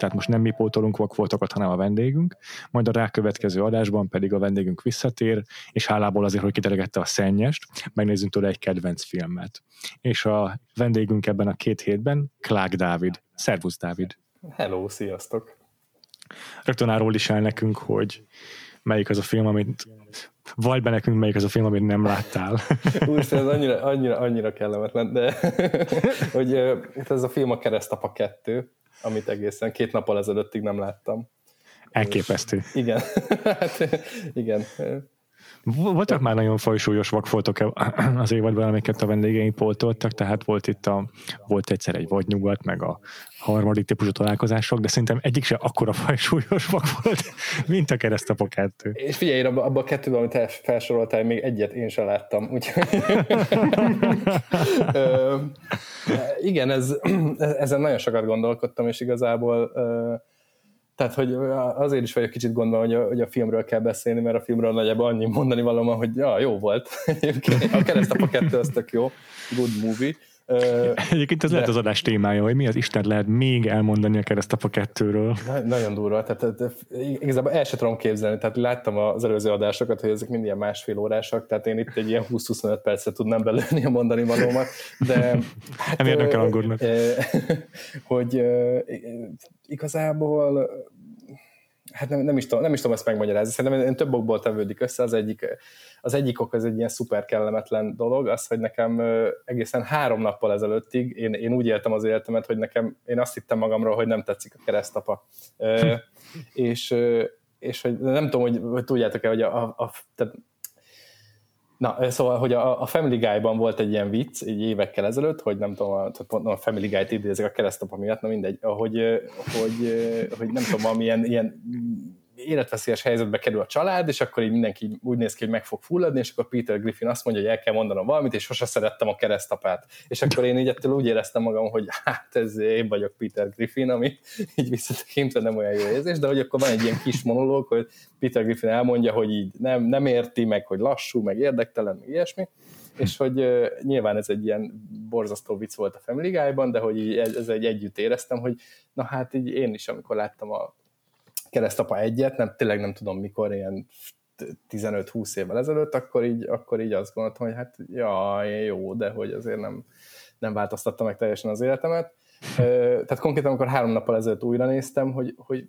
Tehát most nem mi pótolunk vakfoltokat, hanem a vendégünk, majd a rákövetkező adásban pedig a vendégünk visszatér, és hálából azért, hogy kitelegette a szennyest, megnézzünk tőle egy kedvenc filmet. És a vendégünk ebben a két hétben Klák Dávid. Szervusz Dávid! Hello, sziasztok! Rögtön arról is el nekünk, hogy melyik az a film, amit vagy be nekünk, melyik az a film, amit nem láttál. Úristen, ez annyira, annyira, annyira kellemetlen, de hogy ez a film a Keresztapa 2, amit egészen két nappal ezelőttig nem láttam. Elképesztő. Igen, hát, igen. Voltak már nagyon fajsúlyos vakfoltok az évadban, amiket a vendégeink pótoltak, tehát volt itt a, volt egyszer egy vagy nyugat, meg a harmadik típusú találkozások, de szerintem egyik se akkora fajsúlyos vak volt, mint a keresztapa kettő. És figyelj, abban abba a kettőben, amit te felsoroltál, még egyet én sem láttam. Úgyhogy... Igen, ez, ezen nagyon sokat gondolkodtam, és igazából tehát, hogy azért is vagyok kicsit gondban, hogy a, hogy a filmről kell beszélni, mert a filmről nagyjából annyi mondani valóban, hogy ja, jó volt. a keresztapa kettő az tök jó, good movie. Egyébként ez de... lehet az adás témája, hogy mi az Isten lehet még elmondani a keresztapa kettőről. Na, nagyon durva, tehát, tehát igazából el sem tudom képzelni, tehát láttam az előző adásokat, hogy ezek mind ilyen másfél órásak, tehát én itt egy ilyen 20-25 percet tudnám belőni a mondani valómat, de... Hát, Nem érdekel angolnak. Hogy igazából hát nem, nem, is tudom, nem is tudom ezt megmagyarázni. Szerintem több okból tevődik össze. Az egyik, az egyik ok az egy ilyen szuper kellemetlen dolog, az, hogy nekem egészen három nappal ezelőttig én, én úgy éltem az életemet, hogy nekem, én azt hittem magamról, hogy nem tetszik a keresztapa. és, és hogy nem tudom, hogy, hogy tudjátok-e, hogy a, a, a tehát Na, szóval, hogy a, a Family Guy-ban volt egy ilyen vicc, egy évekkel ezelőtt, hogy nem tudom, a, a Family Guy-t idézek a keresztapa miatt, na mindegy, hogy, hogy, hogy nem tudom, valamilyen ilyen életveszélyes helyzetbe kerül a család, és akkor így mindenki úgy néz ki, hogy meg fog fulladni, és akkor Peter Griffin azt mondja, hogy el kell mondanom valamit, és sose szerettem a keresztapát. És akkor én így ettől úgy éreztem magam, hogy hát ez én vagyok Peter Griffin, ami így visszatekintve nem olyan jó érzés, de hogy akkor van egy ilyen kis monológ, hogy Peter Griffin elmondja, hogy így nem, nem érti, meg hogy lassú, meg érdektelen, meg ilyesmi, és hogy uh, nyilván ez egy ilyen borzasztó vicc volt a Family Guy-ban, de hogy így ez egy együtt éreztem, hogy na hát így én is, amikor láttam a keresztapa egyet, nem, tényleg nem tudom mikor, ilyen 15-20 évvel ezelőtt, akkor így, akkor így azt gondoltam, hogy hát ja, jó, de hogy azért nem, nem változtatta meg teljesen az életemet. Tehát konkrétan, amikor három nappal ezelőtt újra néztem, hogy, hogy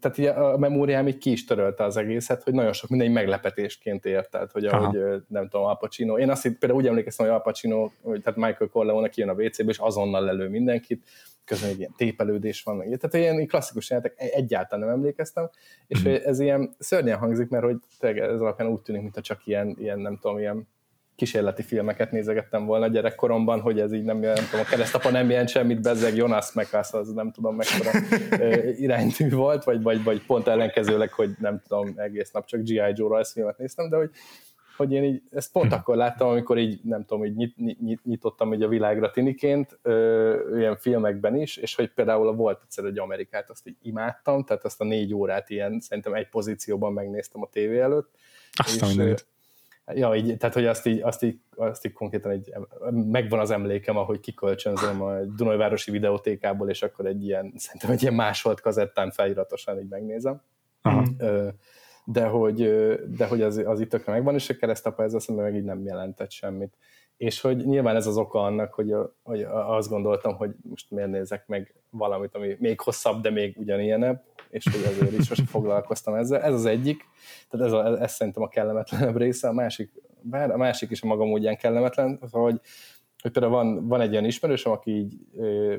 tehát így a memóriám így ki is törölte az egészet, hogy nagyon sok minden meglepetésként ért, tehát hogy ahogy Aha. nem tudom, Al Pacino, én azt például úgy emlékeztem, hogy Al Pacino, tehát Michael Corleone kijön a WC-be, és azonnal lelő mindenkit, közben egy ilyen tépelődés van, meg. tehát ilyen klasszikus jelentek, egyáltalán nem emlékeztem, és mm. ez ilyen szörnyen hangzik, mert hogy ez alapján úgy tűnik, mintha csak ilyen, ilyen nem tudom, ilyen kísérleti filmeket nézegettem volna gyerekkoromban, hogy ez így nem, nem tudom, a keresztapa nem jelent semmit, bezzeg Jonas Mekas, az nem tudom mekkora iránytű volt, vagy, vagy, vagy pont ellenkezőleg, hogy nem tudom, egész nap csak G.I. Joe rajzfilmet néztem, de hogy hogy én így, ezt pont mhm. akkor láttam, amikor így, nem tudom, így nyit, nyit, nyitottam így a világra tiniként, ö, ilyen filmekben is, és hogy például volt egyszer egy Amerikát, azt így imádtam, tehát azt a négy órát ilyen, szerintem egy pozícióban megnéztem a tévé előtt. Azt és, Ja, így, tehát hogy azt így, azt, így, azt így konkrétan egy, megvan az emlékem, ahogy kikölcsönzöm a Dunajvárosi videótékából, és akkor egy ilyen, szerintem egy ilyen másolt kazettán feliratosan így megnézem. Aha. Ö, de hogy, de hogy az, az itt tökre megvan, és a keresztapa ez azt mondja, meg így nem jelentett semmit. És hogy nyilván ez az oka annak, hogy, hogy azt gondoltam, hogy most miért nézek meg valamit, ami még hosszabb, de még ugyanilyenebb, és hogy azért is sosem foglalkoztam ezzel. Ez az egyik, tehát ez, a, ez szerintem a kellemetlenebb része, a másik, bár a másik is a maga módján kellemetlen, hogy hogy például van, van egy olyan ismerősöm, aki így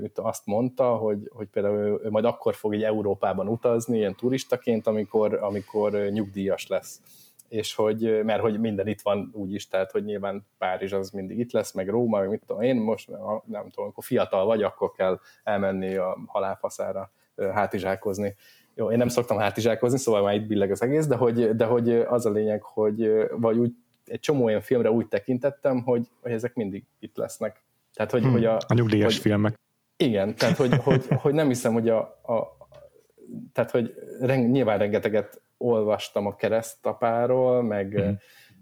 mit azt mondta, hogy, hogy például ő majd akkor fog így Európában utazni, ilyen turistaként, amikor, amikor nyugdíjas lesz és hogy, mert hogy minden itt van úgy is, tehát hogy nyilván Párizs az mindig itt lesz, meg Róma, meg mit tudom én, most nem tudom, amikor fiatal vagy, akkor kell elmenni a halálfaszára hátizsákozni. Jó, én nem szoktam hátizsákozni, szóval már itt billeg az egész, de hogy, de hogy az a lényeg, hogy vagy úgy egy csomó olyan filmre úgy tekintettem, hogy, hogy ezek mindig itt lesznek. Tehát, hogy, hmm, hogy a, a nyugdíjas hogy, filmek. Igen, tehát, hogy, hogy, hogy nem hiszem, hogy a, a tehát, hogy reng, nyilván rengeteget olvastam a keresztapáról, meg mm.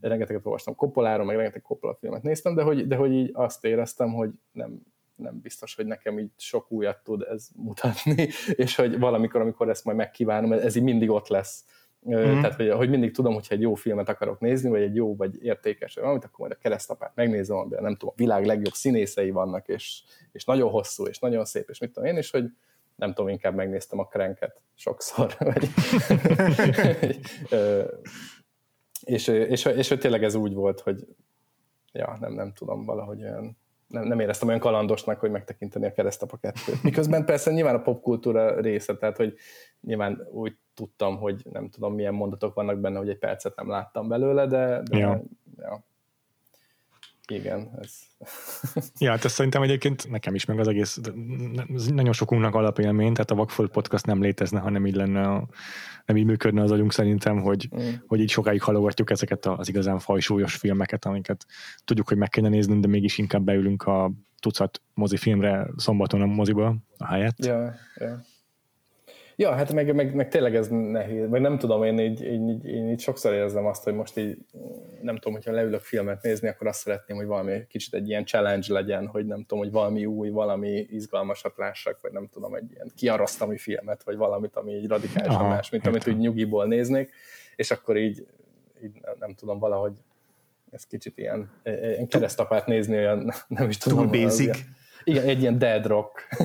rengeteget olvastam Koppoláról, meg rengeteg Coppola filmet néztem, de hogy, de hogy így azt éreztem, hogy nem, nem biztos, hogy nekem így sok újat tud ez mutatni, és hogy valamikor, amikor ezt majd megkívánom, ez így mindig ott lesz. Mm. Tehát, hogy, hogy mindig tudom, hogyha egy jó filmet akarok nézni, vagy egy jó, vagy értékes, vagy valamit, akkor majd a keresztapát megnézem, amiben nem tudom, a világ legjobb színészei vannak, és, és nagyon hosszú, és nagyon szép, és mit tudom én, és hogy, nem tudom, inkább megnéztem a krenket sokszor. Vagy, és, és, és, hogy tényleg ez úgy volt, hogy ja, nem, nem tudom, valahogy olyan, nem, nem éreztem olyan kalandosnak, hogy megtekinteni a keresztapa kettőt. Miközben persze nyilván a popkultúra része, tehát hogy nyilván úgy tudtam, hogy nem tudom milyen mondatok vannak benne, hogy egy percet nem láttam belőle, de, de ja. Ja, igen, ez... ja, hát ez szerintem egyébként nekem is, meg az egész, nagyon sokunknak alapélmény, tehát a Vakfolt podcast nem létezne, ha nem így lenne, a, nem így működne az agyunk szerintem, hogy, mm. hogy így sokáig halogatjuk ezeket az igazán fajsúlyos filmeket, amiket tudjuk, hogy meg kéne néznünk, de mégis inkább beülünk a tucat mozifilmre szombaton a moziba a helyet. Ja, ja. Ja, hát meg, meg, meg tényleg ez nehéz, vagy nem tudom, én így, én, így, én így sokszor érzem azt, hogy most így nem tudom, hogyha leülök filmet nézni, akkor azt szeretném, hogy valami kicsit egy ilyen challenge legyen, hogy nem tudom, hogy valami új, valami izgalmasat lássak, vagy nem tudom, egy ilyen kiarasztami filmet, vagy valamit, ami így radikálisan Aha, más, mint amit úgy nyugiból néznék, és akkor így, így nem, tudom, valahogy ez kicsit ilyen, ilyen keresztapát nézni, olyan nem is tudom. Túl basic. Az, igen, egy ilyen dead rock.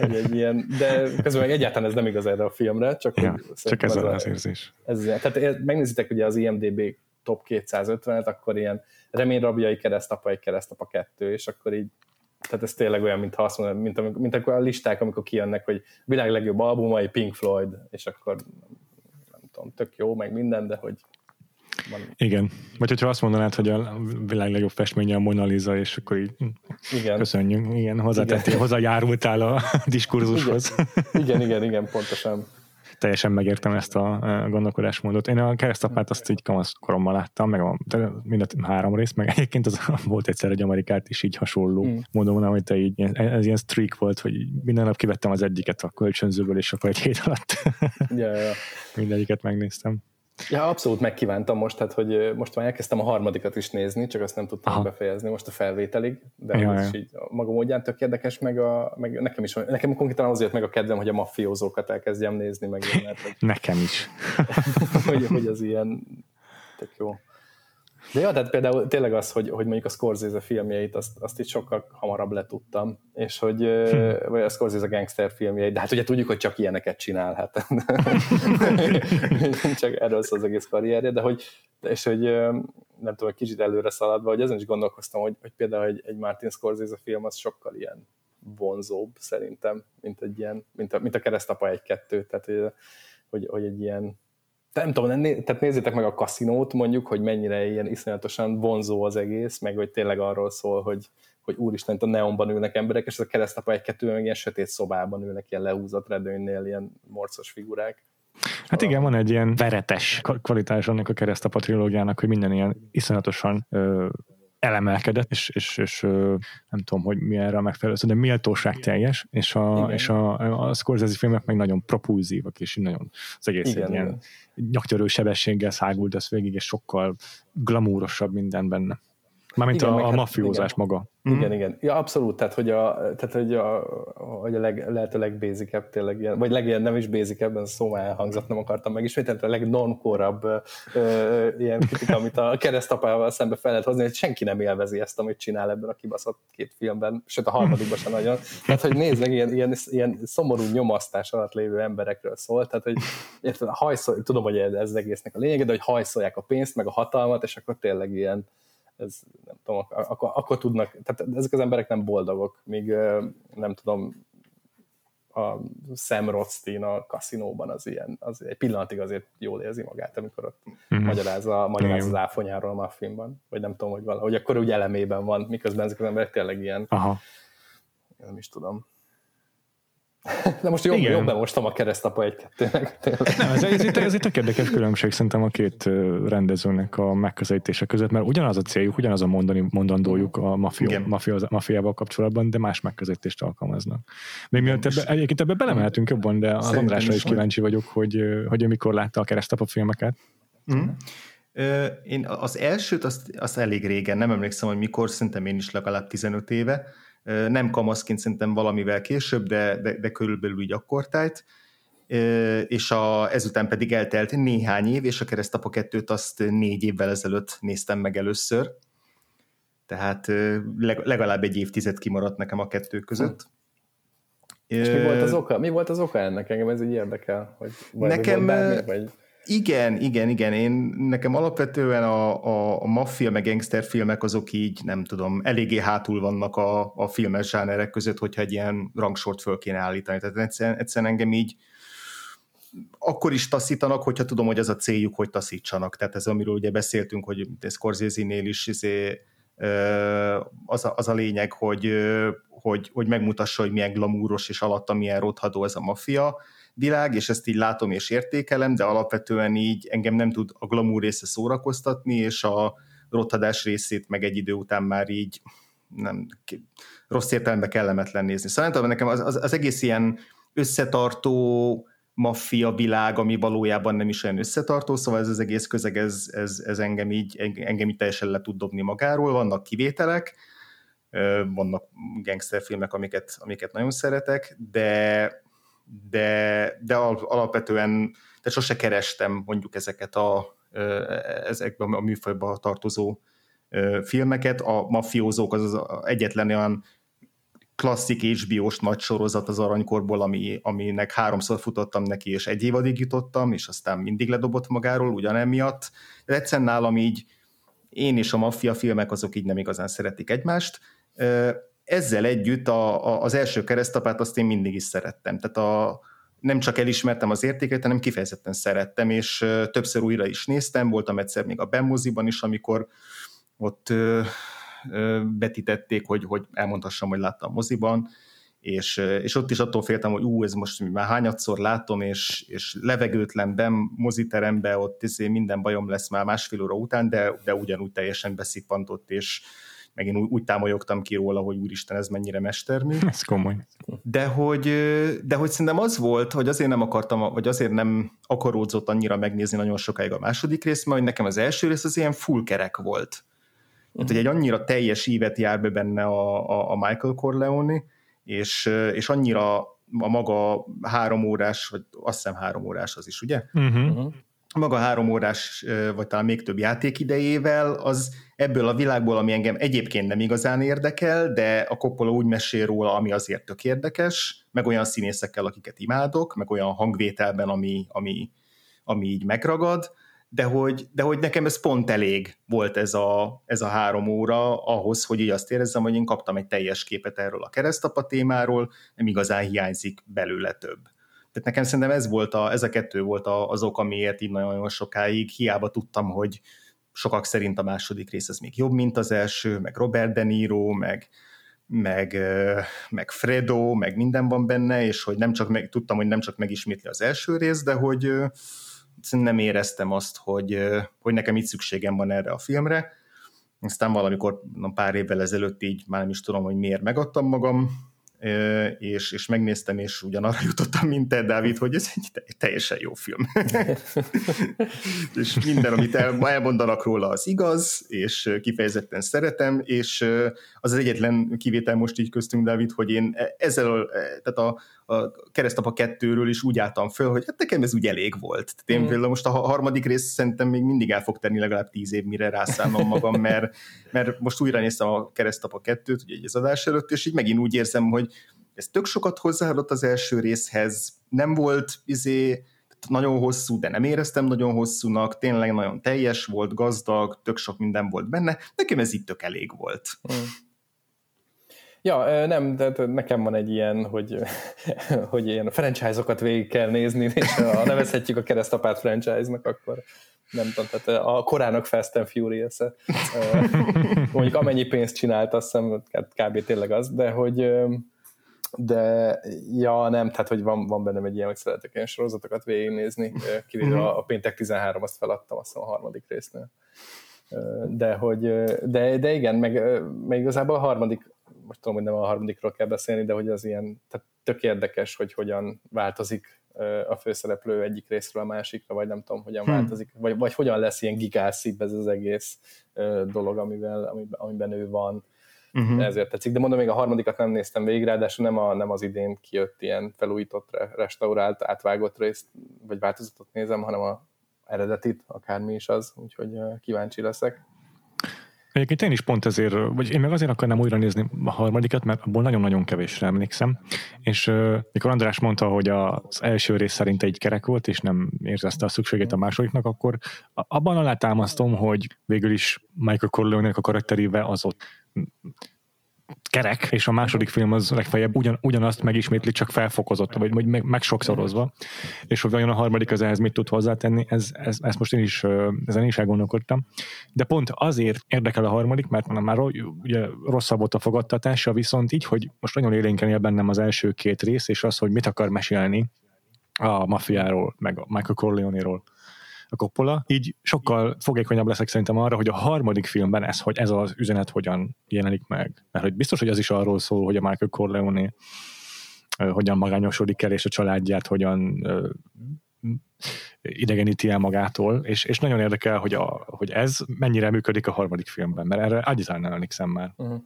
egy, egy ilyen, de közben meg egyáltalán ez nem igaz erre a filmre, csak, ja, csak ez az, az érzés. Ez, tehát megnézitek ugye az IMDB top 250-et, akkor ilyen reményrabjai keresztapa, egy keresztapa kettő, és akkor így tehát ez tényleg olyan, mint azt mondom, mint, amikor, mint akkor a listák, amikor kijönnek, hogy világ legjobb albumai Pink Floyd, és akkor nem tudom, tök jó, meg minden, de hogy van. Igen. Vagy hogyha azt mondanád, hogy a világ legjobb festménye a Mona Lisa, és akkor így igen. köszönjük. Igen, hozzátettél, hozzájárultál a diskurzushoz. Igen. igen, igen, igen, pontosan. Teljesen megértem ezt a gondolkodásmódot. Én a keresztapát azt így kamasz koromban láttam, meg a, mind a három rész, meg egyébként az volt egyszer egy Amerikát is így hasonló mm. módon, hogy te így, ez ilyen streak volt, hogy minden nap kivettem az egyiket a kölcsönzőből, és akkor egy hét alatt ja, ja. mindegyiket megnéztem. Ja, abszolút megkívántam most, tehát hogy most már elkezdtem a harmadikat is nézni, csak azt nem tudtam Aha. befejezni most a felvételig, de ja, ez is így maga módján tök érdekes, meg, a, meg nekem is, nekem konkrétan azért meg a kedvem, hogy a mafiózókat elkezdjem nézni, meg mert, hogy, nekem is. hogy, hogy az ilyen tök jó. De ja, tehát például tényleg az, hogy, hogy mondjuk a Scorsese filmjeit, azt, azt itt sokkal hamarabb letudtam, és hogy, hm. vagy a Scorsese gangster filmjeit, de hát ugye tudjuk, hogy csak ilyeneket csinál, hát csak erről szól az egész karrierje, de hogy, és hogy nem tudom, egy kicsit előre szaladva, hogy ezen is gondolkoztam, hogy, hogy például egy, egy Martin Scorsese film az sokkal ilyen vonzóbb szerintem, mint egy ilyen, mint a, mint a keresztapa egy-kettő, tehát hogy, hogy, hogy egy ilyen nem tudom, né, tehát nézzétek meg a kaszinót mondjuk, hogy mennyire ilyen iszonyatosan vonzó az egész, meg hogy tényleg arról szól, hogy, hogy úristen, itt a neonban ülnek emberek, és ez a keresztapa egy-kettő, meg ilyen sötét szobában ülnek, ilyen lehúzott redőnynél, ilyen morcos figurák. Hát igen, van egy ilyen veretes kvalitás annak a keresztapa trilógiának, hogy minden ilyen iszonyatosan ö, elemelkedett, és, és, és nem tudom, hogy mi erre a megfelelő, de méltóság teljes, és a, és a, a Scorsese filmek meg nagyon propulzívak, és nagyon az egész igen, ilyen igen. nyaktörő sebességgel szágult az végig, és sokkal glamúrosabb minden benne. Mármint igen, a, a hát, mafiózás igen. maga. Igen, mm-hmm. igen. Ja, abszolút, tehát hogy a, tehát, hogy a, hogy a leg, lehet a legbézikebb tényleg ilyen, vagy legilyen nem is basic ez szó már elhangzott, nem akartam megismételni, a legnormkorabb ilyen kritika, amit a keresztapával szembe fel lehet hozni, hogy senki nem élvezi ezt, amit csinál ebben a kibaszott két filmben, sőt a harmadikban sem nagyon. Tehát, hogy nézd meg, ilyen, ilyen, ilyen szomorú nyomasztás alatt lévő emberekről szól, tehát, hogy érted, hajszol, tudom, hogy ez az egésznek a lényege, de hogy hajszolják a pénzt, meg a hatalmat, és akkor tényleg ilyen, ez nem tudom, akkor, akkor tudnak, tehát ezek az emberek nem boldogok, míg nem tudom, a Sam Rothstein a kaszinóban az ilyen, az egy pillanatig azért jól érzi magát, amikor ott mm-hmm. magyarázza, magyaráz az áfonyáról a maffinban, vagy nem tudom, hogy valahogy akkor úgy elemében van, miközben ezek az emberek tényleg ilyen, Aha. nem is tudom, de most jobb, jobb bemostam a keresztapa egy-kettőnek. Nem, ez, ez, itt, ez itt a érdekes különbség szerintem a két rendezőnek a megközelítése között, mert ugyanaz a céljuk, ugyanaz a mondani, mondandójuk a mafia, mafia, mafiával kapcsolatban, de más megközelítést alkalmaznak. Még mielőtt ebbe, egyébként ebbe belemehetünk jobban, de az Andrásra is kíváncsi vagyok, hogy, hogy mikor látta a keresztapa filmeket. Mm. Én az elsőt azt, azt elég régen, nem emlékszem, hogy mikor, szerintem én is legalább 15 éve, nem kamaszként szerintem valamivel később, de, de, de körülbelül így akkortájt, és a, ezután pedig eltelt néhány év, és a Keresztapa 2-t azt négy évvel ezelőtt néztem meg először, tehát legalább egy évtized kimaradt nekem a kettő között. Hm. És mi volt az oka? Mi volt az oka ennek? Engem ez így érdekel. Hogy nekem, bármi, vagy? Igen, igen, igen. Én nekem alapvetően a, a, a maffia meg gangster filmek azok így, nem tudom, eléggé hátul vannak a, a filmes zsánerek között, hogyha egy ilyen rangsort föl kéne állítani. Tehát egyszerűen, egyszerűen engem így akkor is taszítanak, hogyha tudom, hogy az a céljuk, hogy taszítsanak. Tehát ez, amiről ugye beszéltünk, hogy Scorsese-nél is izé, az, a, az a lényeg, hogy, hogy, hogy megmutassa, hogy milyen glamúros és alatta milyen rothadó ez a maffia világ, és ezt így látom és értékelem, de alapvetően így engem nem tud a glamour része szórakoztatni, és a rothadás részét meg egy idő után már így nem, rossz értelemben kellemetlen nézni. Szóval nem nekem az, az, az egész ilyen összetartó maffia világ, ami valójában nem is olyan összetartó, szóval ez az egész közeg, ez, ez, ez engem, így, engem így teljesen le tud dobni magáról, vannak kivételek, vannak gangsterfilmek, amiket, amiket nagyon szeretek, de de, de alapvetően de sose kerestem mondjuk ezeket a, ezekben a műfajba tartozó filmeket. A mafiózók az, az egyetlen olyan klasszik HBO-s nagy sorozat az aranykorból, ami, aminek háromszor futottam neki, és egy évadig jutottam, és aztán mindig ledobott magáról, ugyanemiatt. De egyszerűen nálam így én és a maffia filmek azok így nem igazán szeretik egymást ezzel együtt a, a, az első keresztapát azt én mindig is szerettem. Tehát a, nem csak elismertem az értéket, hanem kifejezetten szerettem, és többször újra is néztem, voltam egyszer még a Bemoziban is, amikor ott ö, ö, betítették, hogy, hogy elmondhassam, hogy láttam moziban, és, és ott is attól féltem, hogy ú, ez most már hányadszor látom, és, és levegőtlen ben moziterembe, ott izé minden bajom lesz már másfél óra után, de, de ugyanúgy teljesen beszippantott, és, meg én úgy, úgy támolyogtam ki róla, hogy úristen, ez mennyire mestermű. Ez komoly. De hogy, de hogy szerintem az volt, hogy azért nem akartam, vagy azért nem akaródzott annyira megnézni nagyon sokáig a második részt, mert nekem az első rész az ilyen full kerek volt. Uh-huh. hogy egy annyira teljes ívet jár be benne a, a, a Michael Corleone, és, és annyira a maga három órás, vagy azt hiszem három órás az is, ugye? Uh-huh. Maga három órás, vagy talán még több játékidejével, az ebből a világból, ami engem egyébként nem igazán érdekel, de a Coppola úgy mesél róla, ami azért tök érdekes, meg olyan színészekkel, akiket imádok, meg olyan hangvételben, ami, ami, ami így megragad, de hogy, de hogy nekem ez pont elég volt ez a, ez a három óra ahhoz, hogy így azt érezzem, hogy én kaptam egy teljes képet erről a keresztapa témáról, nem igazán hiányzik belőle több. Tehát nekem szerintem ez, volt a, ez a kettő volt az ok, amiért így nagyon sokáig hiába tudtam, hogy sokak szerint a második rész az még jobb, mint az első, meg Robert De Niro, meg, meg, meg Fredo, meg minden van benne, és hogy nem csak meg, tudtam, hogy nem csak megismétli az első rész, de hogy nem éreztem azt, hogy, hogy nekem itt szükségem van erre a filmre. Aztán valamikor pár évvel ezelőtt így már nem is tudom, hogy miért megadtam magam, és, és megnéztem, és ugyanarra jutottam, mint te, Dávid, hogy ez egy teljesen jó film. és minden, amit el, elmondanak róla, az igaz, és kifejezetten szeretem, és az egyetlen kivétel most így köztünk, Dávid, hogy én e, ezzel, tehát a, a keresztapa kettőről is úgy álltam föl, hogy hát nekem ez úgy elég volt. Tehát én mm. például most a harmadik rész szerintem még mindig el fog tenni legalább tíz év, mire rászállnom magam, mert, mert most újra néztem a keresztapa kettőt, ugye egy az adás előtt, és így megint úgy érzem, hogy ez tök sokat hozzáadott az első részhez, nem volt izé, Nagyon hosszú, de nem éreztem nagyon hosszúnak, tényleg nagyon teljes volt, gazdag, tök sok minden volt benne, nekem ez itt tök elég volt. Mm. Ja, nem, de nekem van egy ilyen, hogy, hogy ilyen franchise-okat végig kell nézni, és ha nevezhetjük a keresztapát franchise-nak, akkor nem tudom, tehát a korának Fast and furious -e. mondjuk amennyi pénzt csinált, azt hiszem, hát kb. tényleg az, de hogy de ja, nem, tehát hogy van, van bennem egy ilyen, hogy szeretek ilyen sorozatokat végignézni, kivéve mhm. a, a péntek 13, azt feladtam, azt a harmadik résznél. De hogy, de, de igen, meg, meg igazából a harmadik, most tudom, hogy nem a harmadikról kell beszélni, de hogy az ilyen, tehát tök érdekes, hogy hogyan változik a főszereplő egyik részről a másikra, vagy nem tudom, hogyan hmm. változik, vagy, vagy hogyan lesz ilyen gigászibb ez az egész dolog, amivel, amiben, amiben ő van. Uh-huh. Ezért tetszik. De mondom, még a harmadikat nem néztem végig, ráadásul nem, a, nem az idén kijött ilyen felújított, restaurált, átvágott részt, vagy változatot nézem, hanem a eredetit, akármi is az, úgyhogy kíváncsi leszek. Egyébként én is pont ezért, vagy én meg azért akarnám újra nézni a harmadikat, mert abból nagyon-nagyon kevésre emlékszem. És uh, mikor András mondta, hogy az első rész szerint egy kerek volt, és nem érzezte a szükségét a másodiknak, akkor abban alátámasztom, hogy végül is Michael corleone a karakterével az ott kerek, és a második film az legfeljebb ugyan, ugyanazt megismétli, csak felfokozott, vagy, vagy meg, meg sokszorozva, és hogy vajon a harmadik az ehhez mit tud hozzátenni, ez, ez, ezt most én is, ezen is elgondolkodtam. De pont azért érdekel a harmadik, mert már ugye rosszabb volt a fogadtatása, viszont így, hogy most nagyon élénken él bennem az első két rész, és az, hogy mit akar mesélni a mafiáról, meg a Michael Corleone-ról a Coppola, így sokkal fogékonyabb leszek szerintem arra, hogy a harmadik filmben ez, hogy ez az üzenet hogyan jelenik meg. Mert hogy biztos, hogy az is arról szól, hogy a Michael Corleone hogyan magányosodik el, és a családját hogyan idegeníti el magától, és, és nagyon érdekel, hogy, a, hogy ez mennyire működik a harmadik filmben, mert erre egyáltalán nem emlékszem már. Uh-huh.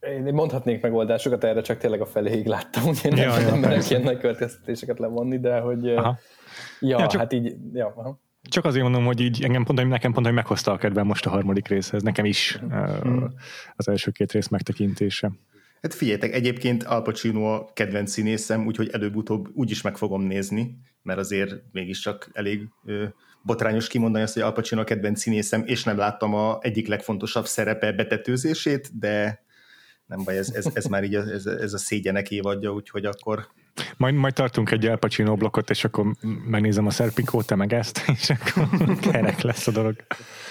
Én mondhatnék megoldásokat erre, csak tényleg a feléig láttam, ugye nem, ja, nem merek ilyen nagy következtetéseket levonni, de hogy Aha. Ja, ja csak, hát így, ja. Aha. Csak azért mondom, hogy így engem pont, nekem pont, hogy meghozta a kedvem most a harmadik részhez. Nekem is mm. uh, az első két rész megtekintése. Hát figyeljetek, egyébként Al Pacino a kedvenc színészem, úgyhogy előbb-utóbb úgyis meg fogom nézni, mert azért mégiscsak elég ö, botrányos kimondani azt, hogy Al Pacino a kedvenc színészem, és nem láttam a egyik legfontosabb szerepe betetőzését, de nem baj, ez, ez, ez már így a, ez, ez a szégyenek évadja, úgyhogy akkor majd, majd tartunk egy El Pacino blokkot, és akkor megnézem a Serpikót, te meg ezt, és akkor kerek lesz a dolog.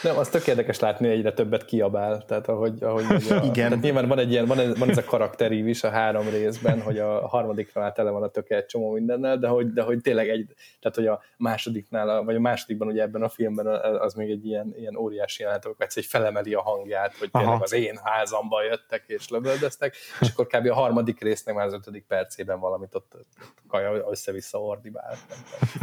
Nem, az tök érdekes látni, hogy egyre többet kiabál, tehát ahogy, ahogy a, Igen. Tehát nyilván van, egy ilyen, van, ez, van ez a karakterív is a három részben, hogy a harmadiknál tele van a töke egy csomó mindennel, de hogy, de hogy tényleg egy, tehát hogy a másodiknál, vagy a másodikban ugye ebben a filmben az még egy ilyen, ilyen óriási jelenet, amikor egy felemeli a hangját, hogy tényleg Aha. az én házamba jöttek és lövöldöztek, és akkor kb. a harmadik résznek már az ötödik percében valamit ott kaja össze-vissza ordibál.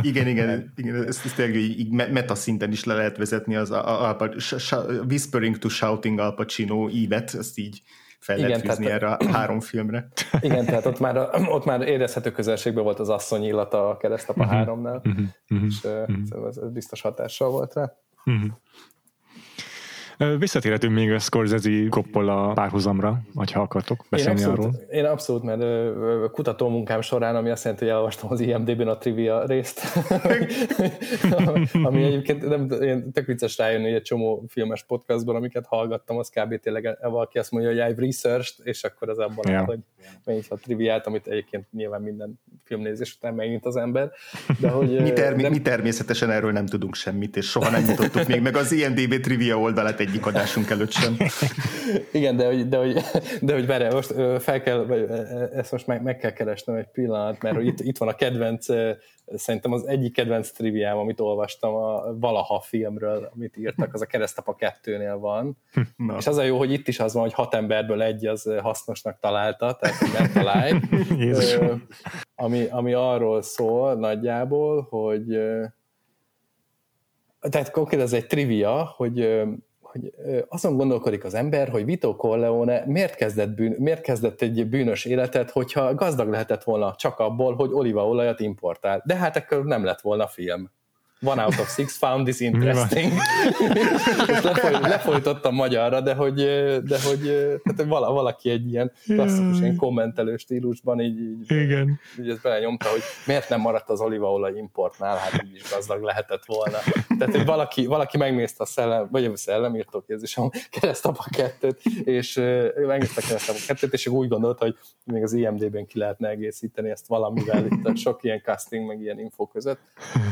Igen, igen, igen ezt, ezt tényleg így meta szinten is le lehet vezetni az a, a, a, a Whispering to Shouting Al Pacino ívet, ezt így fel igen, lehet fűzni erre a három filmre. Igen, tehát ott már, ott már érezhető közelségben volt az asszony illata a keresztapa uh-huh, háromnál, uh-huh, és uh-huh. ez, ez biztos hatással volt rá. Uh-huh. Visszatérhetünk még a Scorsese Coppola párhuzamra, ha akartok beszélni én abszolút, arról. Én abszolút, mert kutató munkám során, ami azt jelenti, hogy elolvastam az IMDB-n a trivia részt, ami egyébként nem, én tök vicces rájönni, hogy egy csomó filmes podcastban, amiket hallgattam, az kb. tényleg valaki azt mondja, hogy I've researched, és akkor az abban yeah. hogy megint a triviát, amit egyébként nyilván minden filmnézés után megint az ember. De hogy, mi, termi- nem... mi természetesen erről nem tudunk semmit, és soha nem jutottuk még meg az IMDB trivia oldalát egy egyik adásunk előtt sem. Igen, de hogy, de hogy, de hogy várjál, most fel kell, ezt most meg, meg kell keresnem egy pillanat, mert itt, itt van a kedvenc, szerintem az egyik kedvenc triviám, amit olvastam a valaha filmről, amit írtak, az a Keresztapa kettőnél van. Na. És az a jó, hogy itt is az van, hogy hat emberből egy az hasznosnak találta, tehát nem találj. ami, ami arról szól nagyjából, hogy tehát konkrétan ez egy trivia, hogy hogy azon gondolkodik az ember, hogy Vito Corleone miért kezdett, bűn, miért kezdett egy bűnös életet, hogyha gazdag lehetett volna csak abból, hogy olívaolajat importál. De hát ekkor nem lett volna film. One out of six found this interesting. lefoly, lefolytottam magyarra, de hogy, de hogy tehát vala, valaki egy ilyen klasszikus ilyen kommentelő stílusban így, így, Igen. így ezt belenyomta, hogy miért nem maradt az olívaolaj importnál, hát így is gazdag lehetett volna. Tehát, hogy valaki, valaki megnézte a szellem, vagy a szellemírtó a keresztapa kettőt, és megnézte a keresztapa kettőt, és úgy gondolta, hogy még az IMD-ben ki lehetne egészíteni ezt valamivel, itt sok ilyen casting, meg ilyen info között.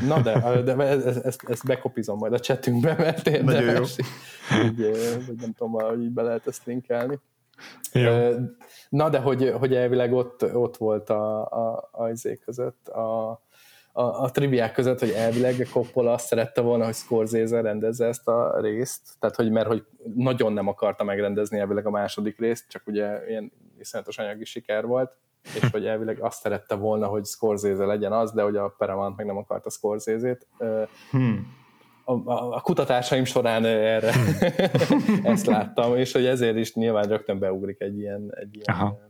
Na de, de ezt, ezt, ezt bekopizom majd a chatünkbe, mert érdemes. Így, így, nem tudom, hogy így be lehet ezt linkelni. Jó. Na, de hogy, hogy elvileg ott, ott volt a, a, a izé között, a, a, a triviák között, hogy elvileg Coppola azt szerette volna, hogy Scorsese rendezze ezt a részt, tehát hogy mert hogy nagyon nem akarta megrendezni elvileg a második részt, csak ugye ilyen iszonyatos anyagi siker volt, és hogy elvileg azt szerette volna, hogy Scorsese legyen az, de hogy a Paramount meg nem akarta Scorsese-t. Hmm. A, a, a kutatásaim során erre hmm. ezt láttam, és hogy ezért is nyilván rögtön beugrik egy ilyen, egy ilyen Aha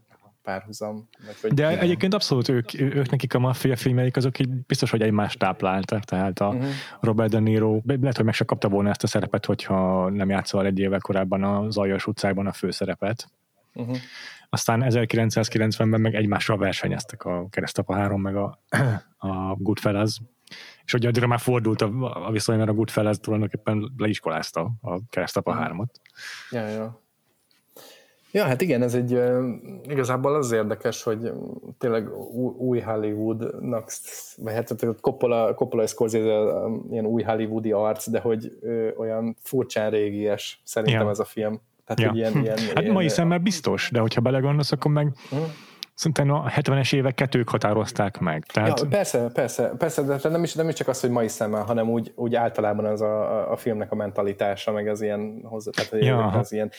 párhuzam. Vagy De ilyen. egyébként abszolút ők, ők nekik a maffia filmeik azok így biztos, hogy egymást tápláltak, tehát a uh-huh. Robert De Niro lehet, hogy meg se kapta volna ezt a szerepet, hogyha nem játszol egy évvel korábban a Zajos utcában a főszerepet. Uh-huh. Aztán 1990-ben meg egymással versenyeztek a Keresztapa 3 meg a, a Goodfellas, és ugye addigra már fordult a, a viszony, mert a Goodfellas tulajdonképpen leiskolázta a Keresztapa 3-ot. Ja, ja. Ja, hát igen, ez egy igazából az érdekes, hogy tényleg új Hollywoodnak, vagy hát Coppola, Coppola Scorsese ilyen új hollywoodi arc, de hogy olyan furcsán régies szerintem ja. ez a film. Tehát, ja. ilyen, ilyen, hát ilyen, mai szemmel biztos, de hogyha belegondolsz, akkor meg uh-huh. Szerintem a 70-es éveket ők határozták meg. Tehát... Ja, persze, persze, persze, de nem is, nem is csak az, hogy mai szemmel, hanem úgy, úgy általában az a, a filmnek a mentalitása, meg az ilyen hozzá, tehát ja. az ilyen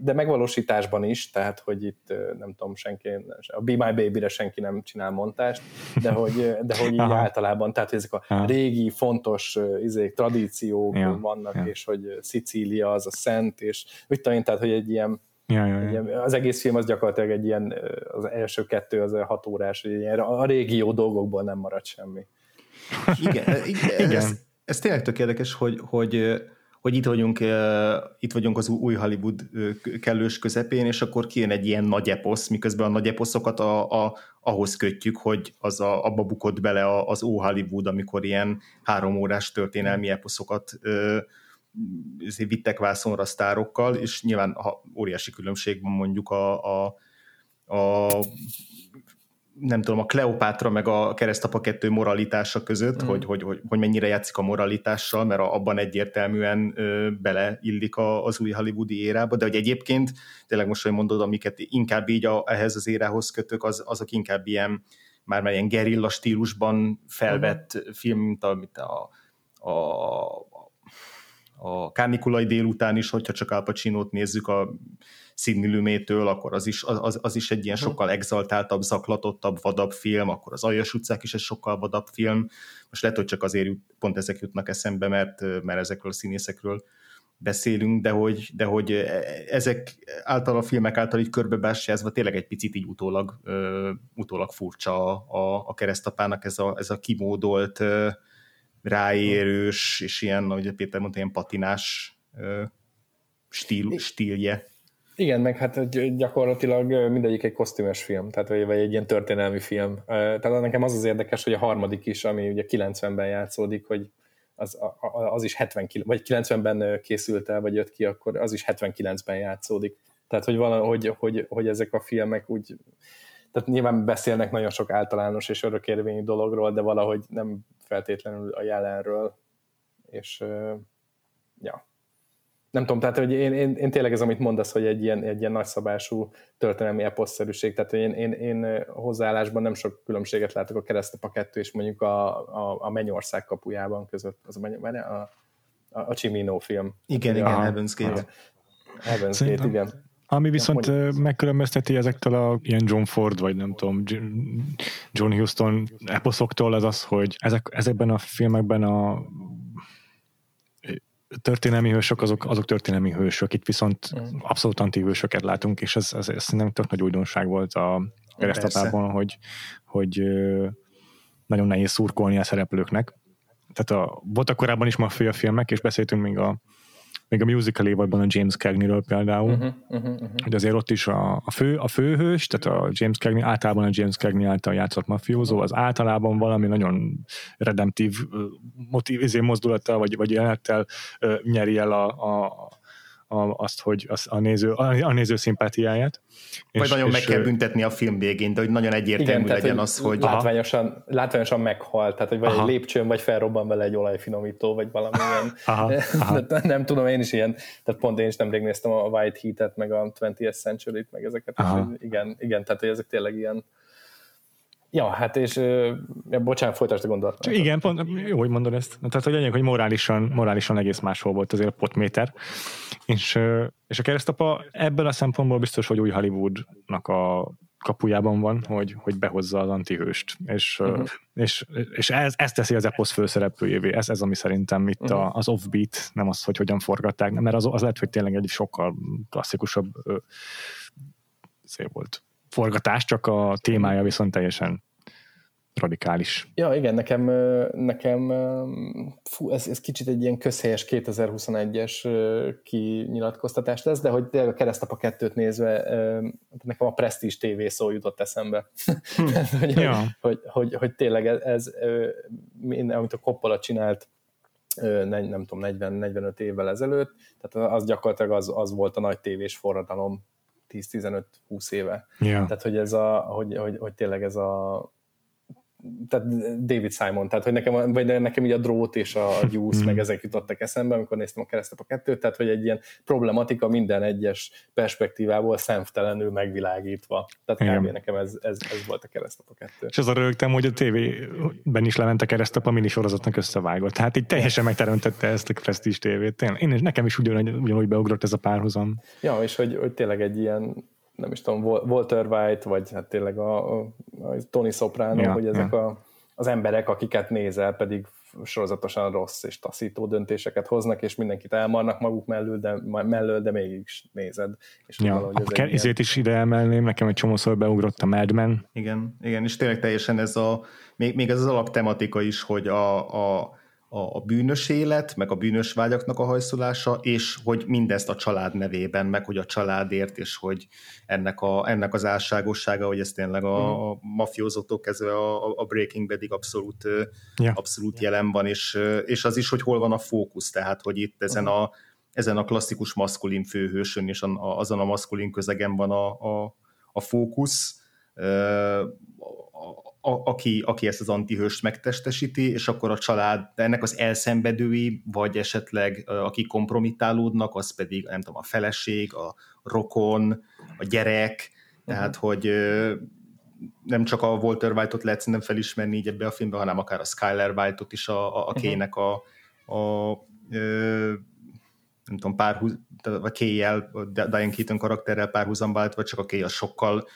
de megvalósításban is, tehát hogy itt nem tudom, senki, a Be My Baby-re senki nem csinál montást, de hogy, de hogy így Aha. általában, tehát hogy ezek a Aha. régi, fontos izék, tradíciók ja. vannak, ja. és hogy Szicília az a szent, és mit tudom én, tehát hogy egy ilyen Ja, ja, ja. Az egész film az gyakorlatilag egy ilyen, az első kettő az hat órás, ilyen, a régió dolgokból nem marad semmi. Igen, igen. Ez, ez tényleg tök érdekes, hogy, hogy hogy itt vagyunk, itt vagyunk az új Hollywood kellős közepén, és akkor kijön egy ilyen nagy eposz, miközben a nagy eposzokat a, a, ahhoz kötjük, hogy az a, abba bukott bele az ó Hollywood, amikor ilyen három órás történelmi eposzokat vittek vászonra sztárokkal, és nyilván ha óriási különbség van mondjuk a, a, a nem tudom, a Kleopátra meg a keresztapa kettő moralitása között, mm. hogy, hogy, hogy, hogy mennyire játszik a moralitással, mert abban egyértelműen ö, beleillik a, az új hollywoodi érába, de hogy egyébként, tényleg most, hogy mondod, amiket inkább így a, ehhez az érához kötök, az, azok inkább ilyen, már már ilyen gerilla stílusban felvett mm. film, mint amit a, a, a Kánikulai délután is, hogyha csak Al Pacino-t nézzük, a Sidney Lumétől, akkor az is, az, az is egy ilyen mhm. sokkal exaltáltabb, zaklatottabb, vadabb film, akkor az Aljas utcák is egy sokkal vadabb film. Most lehet, hogy csak azért pont ezek jutnak eszembe, mert, mert ezekről a színészekről beszélünk, de hogy, de hogy ezek által a filmek által így körbebásjázva tényleg egy picit így utólag, uh, utólag furcsa a, a, a keresztapának ez a, ez a kimódolt, ráérős, és ilyen, ahogy Péter mondta, ilyen patinás stíl, stílje. Igen, meg hát gyakorlatilag mindegyik egy kosztümös film, tehát vagy egy ilyen történelmi film. Tehát nekem az az érdekes, hogy a harmadik is, ami ugye 90-ben játszódik, hogy az, az is 70, vagy 90-ben készült el, vagy jött ki, akkor az is 79-ben játszódik. Tehát, hogy, valahogy, hogy, hogy ezek a filmek úgy, tehát nyilván beszélnek nagyon sok általános és örökérvényű dologról, de valahogy nem feltétlenül a jelenről. És ja, nem tudom, tehát hogy én, én, én tényleg ez, amit mondasz, hogy egy ilyen, egy ilyen nagyszabású történelmi eposzszerűség, tehát én, én, én hozzáállásban nem sok különbséget látok a keresztapa kettő és mondjuk a, a, a Mennyország kapujában között, az a, a, a, a Cimino film. Igen, igen, Heaven's Gate. Heaven's Gate, igen. Ami viszont ja, megkülönbözteti ezektől a ilyen John Ford, vagy nem tudom, John Huston eposzoktól, az az, hogy ezek, ezekben a filmekben a történelmi hősök, azok, azok történelmi hősök, itt viszont mm. abszolút antihősöket látunk, és ez, ez, ez szerintem tök nagy újdonság volt a keresztatában, hogy, hogy nagyon nehéz szurkolni a szereplőknek. tehát a, voltak korábban is maffia filmek, és beszéltünk még a, még a musical évadban a James Cagney-ről például, uh-huh, uh-huh, uh-huh. hogy azért ott is a, a, fő, a főhős, tehát a James Cagney, általában a James Cagney által játszott mafiózó, az általában valami nagyon redemptív motiv, izé, mozdulattal, vagy, vagy jelenettel nyeri el a, a, a, azt, hogy az, a, néző, a, a néző szimpátiáját. Vagy és, nagyon és, meg kell büntetni a film végén, de hogy nagyon egyértelmű igen, legyen az, hogy... Látványosan, látványosan meghal, tehát hogy vagy aha. egy lépcsőn, vagy felrobban vele egy olajfinomító, vagy valamilyen... Aha, aha. nem tudom, én is ilyen, tehát pont én is nemrég néztem a White Heat-et, meg a 20th Century-t, meg ezeket, aha. és igen, igen, tehát hogy ezek tényleg ilyen Ja, hát és ja, bocsánat, folytasd a gondolatot. Igen, pont, jó, hogy mondod ezt. Tehát, hogy lényeg, hogy morálisan, morálisan egész máshol volt azért a potméter. És, és a keresztapa ebből a szempontból biztos, hogy új Hollywoodnak a kapujában van, hogy, hogy behozza az antihőst. És, uh-huh. és, és ez, ez teszi az eposz főszereplőjévé. Ez, ez ami szerintem itt uh-huh. a, az offbeat, nem az, hogy hogyan forgatták, mert az, az lehet, hogy tényleg egy sokkal klasszikusabb szép volt forgatás, csak a témája viszont teljesen radikális. Ja, igen, nekem, nekem fú, ez, ez kicsit egy ilyen közhelyes 2021-es kinyilatkoztatás lesz, de hogy a keresztapa kettőt nézve nekem a Prestige TV szó jutott eszembe. Hm. hogy, ja. hogy, hogy, hogy, tényleg ez, ez amit a Coppola csinált nem, nem tudom, 40-45 évvel ezelőtt, tehát az gyakorlatilag az, az volt a nagy tévés forradalom 10-15-20 éve. Yeah. Tehát, hogy ez a, hogy, hogy, hogy tényleg ez a tehát David Simon, tehát hogy nekem, vagy nekem így a drót és a gyúsz, meg ezek jutottak eszembe, amikor néztem a keresztap a kettőt, tehát hogy egy ilyen problematika minden egyes perspektívából szemtelenül megvilágítva. Tehát kb. nekem ez, ez, ez volt a keresztap a kettő. És az a rögtem, hogy a tévében is lement a keresztap a mini sorozatnak összevágott. Tehát így teljesen megteremtette ezt a Prestige tévét. Én, nekem is ugyanúgy, ugyanúgy beugrott ez a párhuzam. Ja, és hogy, hogy tényleg egy ilyen nem is tudom, Walter White, vagy hát tényleg a, a Tony Soprano, ja, hogy ezek ja. a, az emberek, akiket nézel, pedig sorozatosan rossz és taszító döntéseket hoznak, és mindenkit elmarnak maguk mellől, de, mellől, de mégis nézed. És ja, ezért ilyen... is ide emelném, nekem egy csomószor beugrott a Mad Men. Igen, igen, és tényleg teljesen ez a, még, még ez az alaptematika is, hogy a, a a, a bűnös élet, meg a bűnös vágyaknak a hajszolása, és hogy mindezt a család nevében, meg hogy a családért, és hogy ennek, a, ennek az álságossága, hogy ez tényleg a, mhm. a mafiózótól kezdve a, a Breaking Badig abszolút, ja. abszolút jelen van, és, és az is, hogy hol van a fókusz, tehát hogy itt ezen a, ezen a klasszikus maszkulin főhősön, és azon a maszkulin közegen van a, a, a fókusz, a, aki, aki ezt az antihőst megtestesíti, és akkor a család, ennek az elszenvedői, vagy esetleg aki kompromitálódnak, az pedig nem tudom, a feleség, a rokon, a gyerek, tehát uh-huh. hogy nem csak a Walter White-ot lehet szerintem felismerni így ebbe a filmbe, hanem akár a Skyler White-ot is a, a, a kének a, a, a nem tudom, párhuz, vagy Kéjjel, Diane Keaton karakterrel párhuzamba vagy csak a Kéj a sokkal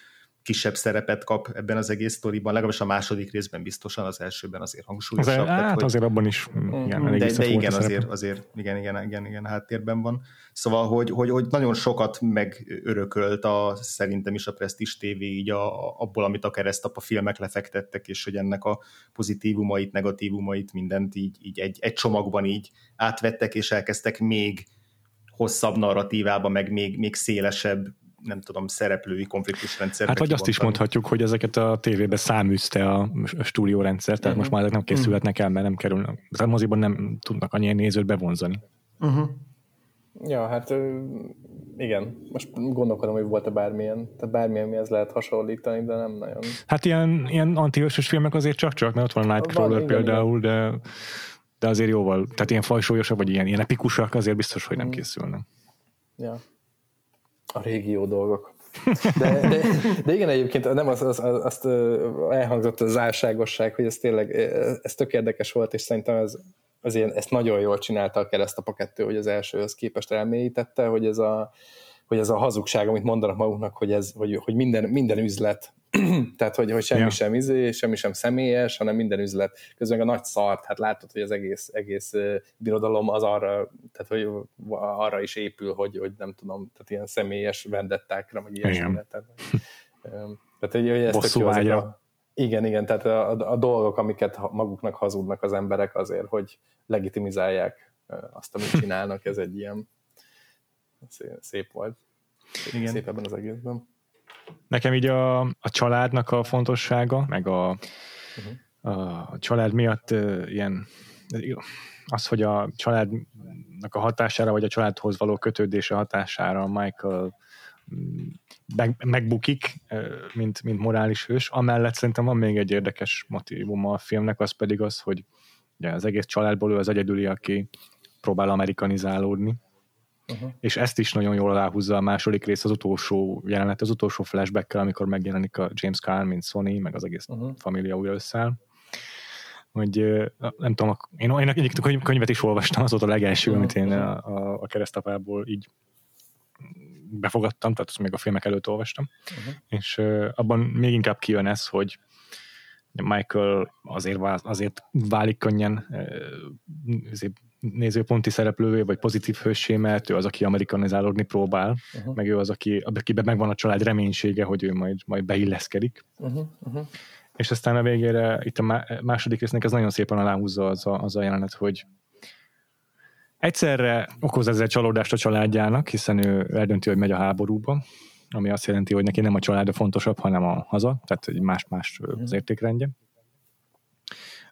kisebb szerepet kap ebben az egész sztoriban, legalábbis a második részben biztosan, az elsőben azért hangsúlyosabb. Azért, tehát, hát hogy, azért abban is mm, igen, elég De, de igen, azért, azért igen, igen, igen, igen, háttérben van. Szóval, hogy, hogy, hogy nagyon sokat megörökölt a, szerintem is a Prestige TV így a, abból, amit a keresztapa filmek lefektettek, és hogy ennek a pozitívumait, negatívumait, mindent így, így egy, egy csomagban így átvettek, és elkezdtek még hosszabb narratívába, meg még, még szélesebb nem tudom, szereplői konfliktusrendszer. Hát vagy azt is mondhatjuk, hogy ezeket a tévébe száműzte a stúdiórendszer, tehát uh-huh. most már ezek nem készülhetnek el, mert nem kerülnek. A moziban nem tudnak annyi nézőt bevonzani. Uh-huh. Ja, hát igen. Most gondolkodom, hogy volt-e bármilyen, tehát bármilyen mi ez lehet hasonlítani, de nem nagyon. Hát ilyen, ilyen antihősös filmek azért csak-csak, mert ott van a Nightcrawler van, igen, például, igen. de de azért jóval, tehát ilyen fajsúlyosak, vagy ilyen, ilyen epikusak azért biztos, hogy nem mm. készülnek. Ja. A régió dolgok. De, de, de igen, egyébként nem az, az, az, azt elhangzott az álságosság, hogy ez tényleg, ez tök érdekes volt, és szerintem ez, az ilyen, ezt nagyon jól csinálta a keresztapa kettő, hogy az elsőhöz képest elmélyítette, hogy ez a, hogy ez a hazugság, amit mondanak maguknak, hogy, ez, hogy, hogy minden, minden üzlet tehát, hogy, hogy semmi ja. sem izé, semmi sem személyes, hanem minden üzlet. Közben a nagy szart, hát látod, hogy az egész, egész birodalom az arra, tehát, hogy arra is épül, hogy, hogy nem tudom, tehát ilyen személyes vendettákra, meg ilyesmi. Tehát, tehát, hogy, hogy ez tök jó, a, Igen, igen, tehát a, a dolgok, amiket maguknak hazudnak az emberek azért, hogy legitimizálják azt, amit csinálnak, ez egy ilyen szép volt. Igen. Szép ebben az egészben. Nekem így a, a családnak a fontossága, meg a, uh-huh. a család miatt uh, ilyen az, hogy a családnak a hatására, vagy a családhoz való kötődése hatására Michael mm, meg, megbukik, mint, mint morális hős. Amellett szerintem van még egy érdekes motivum a filmnek, az pedig az, hogy ugye az egész családból ő az egyedüli, aki próbál amerikanizálódni, uh-huh. és ezt is nagyon jól aláhúzza a második rész, az utolsó jelenet, az utolsó flashback amikor megjelenik a James Caan, mint Sony, meg az egész uh-huh. família újra összeáll hogy nem tudom, én, én egyik könyvet is olvastam, az volt a legelső, amit én a, a, a keresztapából így befogadtam, tehát azt még a filmek előtt olvastam, uh-huh. és uh, abban még inkább kijön ez, hogy Michael azért, azért válik könnyen uh, nézőponti szereplővé, vagy pozitív hősé, mert ő az, aki amerikanizálódni próbál, uh-huh. meg ő az, aki, akiben megvan a család reménysége, hogy ő majd, majd beilleszkedik. Uh-huh. Uh-huh és aztán a végére, itt a második résznek ez nagyon szépen aláhúzza az a, az a jelenet, hogy egyszerre okoz ezzel csalódást a családjának, hiszen ő eldönti, hogy megy a háborúba, ami azt jelenti, hogy neki nem a család a fontosabb, hanem a haza, tehát egy más-más az mhm. értékrendje.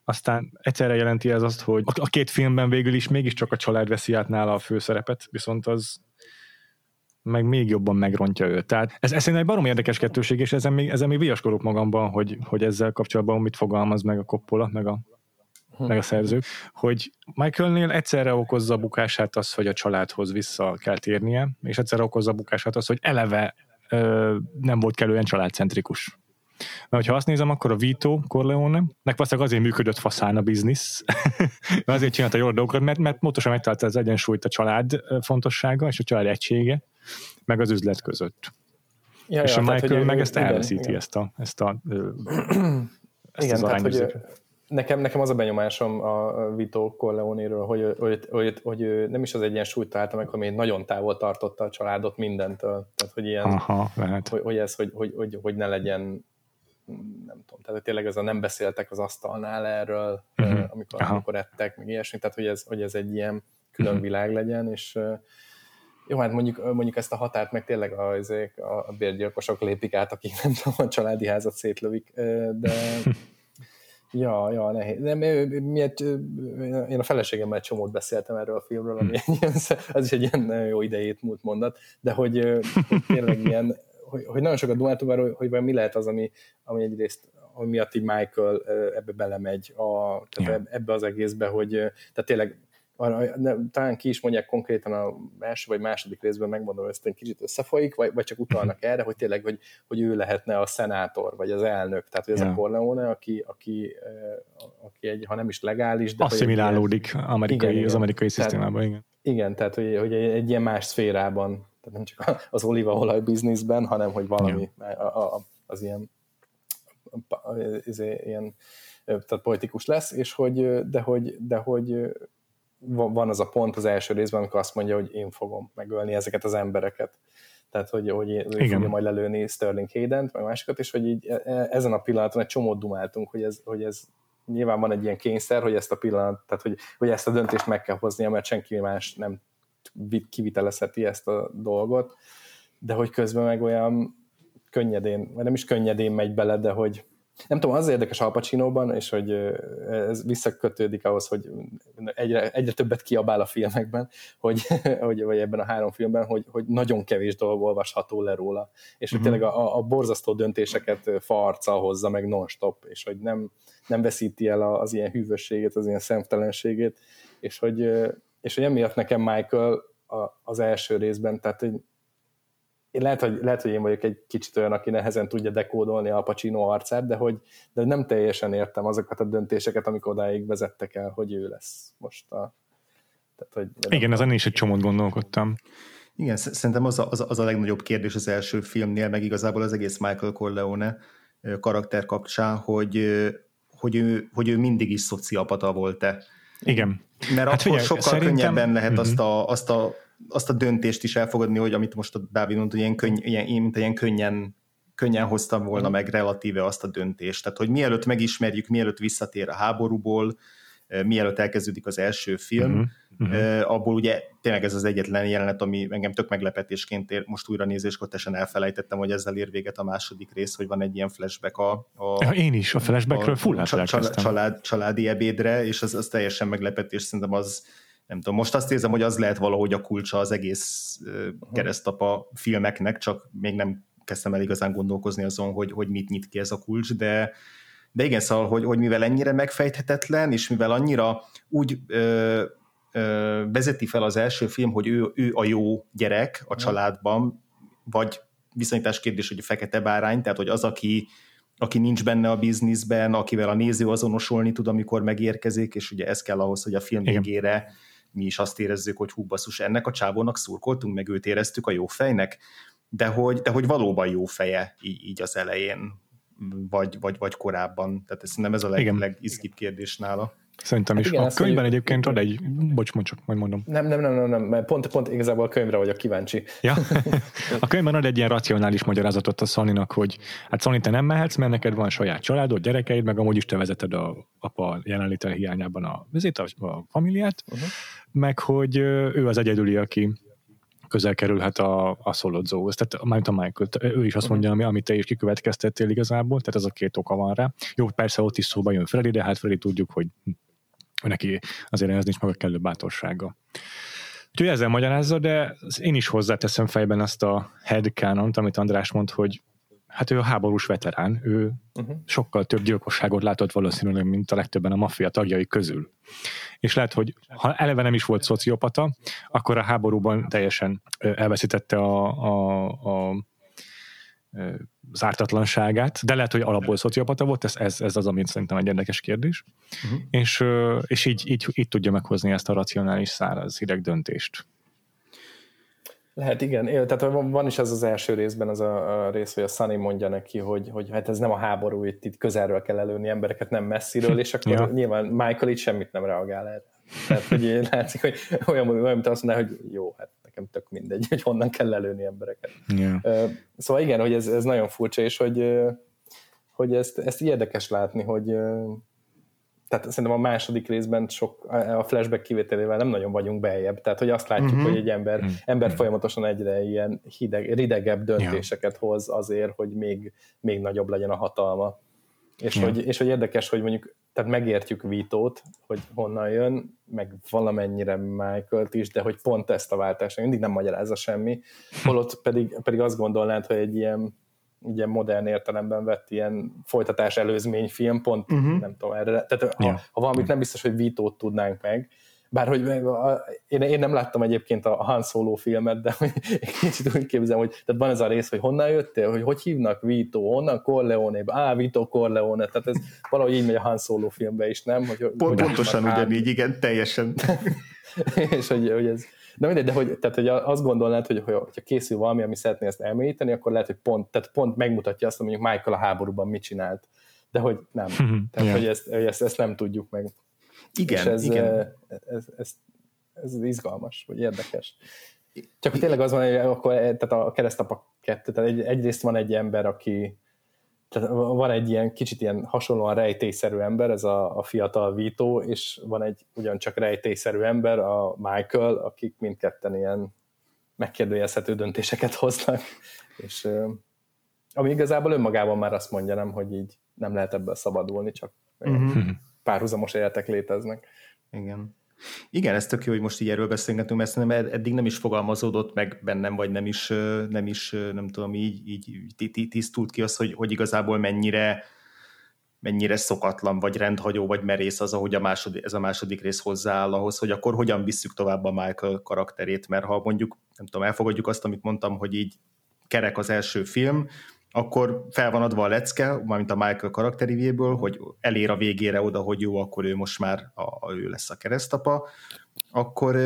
Aztán egyszerre jelenti ez azt, hogy a két filmben végül is mégiscsak a család veszi át nála a főszerepet, viszont az meg még jobban megrontja őt. Tehát ez, ez egy barom érdekes kettőség, és ezen még, ezen még viaskodok magamban, hogy, hogy ezzel kapcsolatban mit fogalmaz meg a Coppola, meg a, hm. meg a szerzők, hogy Michaelnél egyszerre okozza a bukását az, hogy a családhoz vissza kell térnie, és egyszerre okozza a bukását az, hogy eleve ö, nem volt kellően családcentrikus. Mert ha azt nézem, akkor a Vito Corleone, nek valószínűleg azért működött faszán a biznisz, azért csinálta jól dolgokat, mert, mert pontosan megtalálta az egyensúlyt a család fontossága és a család egysége, meg az üzlet között. Ja, és ja, a Michael tehát, meg ő, ezt elveszíti, igen. ezt a, ezt a ezt igen, az tehát, hogy nekem, nekem az a benyomásom a Vito Corleone-ről, hogy, hogy, hogy, hogy, nem is az egyensúlyt találta meg, hanem nagyon távol tartotta a családot mindentől. Tehát, hogy ilyen, Aha, lehet. Hogy, hogy ez, hogy, hogy, hogy, hogy ne legyen nem tudom, tehát tényleg ez a nem beszéltek az asztalnál erről, uh-huh. amikor, amikor ettek, meg ilyesmi, tehát hogy ez, hogy ez egy ilyen külön uh-huh. világ legyen, és jó, hát mondjuk, mondjuk ezt a határt meg tényleg a, a bérgyilkosok lépik át, akik nem tudom, a családi házat szétlövik, de ja, ja, nehéz. Nem, miért, én a feleségemmel csomót beszéltem erről a filmről, ami hmm. az is egy ilyen jó idejét múlt mondat, de hogy tényleg ilyen, hogy, hogy nagyon sokat dumáltunk arról, hogy mi lehet az, ami, ami egyrészt ami miatt így Michael ebbe belemegy, a, tehát ebbe az egészbe, hogy tehát tényleg talán ki is mondják konkrétan a első vagy második részben, megmondom, ezt egy kicsit összefolyik, vagy, vagy csak utalnak erre, hogy tényleg, hogy, hogy ő lehetne a szenátor, vagy az elnök, tehát hogy ez yeah. a Corleone, aki, aki, aki egy, ha nem is legális, de... Asszimilálódik amerikai, igen, az amerikai szisztémában, igen. Igen, tehát hogy, hogy egy ilyen más szférában, tehát nem csak az olívaolaj bizniszben, hanem hogy valami a, a, az ilyen, az ilyen tehát politikus lesz, és hogy, de hogy, de hogy van az a pont az első részben, amikor azt mondja, hogy én fogom megölni ezeket az embereket. Tehát, hogy, hogy ő Igen. fogja majd lelőni Sterling Hayden-t, meg másikat, és hogy így e, e, ezen a pillanaton egy csomót dumáltunk, hogy ez, hogy ez nyilván van egy ilyen kényszer, hogy ezt a pillanat, tehát hogy, hogy ezt a döntést meg kell hoznia, mert senki más nem kivitelezheti ezt a dolgot, de hogy közben meg olyan könnyedén, vagy nem is könnyedén megy bele, de hogy, nem tudom, az érdekes Al Pacino-ban, és hogy ez visszakötődik ahhoz, hogy egyre, egyre többet kiabál a filmekben, hogy, hogy, vagy ebben a három filmben, hogy, hogy nagyon kevés dolog olvasható le róla, és hogy uh-huh. tényleg a, a borzasztó döntéseket farca hozza meg non-stop, és hogy nem, nem veszíti el az ilyen hűvösségét, az ilyen szemtelenségét, és hogy, és hogy emiatt nekem Michael az első részben, tehát hogy én lehet, hogy, lehet, hogy én vagyok egy kicsit olyan, aki nehezen tudja dekódolni a Pacino arcát, de hogy de nem teljesen értem azokat a döntéseket, amik odáig vezettek el, hogy ő lesz most a... Tehát, hogy Igen, ezen is egy csomót gondolkodtam. Igen, szerintem az a, az, az a legnagyobb kérdés az első filmnél, meg igazából az egész Michael Corleone karakter kapcsán, hogy, hogy, ő, hogy ő mindig is szociopata volt-e. Igen. Mert hát akkor figyelj, sokkal szerintem... könnyebben lehet uh-huh. azt, a, azt a azt a döntést is elfogadni, hogy amit most a Dávid mondta, ilyen, könny, ilyen, mint ilyen könnyen könnyen hoztam volna meg relatíve azt a döntést. Tehát, hogy mielőtt megismerjük, mielőtt visszatér a háborúból, mielőtt elkezdődik az első film, uh-huh. Uh-huh. abból ugye tényleg ez az egyetlen jelenet, ami engem tök meglepetésként ér, most újra nézéskor teljesen elfelejtettem, hogy ezzel ér véget a második rész, hogy van egy ilyen flashback a... a én is, a flashbackről full család, család, családi ebédre, és az, az teljesen meglepetés, szerintem az nem tudom, most azt érzem, hogy az lehet valahogy a kulcsa az egész uh, keresztapa filmeknek, csak még nem kezdtem el igazán gondolkozni azon, hogy, hogy mit nyit ki ez a kulcs, de, de igen, szóval, hogy, hogy mivel ennyire megfejthetetlen, és mivel annyira úgy ö, ö, vezeti fel az első film, hogy ő, ő a jó gyerek a családban, vagy viszonyítás kérdés, hogy a fekete bárány, tehát hogy az, aki, aki nincs benne a bizniszben, akivel a néző azonosulni tud, amikor megérkezik, és ugye ez kell ahhoz, hogy a film Igen. végére mi is azt érezzük, hogy hú, basszus, ennek a csávónak szurkoltunk, meg őt éreztük a jó fejnek, de hogy, de hogy valóban jó feje így, így az elején, vagy, vagy, vagy korábban. Tehát ez nem ez a leg, legizgibb kérdés nála. Szerintem hát is. Igen, a könyvben mondjuk, egyébként ad egy, bocs, bocs, csak majd mondom. Nem, nem, nem, nem, nem, mert pont, pont igazából a könyvre vagyok kíváncsi. Ja? A könyvben ad egy ilyen racionális magyarázatot a Szaninak, hogy hát Szani, te nem mehetsz, mert neked van saját családod, gyerekeid, meg amúgy is te vezeted a apa jelenlétel hiányában a, a, a familiát, uh-huh. meg hogy ő az egyedüli, aki közel kerülhet a, a szolodzóhoz. Tehát mármint a Michael, ő is azt mondja, ami, amit te is kikövetkeztettél igazából, tehát ez a két oka van rá. Jó, persze ott is szóba jön Freddy, de hát Freddy tudjuk, hogy neki azért ez nincs maga kellő bátorsága. Úgyhogy ezzel magyarázza, de én is hozzáteszem fejben azt a headcanon amit András mond, hogy hát ő a háborús veterán, ő uh-huh. sokkal több gyilkosságot látott valószínűleg, mint a legtöbben a maffia tagjai közül. És lehet, hogy ha eleve nem is volt szociopata, akkor a háborúban teljesen elveszítette a, a, a az ártatlanságát, de lehet, hogy alapból szociopata volt, ez, ez, ez az, amit szerintem egy érdekes kérdés, uh-huh. és, és így, így, így tudja meghozni ezt a racionális száraz hideg döntést. Lehet, igen. Tehát van is ez az első részben az a, a rész, hogy a Sunny mondja neki, hogy, hogy hát ez nem a háború, itt, itt közelről kell előni embereket, nem messziről, és akkor ja. nyilván Michael itt semmit nem reagál erre. Tehát, hogy látszik, hogy olyan, olyan mint azt mondaná, hogy jó, hát nekem tök mindegy, hogy honnan kell lelőni embereket. Yeah. Szóval igen, hogy ez, ez nagyon furcsa, és hogy, hogy ezt, ezt érdekes látni, hogy tehát szerintem a második részben sok, a flashback kivételével nem nagyon vagyunk beljebb, tehát hogy azt látjuk, uh-huh. hogy egy ember, uh-huh. ember folyamatosan egyre ilyen hideg, ridegebb döntéseket yeah. hoz azért, hogy még, még nagyobb legyen a hatalma. És, yeah. hogy, és hogy érdekes, hogy mondjuk, tehát megértjük Vítót, hogy honnan jön, meg valamennyire Michael-t is, de hogy pont ezt a váltást mindig nem magyarázza semmi, holott pedig, pedig azt gondolnád, hogy egy ilyen ugye modern értelemben vett ilyen folytatás előzményfilm, pont uh-huh. nem tudom erre, tehát ha, yeah. ha valamit nem biztos, hogy Vítót tudnánk meg, bár hogy én, én nem láttam egyébként a Han Solo filmet, de egy kicsit úgy képzelem, hogy tehát van ez a rész, hogy honnan jöttél, hogy hogy hívnak Vito, honnan Corleone, á, Vito Corleone, tehát ez valahogy így megy a Han Solo filmbe is, nem? Hogy, Pont, hogy pontosan ugyanígy, igen, teljesen. és hogy, hogy ez, de mindegy, de hogy, tehát, hogy azt gondolnád, hogy, hogy ha készül valami, ami szeretné ezt elmélyíteni, akkor lehet, hogy pont, tehát pont megmutatja azt, hogy mondjuk Michael a háborúban mit csinált. De hogy nem. tehát, yeah. hogy, ezt, hogy ezt, ezt nem tudjuk meg. Igen, És ez, igen. Ez, ez, ez, ez izgalmas, vagy érdekes. Csak hogy tényleg az van, hogy akkor tehát a keresztapa kettő, tehát egy, egyrészt van egy ember, aki, tehát van egy ilyen kicsit ilyen hasonlóan rejtélyszerű ember, ez a, a fiatal Vito, és van egy ugyancsak rejtélyszerű ember, a Michael, akik mindketten ilyen megkérdőjelezhető döntéseket hoznak, és ami igazából önmagában már azt mondja, nem, hogy így nem lehet ebből szabadulni, csak uh-huh. párhuzamos életek léteznek. Igen. Igen, ez tök jó, hogy most így erről beszélgetünk, mert szerintem eddig nem is fogalmazódott meg bennem, vagy nem is, nem, is, nem tudom, így, így tisztult ki az, hogy, hogy igazából mennyire, mennyire szokatlan, vagy rendhagyó, vagy merész az, ahogy a második, ez a második rész hozzááll ahhoz, hogy akkor hogyan visszük tovább a Michael karakterét, mert ha mondjuk, nem tudom, elfogadjuk azt, amit mondtam, hogy így kerek az első film, akkor fel van adva a lecke, mármint a Michael karakterivéből, hogy elér a végére oda, hogy jó, akkor ő most már a, ő lesz a keresztapa, akkor,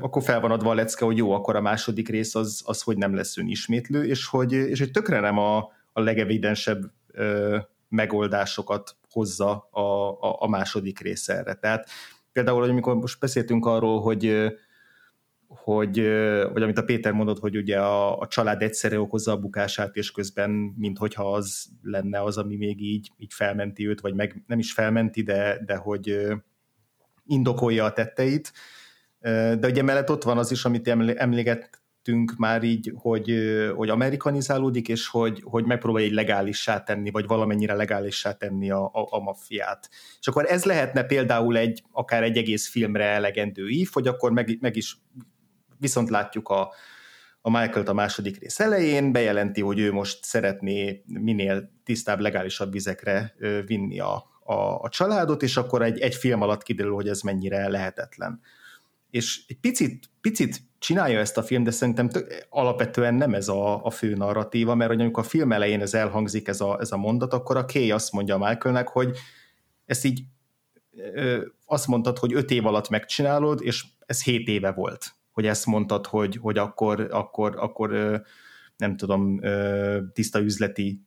akkor fel van adva a lecke, hogy jó, akkor a második rész az, az hogy nem lesz önismétlő, és hogy, és hogy tökre nem a, a legevidensebb ö, megoldásokat hozza a, a, a második rész erre. Tehát például, amikor most beszéltünk arról, hogy hogy, vagy amit a Péter mondott, hogy ugye a, a család egyszerre okozza a bukását, és közben, minthogyha az lenne az, ami még így, így felmenti őt, vagy meg nem is felmenti, de, de hogy indokolja a tetteit. De ugye mellett ott van az is, amit emlégettünk már így, hogy, hogy amerikanizálódik, és hogy, hogy megpróbálja egy legálissá tenni, vagy valamennyire legálissá tenni a, a, a maffiát. És akkor ez lehetne például egy, akár egy egész filmre elegendő ív, hogy akkor meg, meg is viszont látjuk a, a Michael-t a második rész elején, bejelenti, hogy ő most szeretné minél tisztább, legálisabb vizekre vinni a, a, a családot, és akkor egy, egy film alatt kiderül, hogy ez mennyire lehetetlen. És egy picit, picit csinálja ezt a film, de szerintem tök, alapvetően nem ez a, a fő narratíva, mert amikor a film elején ez elhangzik, ez a, ez a mondat, akkor a Kay azt mondja Michaelnek, hogy ezt így ö, azt mondtad, hogy öt év alatt megcsinálod, és ez hét éve volt hogy ezt mondtad, hogy, hogy akkor, akkor, akkor nem tudom, tiszta üzleti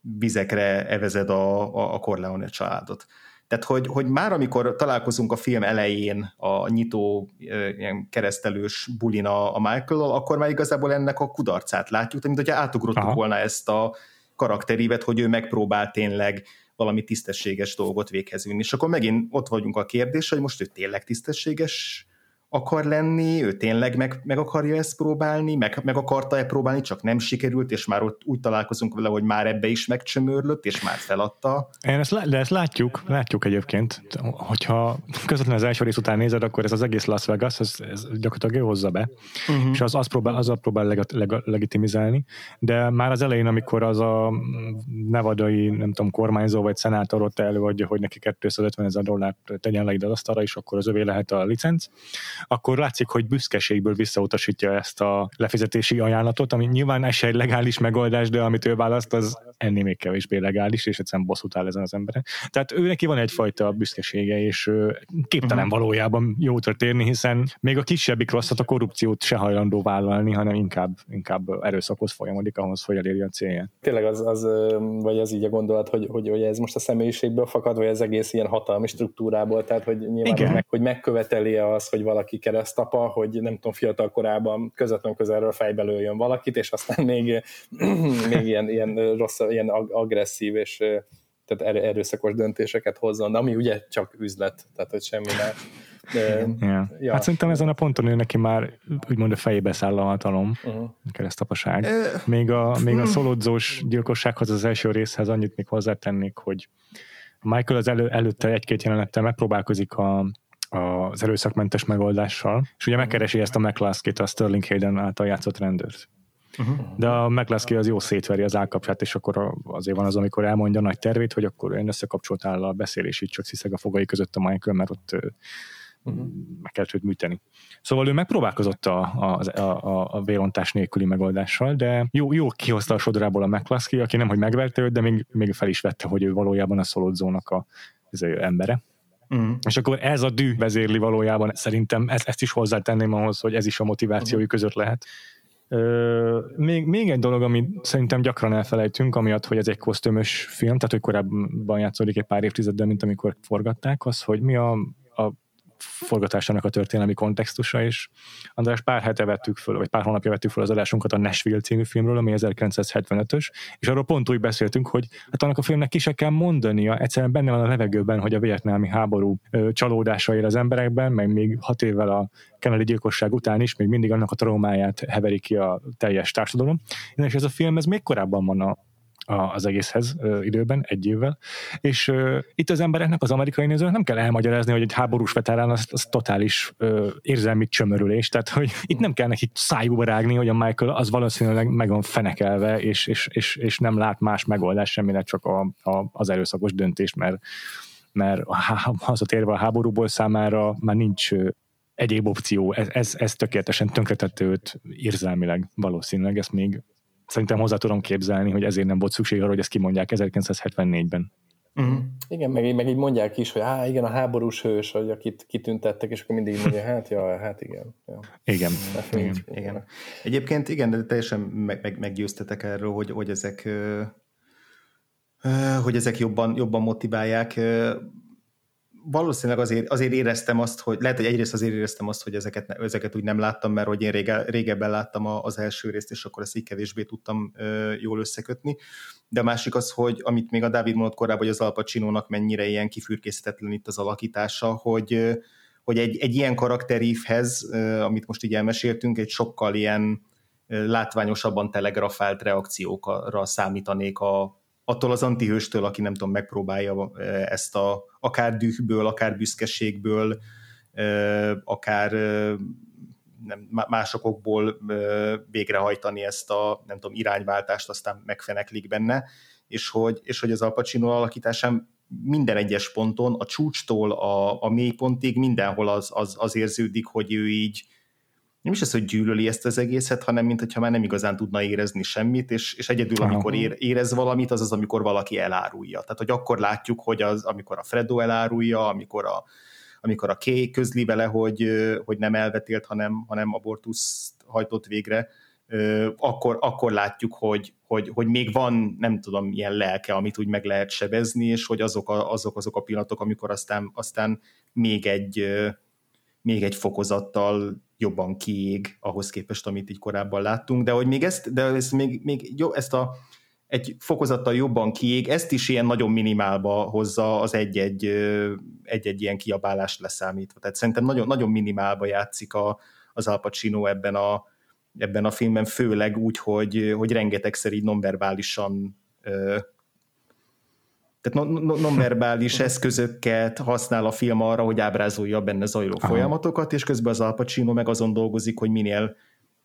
vizekre evezed a, a, a Corleone családot. Tehát, hogy, hogy már amikor találkozunk a film elején a nyitó ilyen keresztelős bulin a, a michael akkor már igazából ennek a kudarcát látjuk, mint hogyha átugrottuk Aha. volna ezt a karakterívet, hogy ő megpróbál tényleg valami tisztességes dolgot véghez vinni. És akkor megint ott vagyunk a kérdés, hogy most ő tényleg tisztességes akar lenni, ő tényleg meg, meg akarja ezt próbálni, meg, meg akarta-e próbálni, csak nem sikerült, és már ott úgy találkozunk vele, hogy már ebbe is megcsömörlött, és már feladta. Én ezt, de ezt látjuk, látjuk egyébként, hogyha közvetlenül az első rész után nézed, akkor ez az egész Las Vegas, ez, ez gyakorlatilag ő hozza be, uh-huh. és az, az próbál, azzal próbál leg, leg, legitimizálni, de már az elején, amikor az a nevadai, nem tudom, kormányzó vagy szenátor ott előadja, hogy neki 250 ezer dollárt tegyen le ide az asztalra, és akkor az övé lehet a licenc, akkor látszik, hogy büszkeségből visszautasítja ezt a lefizetési ajánlatot, ami nyilván ez egy legális megoldás, de amit ő választ, az ennél még kevésbé legális, és egyszerűen bosszút áll ezen az emberen. Tehát ő neki van egyfajta büszkesége, és képtelen uh-huh. valójában jót térni, hiszen még a kisebbik rosszat, a korrupciót se hajlandó vállalni, hanem inkább, inkább erőszakhoz folyamodik ahhoz, hogy elérje a célját. Tényleg az, az vagy az így a gondolat, hogy, hogy, hogy ez most a személyiségből fakad, vagy az egész ilyen hatalmi struktúrából, tehát hogy nyilván. Meg, hogy megköveteli az, hogy valaki valaki keresztapa, hogy nem tudom, fiatal korában közvetlen közelről fejbe lőjön valakit, és aztán még, még ilyen, ilyen rossz, ilyen agresszív és tehát erőszakos döntéseket hozzon, ami ugye csak üzlet, tehát hogy semmi más. De, yeah. ja. Hát szerintem ezen a ponton ő neki már úgymond a fejébe száll a hatalom, uh-huh. keresztapaság. Még a, még a szolodzós gyilkossághoz az első részhez annyit még hozzátennék, hogy Michael az elő, előtte egy-két jelenettel megpróbálkozik a, az erőszakmentes megoldással, és ugye megkeresi ezt a McCluskey-t, a Sterling Hayden által játszott rendőrt. Uh-huh. De a McCluskey az jó szétveri az állkapcsát, és akkor azért van az, amikor elmondja a nagy tervét, hogy akkor én összekapcsolt áll a beszélés, így csak sziszeg a fogai között a Michael, mert ott uh-huh. meg kellett őt műteni. Szóval ő megpróbálkozott a, a, a, a vérontás nélküli megoldással, de jó, jó kihozta a sodrából a McCluskey, aki nem, hogy megverte őt, de még, még fel is vette, hogy ő valójában a szolodzónak a, az embere. Mm. És akkor ez a dű vezérli valójában, szerintem ezt, ezt is hozzátenném ahhoz, hogy ez is a motivációi mm. között lehet. Ö, még, még egy dolog, amit szerintem gyakran elfelejtünk, amiatt, hogy ez egy kosztümös film, tehát hogy korábban játszódik egy pár évtizeddel, mint amikor forgatták, az, hogy mi a, a forgatásának a történelmi kontextusa, és András pár hete vettük föl, vagy pár hónapja vettük föl az adásunkat a Nashville című filmről, ami 1975-ös, és arról pont úgy beszéltünk, hogy hát annak a filmnek ki se kell mondania, egyszerűen benne van a levegőben, hogy a vietnámi háború ö, csalódása ér az emberekben, meg még hat évvel a Kennedy gyilkosság után is még mindig annak a traumáját heveri ki a teljes társadalom. És ez a film, ez még korábban van a, az egészhez időben, egy évvel. És itt az embereknek, az amerikai nézőnek nem kell elmagyarázni, hogy egy háborús veterán az, az totális érzelmi csömörülés, tehát hogy itt nem kell neki szájúba rágni, hogy a Michael az valószínűleg meg van fenekelve, és, és, és, és nem lát más megoldást semmire, csak a, a, az erőszakos döntést, mert mert hazatérve a háborúból számára már nincs egyéb opció. Ez, ez, ez tökéletesen tönkretette őt érzelmileg valószínűleg, ezt még szerintem hozzá tudom képzelni, hogy ezért nem volt szükség arra, hogy ezt kimondják 1974-ben. Uh-huh. Mhm. Igen, meg, meg így mondják is, hogy á, igen, a háborús hős, hogy akit kitüntettek, és akkor mindig így mondja, hát ja, hát igen. Ja. Igen. Hát, igen. igen. igen. Egyébként igen, de teljesen meg, meg, meggyőztetek erről, hogy, hogy ezek hogy ezek jobban, jobban motiválják valószínűleg azért, azért éreztem azt, hogy lehet, hogy egyrészt azért éreztem azt, hogy ezeket, ezeket úgy nem láttam, mert hogy én rége, régebben láttam az első részt, és akkor ezt így kevésbé tudtam ö, jól összekötni. De a másik az, hogy amit még a Dávid mondott korábban, hogy az Al Pacino-nak mennyire ilyen kifürkészhetetlen itt az alakítása, hogy, hogy egy, egy ilyen karakterívhez, amit most így elmeséltünk, egy sokkal ilyen látványosabban telegrafált reakciókra számítanék a, attól az antihőstől, aki nem tudom, megpróbálja ezt a akár dühből, akár büszkeségből, akár nem, másokból végrehajtani ezt a nem tudom, irányváltást, aztán megfeneklik benne, és hogy, és hogy az Al Pacino alakításán minden egyes ponton, a csúcstól a, a mélypontig mindenhol az, az, az érződik, hogy ő így, nem is az, hogy gyűlöli ezt az egészet, hanem mint hogyha már nem igazán tudna érezni semmit, és, és egyedül, amikor ér, érez valamit, az az, amikor valaki elárulja. Tehát, hogy akkor látjuk, hogy az, amikor a Fredo elárulja, amikor a, amikor a Kay közli vele, hogy, hogy nem elvetélt, hanem, hanem abortusz hajtott végre, akkor, akkor látjuk, hogy, hogy, hogy még van, nem tudom, ilyen lelke, amit úgy meg lehet sebezni, és hogy azok, a, azok, azok a pillanatok, amikor aztán, aztán még egy még egy fokozattal jobban kiég ahhoz képest, amit így korábban láttunk, de hogy még ezt, de ezt még, még jó, ezt a egy fokozattal jobban kiég, ezt is ilyen nagyon minimálba hozza az egy-egy, egy-egy ilyen kiabálást leszámítva. Tehát szerintem nagyon, nagyon minimálba játszik a, az Al Pacino ebben a, ebben a filmben, főleg úgy, hogy, hogy rengetegszer így nonverbálisan tehát nonverbális eszközöket használ a film arra, hogy ábrázolja benne zajló Aha. folyamatokat, és közben az Al Pacino meg azon dolgozik, hogy minél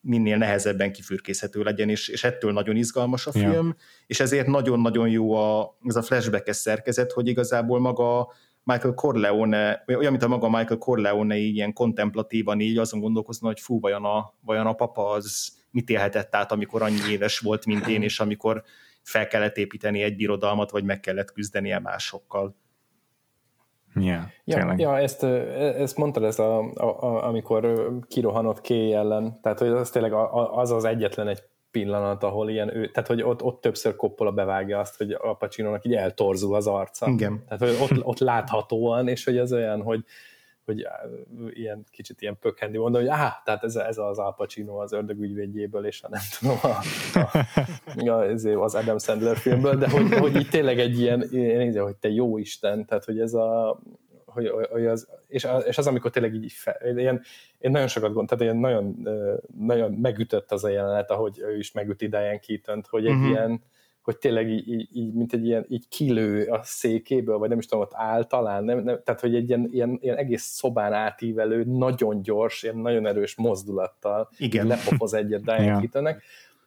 minél nehezebben kifürkészhető legyen, és, és ettől nagyon izgalmas a film, ja. és ezért nagyon-nagyon jó a, ez a flashback szerkezet, hogy igazából maga Michael Corleone, olyan, mint a maga Michael Corleone így ilyen kontemplatívan így azon gondolkozna, hogy fú, vajon a, vajon a papa az mit élhetett át, amikor annyi éves volt, mint én, és amikor fel kellett építeni egy birodalmat, vagy meg kellett küzdenie másokkal. Yeah, ja, ja, ezt, ezt mondtad, ez a, a, a, amikor kirohanott Kay ellen, tehát hogy az tényleg az az egyetlen egy pillanat, ahol ilyen ő, tehát hogy ott, ott többször Coppola bevágja azt, hogy a Pacino-nak így eltorzul az arca. Igen. Tehát hogy ott, ott láthatóan, és hogy az olyan, hogy, hogy ilyen kicsit ilyen pökhendi mondani, hogy áh, tehát ez, ez az Al Pacino az ördögügyvédjéből, és a nem tudom, a, a, a, az Adam Sandler filmből, de hogy, hogy így tényleg egy ilyen, én hogy te jó Isten, tehát hogy ez a, hogy, hogy az, és, az, és az, amikor tényleg így fel, ilyen, én nagyon sokat gond, tehát ilyen nagyon, nagyon megütött az a jelenet, ahogy ő is megüti Diane keaton hogy egy uh-huh. ilyen, hogy tényleg így, így, mint egy ilyen, így kilő a székéből, vagy nem is tudom, ott áll talán, nem, nem, tehát hogy egy ilyen, ilyen, ilyen egész szobán átívelő, nagyon gyors, ilyen nagyon erős mozdulattal Igen. lepofoz egyet Diane ja. Keatonnek,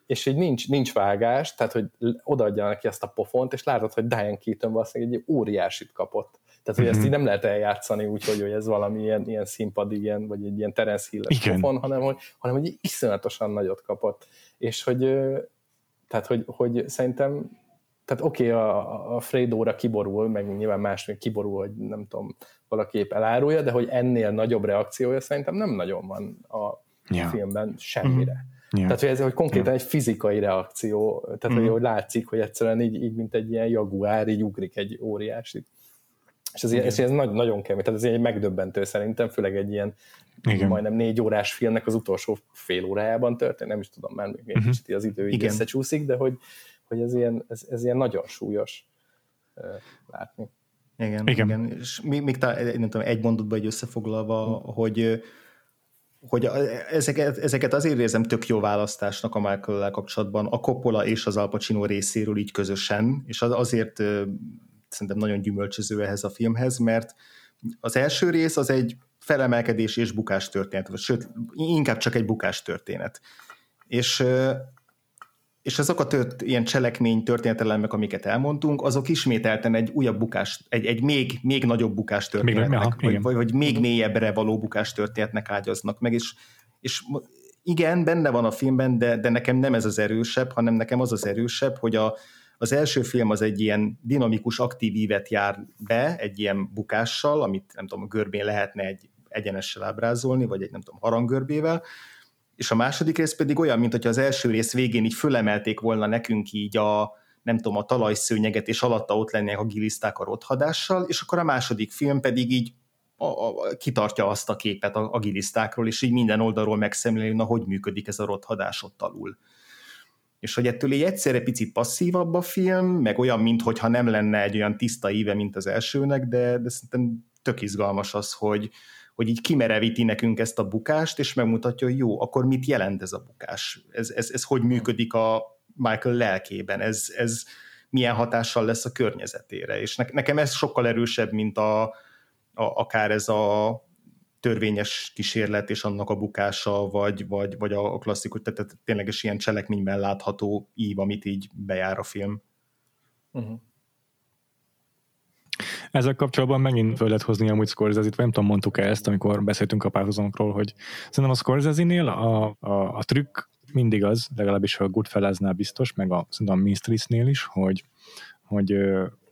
és így nincs, nincs vágás, tehát hogy odaadja neki ezt a pofont, és látod, hogy Diane Keaton valószínűleg egy óriásit kapott. Tehát, hogy mm-hmm. ezt így nem lehet eljátszani úgy, hogy, hogy ez valami ilyen, ilyen színpad, ilyen, vagy egy ilyen Terence hill pofon, hanem hogy, hanem hogy iszonyatosan nagyot kapott. És hogy tehát, hogy, hogy szerintem tehát oké, okay, a, a Fredo-ra kiborul, meg nyilván más még kiborul, hogy nem tudom, valaki épp elárulja, de hogy ennél nagyobb reakciója szerintem nem nagyon van a yeah. filmben semmire. Mm-hmm. Yeah. Tehát, hogy ez hogy konkrétan yeah. egy fizikai reakció, tehát, mm-hmm. hogy, hogy látszik, hogy egyszerűen így, így, mint egy ilyen jaguár, így ugrik egy óriási. És ez, ez, ez nagy, nagyon kemény, tehát ez egy megdöbbentő szerintem, főleg egy ilyen Igen. majdnem négy órás filmnek az utolsó fél órájában történt, nem is tudom, már még egy uh-huh. kicsit az idő így összecsúszik, de hogy, hogy ez, ilyen, ez, ez ilyen nagyon súlyos uh, látni. Igen, igen. igen. És még, még tá, nem tudom, egy mondatban egy összefoglalva, hmm. hogy hogy ezeket, ezeket azért érzem tök jó választásnak a michael kapcsolatban, a Coppola és az Al Pacino részéről így közösen, és az azért szerintem nagyon gyümölcsöző ehhez a filmhez, mert az első rész az egy felemelkedés és bukás történet, vagy sőt, inkább csak egy bukás történet. És, és azok a tört, ilyen cselekmény történetelemek, amiket elmondtunk, azok ismételten egy újabb bukás, egy, egy még, még nagyobb bukás történetnek, még, vagy, vagy, vagy még mélyebbre való bukás történetnek ágyaznak meg, és, és igen, benne van a filmben, de, de nekem nem ez az erősebb, hanem nekem az az erősebb, hogy a, az első film az egy ilyen dinamikus, aktív ívet jár be, egy ilyen bukással, amit nem tudom, a görbén lehetne egy egyenessel ábrázolni, vagy egy nem tudom, haranggörbével, és a második rész pedig olyan, mint hogyha az első rész végén így fölemelték volna nekünk így a, nem tudom, a talajszőnyeget, és alatta ott lennének a giliszták a rothadással, és akkor a második film pedig így a, a, kitartja azt a képet a, a gilisztákról, és így minden oldalról megszemléli, na hogy működik ez a rothadás ott alul. És hogy ettől így egyszerre picit passzívabb a film, meg olyan, mintha nem lenne egy olyan tiszta íve, mint az elsőnek, de, de szerintem tök izgalmas az, hogy, hogy így kimerevíti nekünk ezt a bukást, és megmutatja, hogy jó, akkor mit jelent ez a bukás? Ez, ez, ez hogy működik a Michael lelkében? Ez, ez milyen hatással lesz a környezetére? És ne, nekem ez sokkal erősebb, mint a, a, akár ez a törvényes kísérlet és annak a bukása, vagy, vagy, vagy a klasszikus, tehát, tehát tényleges ilyen cselekményben látható ív, amit így bejár a film. Uh-huh. Ezzel kapcsolatban megint föl lehet hozni amúgy Scorsese-t, vagy nem tudom, mondtuk-e ezt, amikor beszéltünk a párhuzamokról, hogy szerintem a Scorsese-nél a, a, a trükk mindig az, legalábbis a Goodfellas-nál biztos, meg a, szerintem a Minstris-nél is, hogy, hogy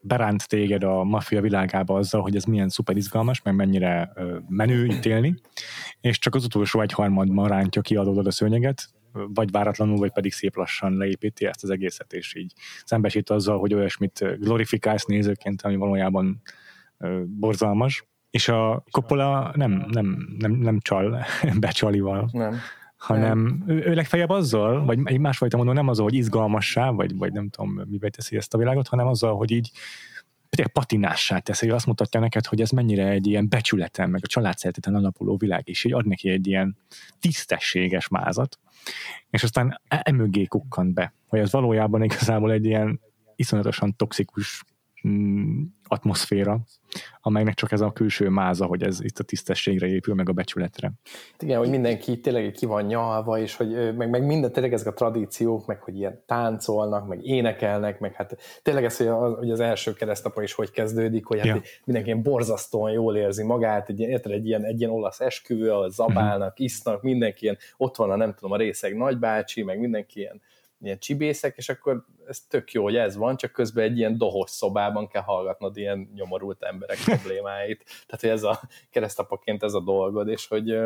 beránt téged a maffia világába azzal, hogy ez milyen szuper izgalmas, meg mennyire menő ítélni, és csak az utolsó egyharmadban rántja ki adódod a szőnyeget, vagy váratlanul, vagy pedig szép lassan leépíti ezt az egészet, és így szembesít azzal, hogy olyasmit glorifikálsz nézőként, ami valójában borzalmas. És a Coppola nem, nem, nem, nem csal becsalival. Nem hanem ő, ő legfeljebb azzal, vagy egy másfajta mondom, nem azzal, hogy izgalmassá, vagy, vagy nem tudom, mivel teszi ezt a világot, hanem azzal, hogy így patinássá teszi, hogy azt mutatja neked, hogy ez mennyire egy ilyen becsületen, meg a család szereteten alapuló világ, és így ad neki egy ilyen tisztességes mázat, és aztán emögé kukkant be, hogy ez valójában igazából egy ilyen iszonyatosan toxikus mm, atmoszféra, amelynek csak ez a külső máza, hogy ez itt a tisztességre épül, meg a becsületre. Igen, hogy mindenki tényleg ki van nyalva, és hogy meg, meg minden tényleg ezek a tradíciók, meg hogy ilyen táncolnak, meg énekelnek, meg hát tényleg ez, hogy az, hogy az első keresztapa is hogy kezdődik, hogy hát ja. mindenki ilyen borzasztóan jól érzi magát, egy, érted, egy ilyen, egy ilyen olasz esküvő, ahol zabálnak, uh-huh. isznak, mindenki ilyen, ott van a nem tudom, a részeg nagybácsi, meg mindenki ilyen ilyen csibészek, és akkor ez tök jó, hogy ez van, csak közben egy ilyen dohos szobában kell hallgatnod ilyen nyomorult emberek problémáit. Tehát, hogy ez a keresztapaként ez a dolgod, és hogy,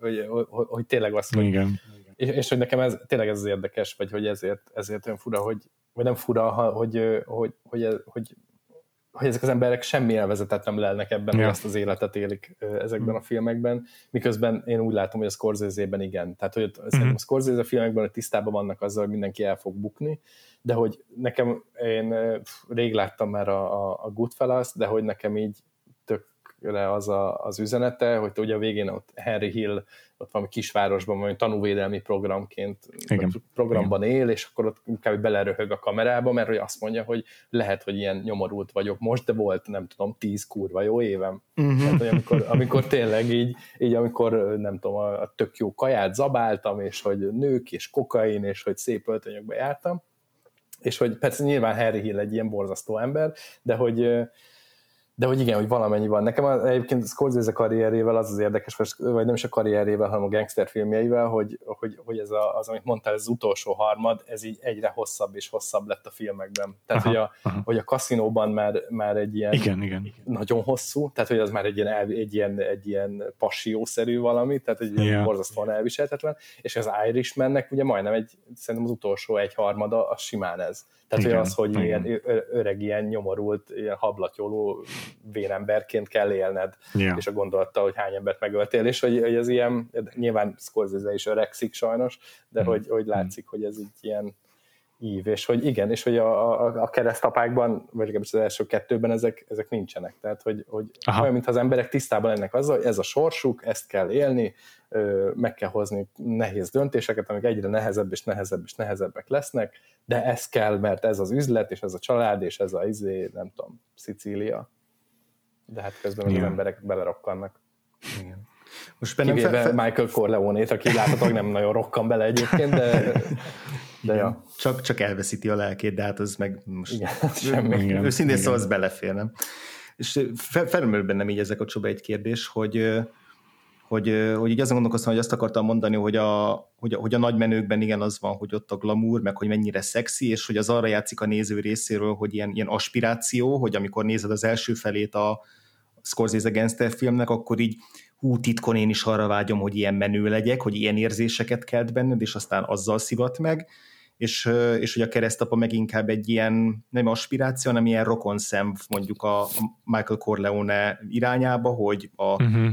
hogy, hogy, hogy tényleg azt, hogy, Igen. És, és, hogy nekem ez, tényleg ez az érdekes, vagy hogy ezért, ezért olyan fura, hogy, vagy nem fura, hogy, hogy, hogy, hogy, hogy hogy ezek az emberek semmi elvezetet nem lelnek ebben, ja. hogy azt az életet élik ezekben mm. a filmekben, miközben én úgy látom, hogy a Scorsese-ben igen. Tehát, hogy mm. szerintem a Scorsese filmekben hogy tisztában vannak azzal, hogy mindenki el fog bukni, de hogy nekem, én rég láttam már a, a Goodfellas, de hogy nekem így tökre az a, az üzenete, hogy ugye a végén ott Henry Hill ott valami kisvárosban, vagy tanúvédelmi programként Igen. programban Igen. él, és akkor ott kb. beleröhög a kamerába, mert hogy azt mondja, hogy lehet, hogy ilyen nyomorult vagyok most, de volt, nem tudom, tíz kurva jó évem. Uh-huh. Tehát, hogy amikor, amikor tényleg így, így, amikor nem tudom, a, a tök jó kaját zabáltam, és hogy nők, és kokain, és hogy szép öltönyökbe jártam, és hogy persze nyilván Harry Hill egy ilyen borzasztó ember, de hogy de hogy igen, hogy valamennyi van. Nekem az, egyébként Scorsese karrierével az az érdekes, vagy nem is a karrierével, hanem a gangster filmjeivel, hogy, hogy, hogy ez a, az, amit mondtál, ez az utolsó harmad, ez így egyre hosszabb és hosszabb lett a filmekben. Tehát, aha, hogy, a, aha. hogy a kaszinóban már, már egy ilyen igen, igen. nagyon hosszú, tehát, hogy az már egy ilyen, egy ilyen, egy ilyen passiószerű valami, tehát egy yeah. borzasztóan elviselhetetlen, és az Irishmannek ugye majdnem egy, szerintem az utolsó egy harmada, az simán ez. Tehát, igen, hogy az, hogy igen. ilyen öreg, ilyen nyomorult, ilyen hablatyoló véremberként kell élned, yeah. és a gondolattal, hogy hány embert megöltél, és hogy, hogy ez ilyen, nyilván Scorsese is öregszik sajnos, de mm. hogy, hogy látszik, hogy ez így ilyen ív, és hogy igen, és hogy a, a, a keresztapákban, vagy legalábbis az első kettőben ezek, ezek nincsenek. Tehát, hogy, hogy olyan, mintha az emberek tisztában lennek azzal, hogy ez a sorsuk, ezt kell élni, meg kell hozni nehéz döntéseket, amik egyre nehezebb és nehezebb és nehezebbek lesznek, de ez kell, mert ez az üzlet, és ez a család, és ez a izé, nem tudom, Szicília. De hát közben Igen. az emberek belerokkannak. Igen. Most Kivéve fe, fe... Michael Corleone-t, aki láthatóan nem nagyon rokkan bele egyébként, de, de ja. Csak, csak elveszíti a lelkét, de hát az meg most Igen, semmi. Őszintén szóval az belefér, nem? És felmerül bennem így ezek a csoba egy kérdés, hogy hogy, hogy így azon gondolkoztam, hogy azt akartam mondani, hogy a, hogy, a, hogy a nagymenőkben igen az van, hogy ott a glamour, meg hogy mennyire szexi, és hogy az arra játszik a néző részéről, hogy ilyen, ilyen aspiráció, hogy amikor nézed az első felét a Scorsese Gangster filmnek, akkor így hú, titkon én is arra vágyom, hogy ilyen menő legyek, hogy ilyen érzéseket kelt benned, és aztán azzal szivat meg, és, és hogy a keresztapa meg inkább egy ilyen, nem aspiráció, hanem ilyen rokon mondjuk a Michael Corleone irányába, hogy a, uh-huh.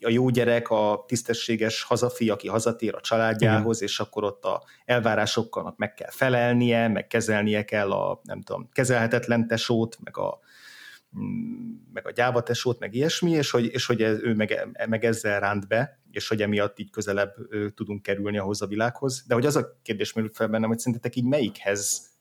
a jó gyerek, a tisztességes hazafi, aki hazatér a családjához, uh-huh. és akkor ott a elvárásokkal meg kell felelnie, meg kezelnie kell a, nem tudom, kezelhetetlen tesót, meg a, meg a gyávatesót, meg ilyesmi, és hogy, és hogy ő meg, meg ezzel ránt be, és hogy emiatt így közelebb tudunk kerülni ahhoz a világhoz. De hogy az a kérdés merült fel bennem, hogy szerintetek így melyikhez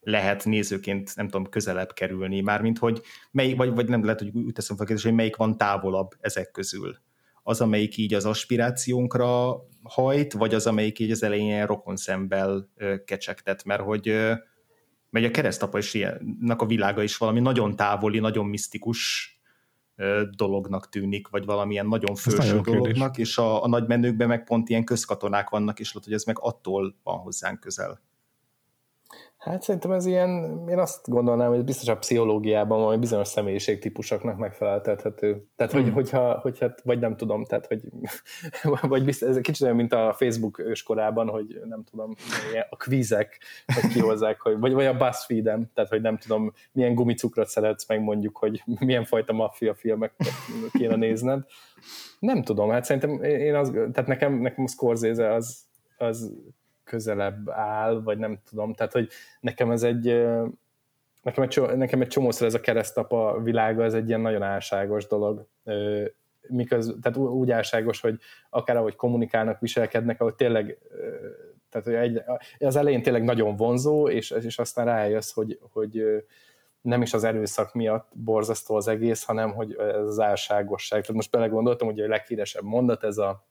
lehet nézőként, nem tudom, közelebb kerülni, mármint hogy melyik, vagy, vagy nem lehet, hogy úgy teszem fel a kérdés, hogy melyik van távolabb ezek közül. Az, amelyik így az aspirációnkra hajt, vagy az, amelyik így az elején rokon szemmel kecsegtet, mert hogy mert a keresztapa is ilyennek a világa is valami nagyon távoli, nagyon misztikus dolognak tűnik, vagy valamilyen nagyon főső dolognak, kérdés. és a, a nagy menőkben meg pont ilyen közkatonák vannak, és lehet, hogy ez meg attól van hozzánk közel. Hát szerintem ez ilyen, én azt gondolnám, hogy biztos a pszichológiában valami bizonyos személyiségtípusoknak megfeleltethető. Tehát, hogy, hmm. hogyha, hogyha, vagy nem tudom, tehát, hogy, vagy biztos, ez kicsit olyan, mint a Facebook őskorában, hogy nem tudom, a kvízek, hogy kihozzák, hogy, vagy, vagy a BuzzFeed-em, tehát, hogy nem tudom, milyen gumicukrot szeretsz, meg mondjuk, hogy milyen fajta maffia filmeket kéne nézned. Nem tudom, hát szerintem én az, tehát nekem, nekem a Scorsese az, az közelebb áll, vagy nem tudom, tehát hogy nekem ez egy nekem egy, nekem egy csomószor ez a keresztapa világa, ez egy ilyen nagyon álságos dolog, miköz, tehát úgy álságos, hogy akár ahogy kommunikálnak, viselkednek, ahogy tényleg tehát hogy egy, az elején tényleg nagyon vonzó, és, és aztán rájössz, hogy, hogy nem is az erőszak miatt borzasztó az egész, hanem hogy ez az álságosság. Tehát most belegondoltam, hogy a leghíresebb mondat, ez a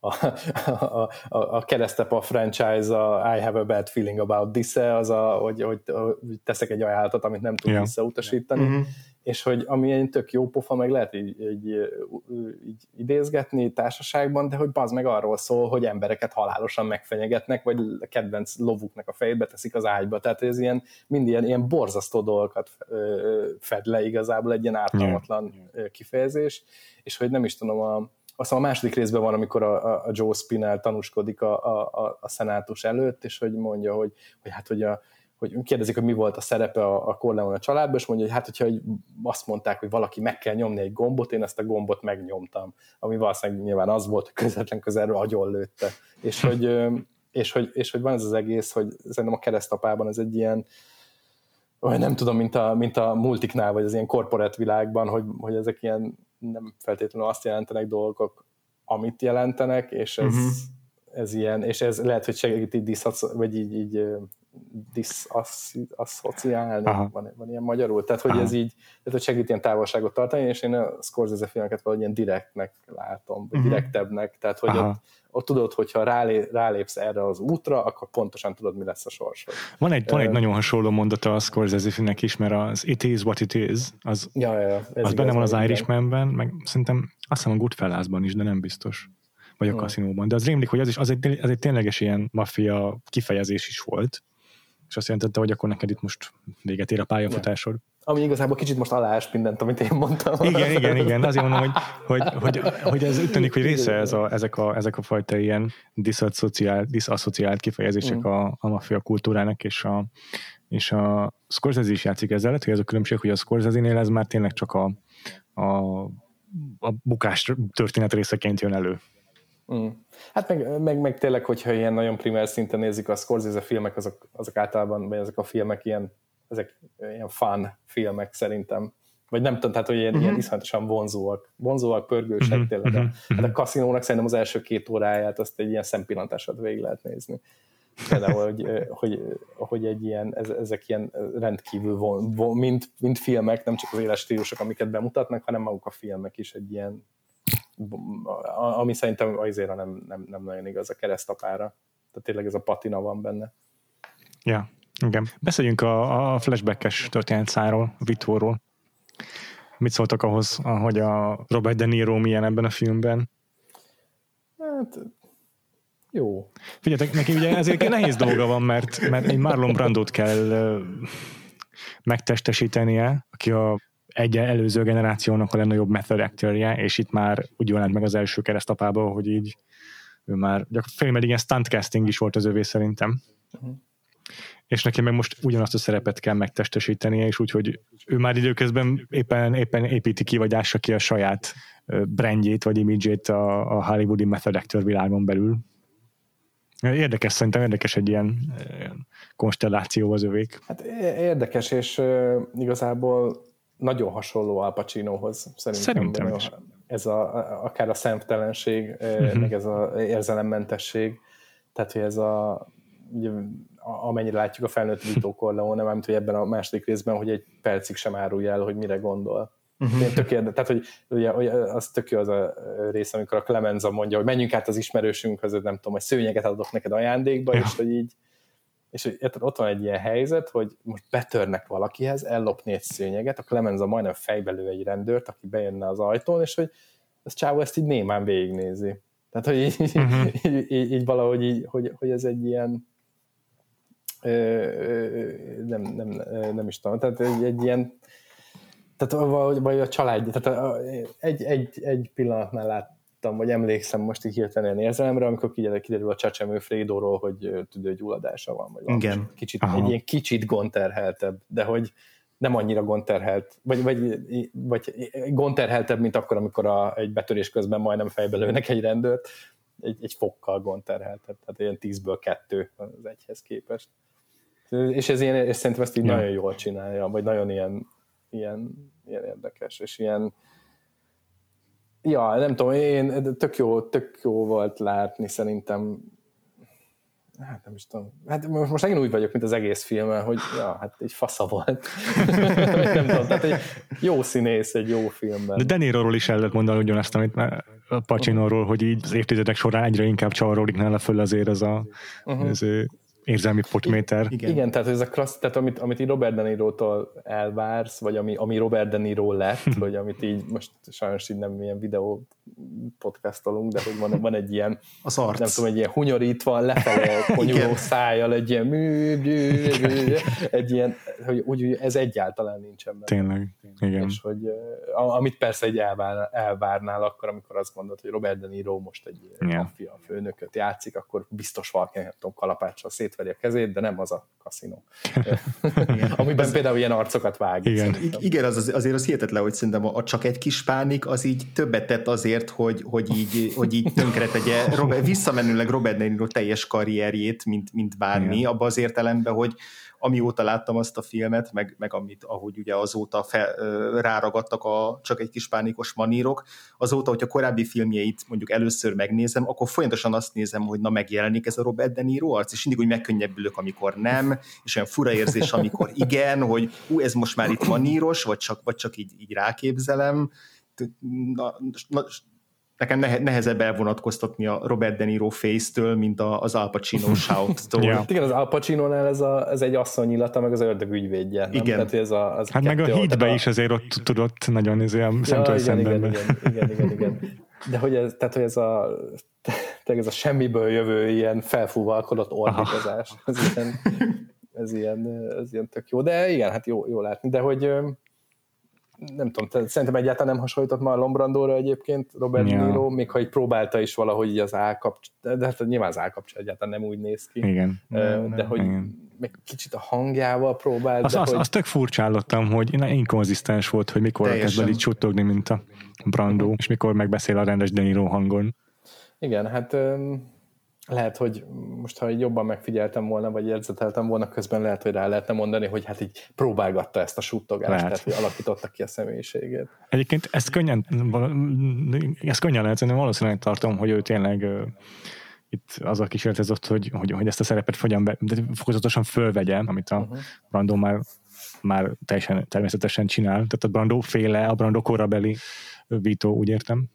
a, a, a, a keresztepa franchise, a I have a bad feeling about this az a, hogy, hogy, hogy teszek egy ajánlatot, amit nem tudok yeah. visszautasítani, mm-hmm. és hogy ami egy tök jó pofa, meg lehet így, így, így idézgetni társaságban, de hogy bazd meg arról szól, hogy embereket halálosan megfenyegetnek, vagy a kedvenc lovuknak a fejébe teszik az ágyba, tehát ez ilyen, mind ilyen, ilyen borzasztó dolgokat fed le igazából egy ilyen ártalmatlan yeah. kifejezés, és hogy nem is tudom, a, aztán a második részben van, amikor a, a Joe Spinell tanúskodik a, a, a szenátus előtt, és hogy mondja, hogy, hogy hát, hogy a, hogy kérdezik, hogy mi volt a szerepe a, a Corleone a családban, és mondja, hogy hát, hogyha azt mondták, hogy valaki meg kell nyomni egy gombot, én ezt a gombot megnyomtam, ami valószínűleg nyilván az volt, hogy közvetlen közelről agyon lőtte. És hogy, és, hogy, és hogy van ez az egész, hogy szerintem a keresztapában ez egy ilyen, vagy nem tudom, mint a, mint a multiknál, vagy az ilyen korporát világban, hogy, hogy ezek ilyen nem feltétlenül azt jelentenek dolgok, amit jelentenek, és ez, uh-huh. ez ilyen, és ez lehet, hogy segít így, disz, vagy így, így diszaszociálni, van, van ilyen magyarul, tehát hogy Aha. ez így, tehát hogy segít ilyen távolságot tartani, és én a Scorsese filmeket valahogy ilyen direktnek látom, vagy uh-huh. direktebbnek, tehát hogy ott, ott tudod, hogyha rálé, rálépsz erre az útra, akkor pontosan tudod, mi lesz a sorsod. Van egy, van egy nagyon hasonló mondata a Scorsese filmnek is, mert az It is what it is, az, ja, ja, ja, az benne van az Irishmanben, meg szerintem azt hiszem a Goodfellasban is, de nem biztos. Vagy a kaszinóban. De az rémlik, hogy az is az egy, az egy tényleges ilyen maffia kifejezés is volt, és azt jelentette, hogy akkor neked itt most véget ér a pályafutásod. Ja. Ami igazából kicsit most aláás mindent, amit én mondtam. Igen, igen, igen. Azért mondom, hogy, hogy, hogy, hogy ez úgy tűnik, hogy része ez a, ezek, a, ezek a fajta ilyen diszaszociált kifejezések mm. a, a maffia kultúrának, és a, és a Scorsese is játszik ezzel, hogy ez a különbség, hogy a Scorsese-nél ez már tényleg csak a, a, a bukás történet részeként jön elő. Mm. Hát meg, meg, meg tényleg, hogyha ilyen nagyon primer szinten nézik a Scorsese filmek, azok, azok általában, vagy ezek a filmek ilyen, ezek ilyen fun filmek szerintem. Vagy nem tudom, tehát, hogy ilyen, uh-huh. ilyen iszonyatosan vonzóak, vonzóak, pörgősek uh-huh. tényleg. Uh-huh. Hát a kaszinónak szerintem az első két óráját azt egy ilyen szempillantásod végig lehet nézni. Például, hogy, hogy, hogy egy ilyen, ezek ilyen rendkívül von, von, mint, mint filmek, nem csak az éles stílusok, amiket bemutatnak, hanem maguk a filmek is egy ilyen ami szerintem azért nem, nem, nem nagyon igaz a keresztapára. Tehát tényleg ez a patina van benne. Ja, igen. Beszéljünk a, a flashbackes történetszáról, Vitorról. Mit szóltak ahhoz, hogy a Robert De Niro milyen ebben a filmben? Hát, jó. Figyeljetek, neki ugye ezért nehéz dolga van, mert, mert egy Marlon Brandot kell megtestesítenie, aki a egy előző generációnak a legnagyobb method actorje, és itt már úgy jelent meg az első keresztapába, hogy így ő már gyakorlatilag ilyen stuntcasting is volt az övé szerintem. és neki meg most ugyanazt a szerepet kell megtestesítenie, és úgyhogy ő már időközben éppen, éppen építi ki, vagy ássa ki a saját brandjét, vagy imidzsét a, a hollywoodi method actor világon belül. Érdekes, szerintem érdekes egy ilyen, ilyen konstelláció az övék. Hát érdekes, és igazából nagyon hasonló Al Pacinohoz. Szerintem, szerintem is. Ez a, akár a szemtelenség, uh-huh. meg ez az érzelemmentesség, tehát hogy ez a ugye, amennyire látjuk a felnőtt Vito Corleone, nem hogy ebben a második részben, hogy egy percig sem árulja el, hogy mire gondol. Uh-huh. Én tök érde, tehát, hogy ugye, ugye, az tök jó az a rész, amikor a Clemenza mondja, hogy menjünk át az ismerősünk között, nem tudom, hogy szőnyeget adok neked ajándékba, ja. és hogy így, és hogy ott van egy ilyen helyzet, hogy most betörnek valakihez, ellopni egy szőnyeget, a Clemenza majdnem fejbelő egy rendőrt, aki bejönne az ajtón, és hogy ez csávó ezt így némán végignézi. Tehát, hogy így, uh-huh. így, így, így valahogy így, hogy, hogy ez egy ilyen nem, nem, nem is tudom, tehát egy, egy ilyen tehát vagy, vagy a család, tehát egy, egy, egy pillanatnál láttam, vagy emlékszem most így hirtelen érzelemre, amikor kiderül a csecsemő Frédóról, hogy tüdőgyulladása van, vagy Igen. Kicsit, egy ilyen kicsit gonterheltebb, de hogy nem annyira gonterhelt, vagy, vagy, vagy gonterheltebb, mint akkor, amikor a, egy betörés közben majdnem fejbe lőnek egy rendőrt, egy, egy fokkal gonterheltebb, tehát ilyen tízből kettő az egyhez képest. És ez ilyen, és szerintem ezt így ja. nagyon jól csinálja, vagy nagyon ilyen, ilyen, ilyen érdekes, és ilyen ja, nem tudom, én tök jó, tök jó volt látni szerintem hát nem is tudom, hát most, megint úgy vagyok, mint az egész filmen, hogy ja, hát egy fasza volt. nem tudom, tehát egy jó színész egy jó filmben. De Deniroról is el lehet mondani ugyanazt, amit a Pacinóról, hogy így az évtizedek során egyre inkább csavarodik nála föl azért ez a uh-huh. ez érzelmi potméter. Igen. Igen, tehát ez a klassz, tehát amit, amit így Robert De Niro-tól elvársz, vagy ami, ami Robert De Niro lett, vagy amit így most sajnos így nem ilyen videó podcastolunk, de hogy van, van egy ilyen az arc. nem tudom, egy ilyen hunyorítva, lefelé konyuló szájjal, egy ilyen mű, mű, mű, egy ilyen, hogy úgy, ez egyáltalán nincsen benne. Tényleg, igen. És hogy amit persze egy elvár, elvárnál akkor, amikor azt gondolod, hogy Robert De Niro most egy yeah. maffia főnököt játszik, akkor biztos valaki, nem tudom, kalapáccsal szétveri a kezét, de nem az a kaszinó. Amiben ez, például ilyen arcokat vág. Igen, igen az, azért az hihetetlen, hogy szerintem a, a csak egy kis pánik az így többet tett azért, hogy, hogy így, hogy így tönkre tegye Robert, visszamenőleg Robert De Niro teljes karrierjét, mint, mint bármi, abban az értelemben, hogy amióta láttam azt a filmet, meg, meg amit, ahogy ugye azóta fel, ráragadtak a csak egy kis pánikos manírok, azóta, hogy a korábbi filmjeit mondjuk először megnézem, akkor folyamatosan azt nézem, hogy na megjelenik ez a Robert De Niro arc, és mindig úgy megkönnyebbülök, amikor nem, és olyan fura érzés, amikor igen, hogy ú, ez most már itt maníros, vagy csak, vagy csak így, így ráképzelem. Na, na, nekem nehezebb elvonatkoztatni a Robert De Niro face-től, mint az Al Pacino shout-tól. ja. Igen, az Al Pacino-nál ez, a, ez egy asszonyillata, meg az ördög ügyvédje. Nem? Igen. Tehát ez a, az hát meg a hitbe is azért ott tudott nagyon ez olyan szemtől ja, igen, igen, igen, igen, igen, igen. De hogy ez, tehát, hogy ez a, ez a semmiből jövő ilyen felfúvalkodott ordítozás, ez ilyen, ez ilyen, ez ilyen tök jó. De igen, hát jó, jó látni. De hogy nem tudom, szerintem egyáltalán nem hasonlított már Lombrandóra egyébként Robert ja. Niro, még ha így próbálta is valahogy az állkapcs, de hát nyilván az állkapcs egyáltalán nem úgy néz ki. Igen. De, de hogy igen. még kicsit a hangjával próbált. Az, de az, hogy... azt tök furcsálottam, hogy inkonzisztens volt, hogy mikor kezd el így csuttogni, mint a Brando, uh-huh. és mikor megbeszél a rendes De Niro hangon. Igen, hát lehet, hogy most ha jobban megfigyeltem volna, vagy érzeteltem volna, közben lehet, hogy rá lehetne mondani, hogy hát így próbálgatta ezt a suttogást, tehát hogy alakította ki a személyiségét. Egyébként ezt könnyen, ezt könnyen lehet, szerintem valószínűleg tartom, hogy ő tényleg itt az a kísérletezett, hogy, hogy, hogy ezt a szerepet fogyan be, de fokozatosan fölvegye, amit a uh-huh. Brando már, már teljesen természetesen csinál. Tehát a Brando féle, a Brando korabeli Vito, úgy értem.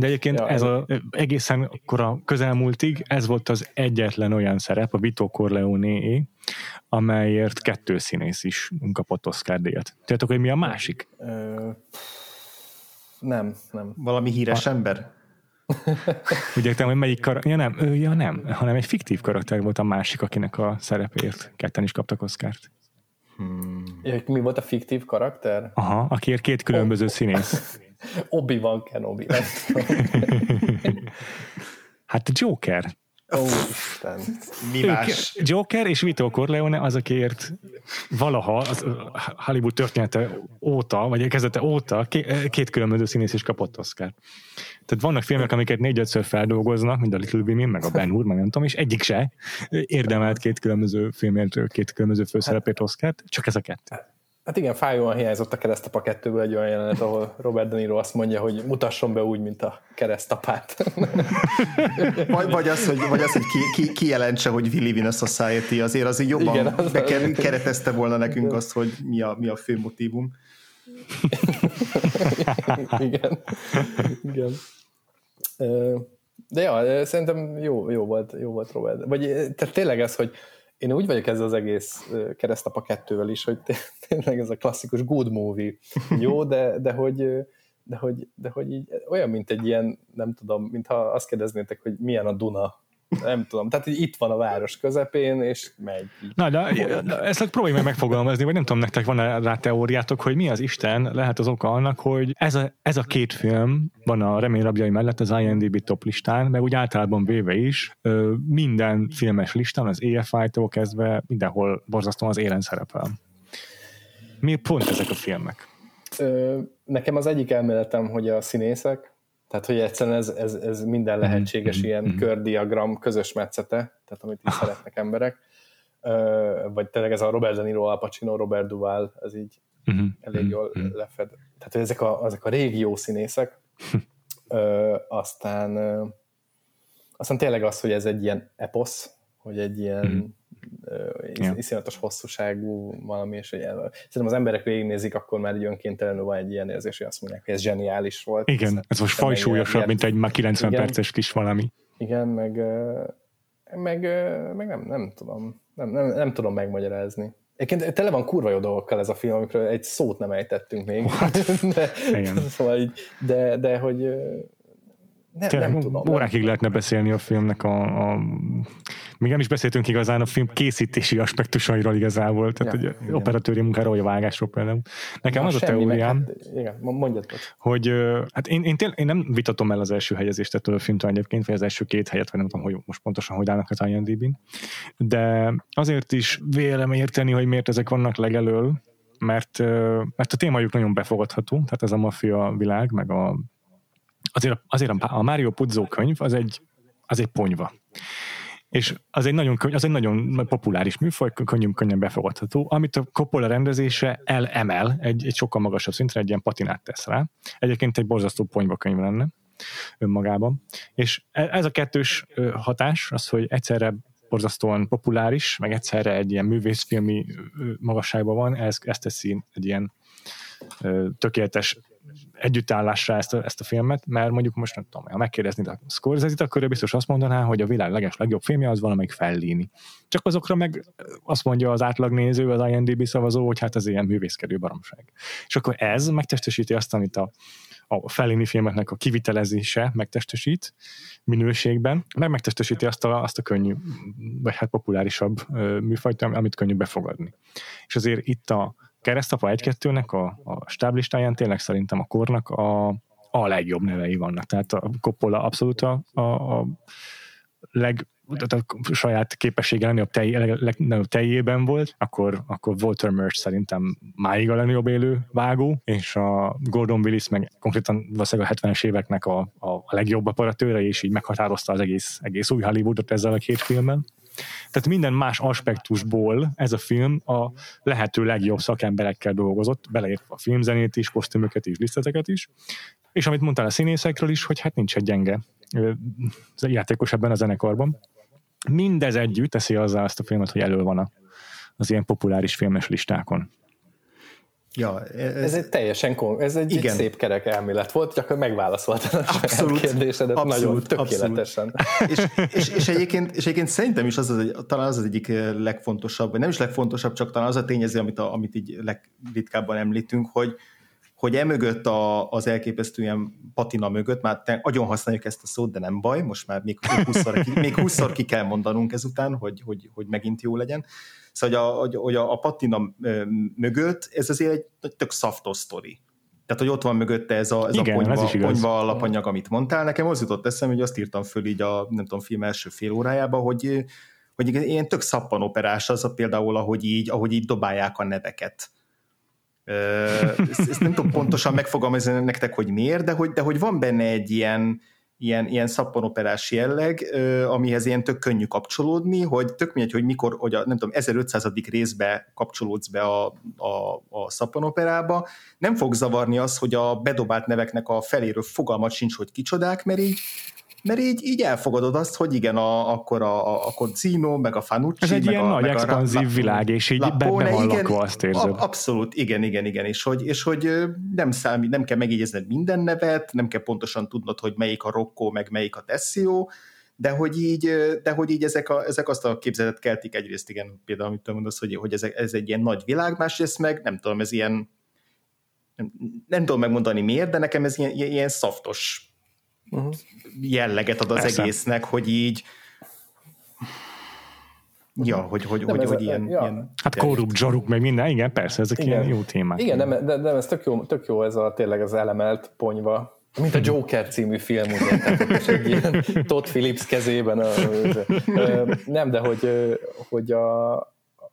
De egyébként ja, ez a, egészen akkor a közelmúltig ez volt az egyetlen olyan szerep, a Vito corleone amelyért kettő színész is kapott Oscar díjat. Tudjátok, hogy mi a másik? Ö, nem, nem. Valami híres a, ember? Úgy értem, hogy melyik karakter, ja nem, ő, ja nem, hanem egy fiktív karakter volt a másik, akinek a szerepért ketten is kaptak Oscárt. Hmm. Mi volt a fiktív karakter? Aha, akiért két különböző oh. színész. Obi-Wan Kenobi. hát Joker. Ó, Isten. Mi más? Joker és Vito Corleone az, akiért valaha az Hollywood története óta, vagy kezdete óta két különböző színész is kapott Oscar. Tehát vannak filmek, amiket négy-ötször feldolgoznak, mint a Little Women, meg a Ben Hur, meg nem tudom, és egyik se érdemelt két különböző filmért, két különböző főszerepét Oscar-t, csak ez a kettő. Hát igen, fájóan hiányzott a keresztapa kettőből egy olyan jelenet, ahol Robert De Niro azt mondja, hogy mutasson be úgy, mint a keresztapát. vagy, vagy az, hogy, vagy az, hogy ki, ki, kijelentse, hogy we live in a society, azért azért jobban igen, az keretezte volna nekünk azt, hogy mi a, mi a fő motivum. igen. igen. De ja, szerintem jó, jó, volt, jó volt Robert. Vagy tehát tényleg ez, hogy én úgy vagyok ezzel az egész keresztapa kettővel is, hogy tényleg ez a klasszikus good movie. Jó, de, de hogy de hogy, de hogy így olyan, mint egy ilyen, nem tudom, mintha azt kérdeznétek, hogy milyen a Duna nem tudom, tehát így itt van a város közepén, és megy. Na, de, de ezt próbálj meg megfogalmazni, vagy nem tudom, nektek van-e rá teóriátok, hogy mi az Isten lehet az oka annak, hogy ez a, ez a két film van a Remény rabjai mellett az IMDb top listán, meg úgy általában véve is minden filmes listán, az EFI-tól kezdve mindenhol borzasztóan az élen szerepel. Mi pont ezek a filmek? Ö, nekem az egyik elméletem, hogy a színészek, tehát, hogy egyszerűen ez, ez, ez minden mhm, lehetséges mm-hmm. ilyen mm-hmm. kördiagram közös metszete, tehát amit így szeretnek emberek. Ö, vagy tényleg ez a Robert De Niro, Al Pacino, Robert Duval, ez így mm-hmm. elég jól mm-hmm. lefed. Tehát, hogy ezek a, ezek a régi jó színészek. Ö, aztán, ö, aztán tényleg az, hogy ez egy ilyen eposz, hogy egy ilyen mm-hmm yeah. iszonyatos hosszúságú valami, és ilyen, szerintem az emberek végignézik, akkor már egy önkéntelenül van egy ilyen érzés, hogy azt mondják, hogy ez zseniális volt. Igen, ez most fajsúlyosabb, mint egy már 90 igen, perces kis valami. Igen, meg, meg, meg nem, nem tudom, nem, nem, nem tudom megmagyarázni. Egyébként tele van kurva jó dolgokkal ez a film, amikről egy szót nem ejtettünk még. de, Igen. Szóval így, de, de hogy nem, Tényleg, nem tudom. Órákig nem. lehetne beszélni a filmnek a, a még nem is beszéltünk igazán a film készítési aspektusairól igazából, tehát ja, hogy operatőri munkáról, vagy a vágásról például. Nekem Na, az a teóriám, hát, igen, mondjad, hogy hát én, én, tél, én, nem vitatom el az első helyezést ettől a filmtől egyébként, vagy az első két helyet, vagy nem tudom, hogy most pontosan hogy állnak az IMDb-n, de azért is vélem érteni, hogy miért ezek vannak legelől, mert, mert a témajuk nagyon befogadható, tehát ez a maffia világ, meg a azért, azért a Mario Puzo könyv az egy, az egy ponyva. És az egy nagyon, az egy nagyon populáris műfaj, könnyű, könnyen befogadható, amit a Coppola rendezése elemel egy, egy sokkal magasabb szintre, egy ilyen patinát tesz rá. Egyébként egy borzasztó ponyva könyv lenne önmagában. És e, ez a kettős hatás, az, hogy egyszerre borzasztóan populáris, meg egyszerre egy ilyen művészfilmi magasságban van, ez, ezt teszi egy ilyen tökéletes együttállásra ezt a, ezt a filmet, mert mondjuk most nem tudom, ha megkérdezni a scorsese akkor ő biztos azt mondaná, hogy a világ leges legjobb filmje az valamelyik Fellini. Csak azokra meg azt mondja az átlagnéző, az IMDb szavazó, hogy hát ez ilyen művészkedő baromság. És akkor ez megtestesíti azt, amit a, a Fellini filmeknek a kivitelezése megtestesít minőségben, meg megtestesíti azt a, azt a könnyű, vagy hát populárisabb műfajt, amit könnyű befogadni. És azért itt a, keresztapa 1-2-nek a, a stáblistáján tényleg szerintem a kornak a, a legjobb nevei vannak. Tehát a Coppola abszolút a, a, a leg, tehát a saját képessége a tej, legnagyobb tejében volt, akkor, akkor Walter Murch szerintem máig a legnagyobb élő vágó, és a Gordon Willis meg konkrétan valószínűleg a 70-es éveknek a, a legjobb aparatőre, és így meghatározta az egész, egész új Hollywoodot ezzel a két filmben. Tehát minden más aspektusból ez a film a lehető legjobb szakemberekkel dolgozott, beleértve a filmzenét is, kosztümöket is, liszteteket is, és amit mondtál a színészekről is, hogy hát nincs egy gyenge játékos ebben a zenekarban. Mindez együtt teszi azzal azt a filmet, hogy elő van az ilyen populáris filmes listákon. Ja, ez, ez egy teljesen kon, ez egy, igen. egy szép kerek elmélet volt, csak megválaszoltad a abszolút, kérdésedet abszolút, nagyon tökéletesen. és, és, és, egyébként, és egyébként szerintem is az, az, talán az az egyik legfontosabb, vagy nem is legfontosabb, csak talán az a tényező, amit, a, amit így legritkábban említünk, hogy, hogy emögött a, az elképesztő ilyen patina mögött, már te, nagyon használjuk ezt a szót, de nem baj, most már még 20-szor ki, még 20 ki kell mondanunk ezután, hogy, hogy, hogy megint jó legyen. Szóval, hogy a, hogy a, a patina mögött ez azért egy tök szaftos sztori. Tehát, hogy ott van mögötte ez a, ez Igen, a ponyva, ez ponyva alapanyag, amit mondtál. Nekem az jutott eszem, hogy azt írtam föl így a, nem tudom, film első fél órájába, hogy, hogy ilyen tök szappanoperás az a például, ahogy így, ahogy így dobálják a neveket. Ezt, nem tudom pontosan megfogalmazni nektek, hogy miért, de hogy, de hogy van benne egy ilyen, ilyen, ilyen szappanoperás jelleg, amihez ilyen tök könnyű kapcsolódni, hogy tök mindegy, hogy mikor, hogy a, nem tudom, 1500. részbe kapcsolódsz be a, a, a szappanoperába, nem fog zavarni az, hogy a bedobált neveknek a feléről fogalmat sincs, hogy kicsodák, mert így mert így, így elfogadod azt, hogy igen, a, akkor a, a, a Concino, meg a Fanucci, Ez egy meg ilyen a, nagy meg expanzív a, világ, és így Lapone, benne van igen, lakva, azt érzed. A, abszolút, igen, igen, igen, és hogy, és hogy nem, számít, nem kell megjegyezned minden nevet, nem kell pontosan tudnod, hogy melyik a Rocco, meg melyik a Tessio, de hogy így, de hogy így ezek, a, ezek azt a képzeletet keltik egyrészt, igen, például amit te mondasz, hogy, hogy ez, ez egy ilyen nagy világ, másrészt meg nem tudom, ez ilyen nem, nem tudom megmondani miért, de nekem ez ilyen, ilyen szaftos uh-huh. jelleget ad az Persze. egésznek, hogy így Ja, hogy, hogy, nem, hogy, ez, hogy ilyen, ja. ilyen... Hát korrupt, zsaruk, meg minden, igen, persze, ezek igen. ilyen jó témák. Igen, nem, de, de ez tök jó, tök jó ez a tényleg az elemelt ponyva, mint a Joker című film, ugye, tehát egy ilyen Todd Phillips kezében. A, nem, de hogy, hogy a,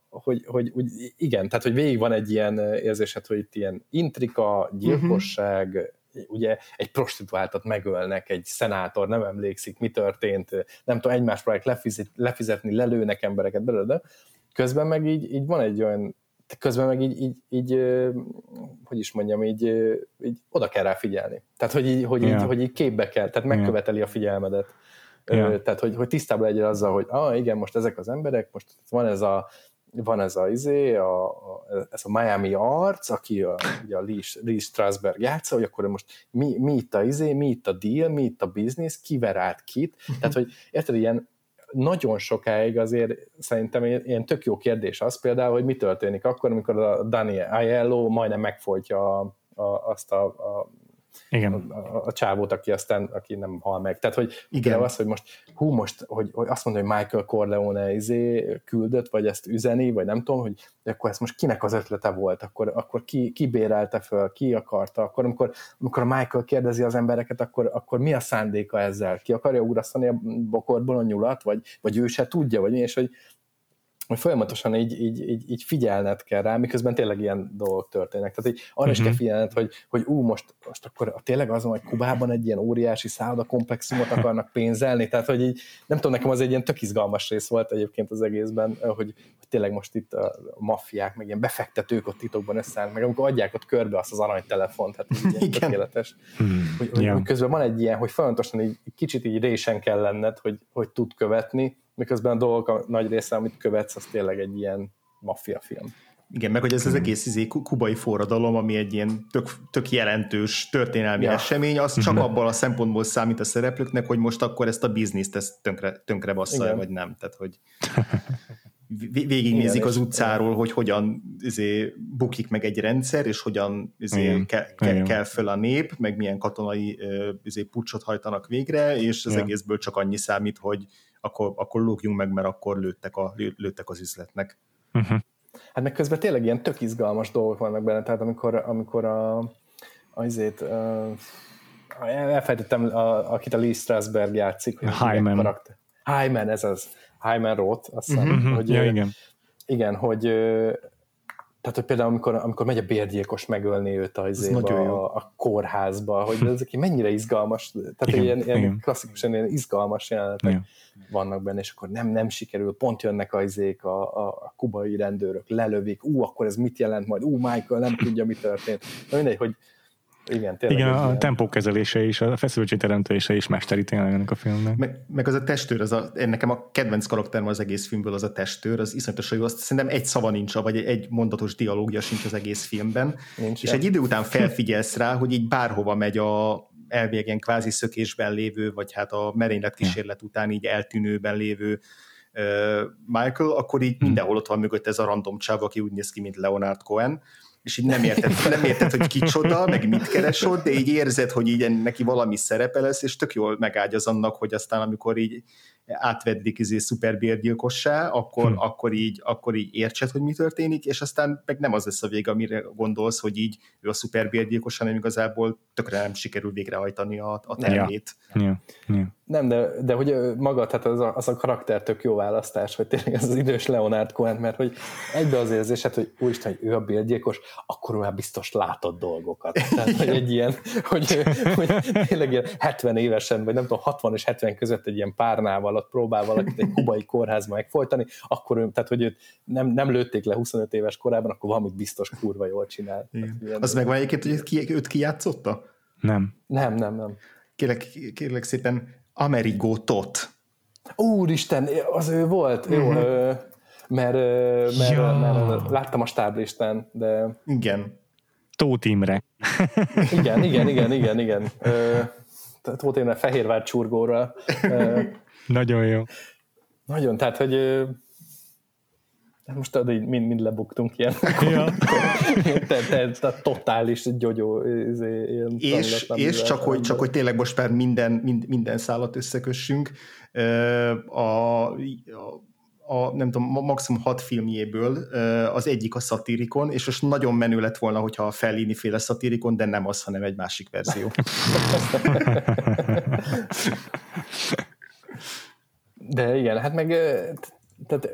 hogy, hogy hogy igen, tehát hogy végig van egy ilyen érzésed, hogy itt ilyen intrika, gyilkosság, uh-huh ugye egy prostituáltat megölnek, egy szenátor nem emlékszik, mi történt, nem tudom, egymást próbálják lefizet, lefizetni, lelőnek embereket belőle, de közben meg így, így van egy olyan, közben meg így, így, így hogy is mondjam, így, így oda kell rá figyelni. Tehát, hogy így, hogy, yeah. így, hogy így képbe kell, tehát megköveteli a figyelmedet. Yeah. Tehát, hogy, hogy tisztában legyél azzal, hogy ah, igen, most ezek az emberek, most van ez a van ez a, izé, a, a, ez a Miami arc, aki a, ugye a Lee, Lee Strasberg játsza, hogy akkor most mi, mi itt a izé, mi itt a deal, mi itt a business, ki át kit, tehát hogy érted, ilyen nagyon sokáig azért szerintem ilyen tök jó kérdés az például, hogy mi történik akkor, amikor a Daniel Aiello majdnem megfolytja a, a, azt a, a igen. A, a, a csávót, aki aztán aki nem hal meg. Tehát, hogy igen. az, hogy most hú, most, hogy, hogy azt mondja, hogy Michael Corleone izé küldött, vagy ezt üzeni, vagy nem tudom, hogy akkor ez most kinek az ötlete volt, akkor, akkor ki, ki bérelte föl, ki akarta, akkor amikor, amikor Michael kérdezi az embereket, akkor, akkor mi a szándéka ezzel? Ki akarja ugrasztani a bokorból a nyulat, vagy, vagy ő se tudja, vagy mi, és hogy hogy folyamatosan így, így, így, így figyelned kell rá, miközben tényleg ilyen dolgok történnek. Tehát így arra uh-huh. is kell mhm. figyelned, hogy, hogy ú, most, most akkor tényleg az hogy Kubában egy ilyen óriási szálloda komplexumot akarnak pénzelni, tehát hogy így, nem tudom, nekem az egy ilyen tök izgalmas rész volt egyébként az egészben, hogy, hogy tényleg most itt a maffiák, meg ilyen befektetők ott titokban összeállnak, meg amikor adják ott körbe azt az aranytelefont, hát ez így tökéletes. Hmm. Hogy, hogy, hogy, közben van egy ilyen, hogy folyamatosan így kicsit így résen kell lenned, hogy, hogy tud követni, miközben a dolgok a nagy része, amit követsz, az tényleg egy ilyen maffia film. Igen, meg hogy ez az egész izé, kubai forradalom, ami egy ilyen tök, tök jelentős történelmi ja. esemény, az csak mhm. abban a szempontból számít a szereplőknek, hogy most akkor ezt a bizniszt ezt tönkre, tönkre bassza, vagy nem. Tehát, hogy végignézik az utcáról, hogy hogyan izé, bukik meg egy rendszer, és hogyan izé, ke, ke, kell föl a nép, meg milyen katonai izé, pucsot hajtanak végre, és az Igen. egészből csak annyi számít, hogy akkor, akkor lógjunk meg, mert akkor lőttek, a, lőttek az üzletnek. Uh-huh. Hát meg közben tényleg ilyen tök izgalmas dolgok vannak benne, tehát amikor, amikor a, azért, uh, elfejtettem, a, akit a Lee Strasberg játszik, hogy Hyman. Hyman, ez az. Hyman Roth, azt hiszem, uh-huh. hogy, ja, igen. igen, hogy tehát, hogy például amikor, amikor megy a bérgyilkos megölni őt a, a, a kórházba, hogy ez aki mennyire izgalmas, tehát igen, ilyen, ilyen klasszikusan ilyen izgalmas jelenetek igen. vannak benne, és akkor nem, nem sikerül, pont jönnek a, izék, a, a, a kubai rendőrök, lelövik, ú, akkor ez mit jelent majd, ú, Michael nem tudja, mi történt. Na mindegy, hogy, igen, tényleg. Igen, a tempó kezelése és a teremtése is mesteri tényleg ennek a filmnek. Meg, meg az a testőr, az a, nekem a kedvenc karakterem az egész filmből az a testőr, az iszonyatosan jó, azt szerintem egy szava nincs, vagy egy, mondatos dialógia sincs az egész filmben. Nincs és egy idő után felfigyelsz rá, hogy így bárhova megy a elvégén kvázi szökésben lévő, vagy hát a merénylet kísérlet után így eltűnőben lévő Michael, akkor így hmm. mindenhol ott van mögött ez a random csáv, aki úgy néz ki, mint Leonard Cohen, és így nem érted, nem érted, hogy kicsoda, meg mit keres ott, de így érzed, hogy így neki valami szerepe lesz, és tök jól megágyaz annak, hogy aztán amikor így átveddik izé szuperbérgyilkossá, akkor, hmm. akkor, így, akkor így értsed, hogy mi történik, és aztán meg nem az lesz a vége, amire gondolsz, hogy így ő a szuperbérgyilkos, hanem igazából tökre nem sikerül végrehajtani a, a termét. Ja. Ja. Ja. Nem, de, de hogy maga, tehát az a, az a karakter tök jó választás, hogy tényleg ez az idős Leonard Cohen, mert hogy egybe az érzésed, hogy úristen, hogy ő a bérgyilkos, akkor már biztos látott dolgokat. Tehát, hogy egy ilyen, hogy, hogy tényleg ilyen 70 évesen, vagy nem tudom, 60 és 70 között egy ilyen párnával ott próbál valakit egy kubai kórházba megfolytani, akkor ő, tehát hogy őt nem, nem lőtték le 25 éves korában, akkor valamit biztos kurva jól csinál. Tehát, az meg van egyébként, hogy ki, őt kijátszotta? Nem. Nem, nem, nem. Kérlek, kérlek szépen, Amerigo Tot. Úristen, az ő volt. Mm-hmm. Jó, mhm. ö, mert, mert, ja. mert láttam a stáblistán, de... Igen. Tóth Imre. igen, igen, igen, igen, igen. Tóth Imre Fehérvár csurgóra. Nagyon jó. Nagyon, tehát, hogy most addig mind, mind lebuktunk ilyen. Ja. te, te, te, totális gyogyó. Izé, ilyen és, és csak, hogy, csak hogy tényleg most már minden, mind, minden szállat összekössünk. A, a, a nem tudom, maximum hat filmjéből az egyik a szatirikon, és most nagyon menő lett volna, hogyha a Fellini féle szatirikon, de nem az, hanem egy másik verzió. De igen, hát meg tehát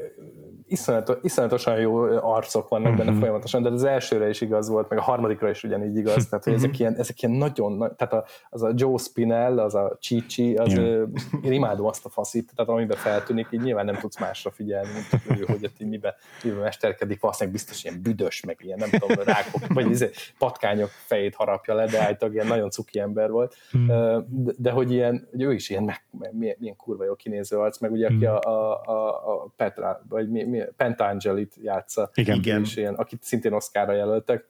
iszonyatos, iszonyatosan jó arcok vannak uh-huh. benne mhm. folyamatosan, de az elsőre is igaz volt, meg a harmadikra is ugyanígy igaz, tehát hogy uh-huh. ezek, ilyen, ezek ilyen nagyon nagy, tehát a, az a Joe Spinell, az a Chichi, az yeah. én imádom azt a faszit, tehát amiben feltűnik, így nyilván nem tudsz másra figyelni, mint ő, hogy ott így miben, miben mesterkedik, valószínűleg biztos ilyen büdös, meg ilyen nem tudom, rákok, vagy izé, patkányok fejét harapja le, de általában ilyen nagyon cuki ember volt, uh-huh. de, de, hogy ilyen, hogy ő is ilyen, meg, milyen, milyen kurva jó kinéző arc, meg ugye aki a, a, a, a Petra, vagy mi, mi Pentangelit játsza, Igen. És ilyen, akit szintén Oscarra jelöltek,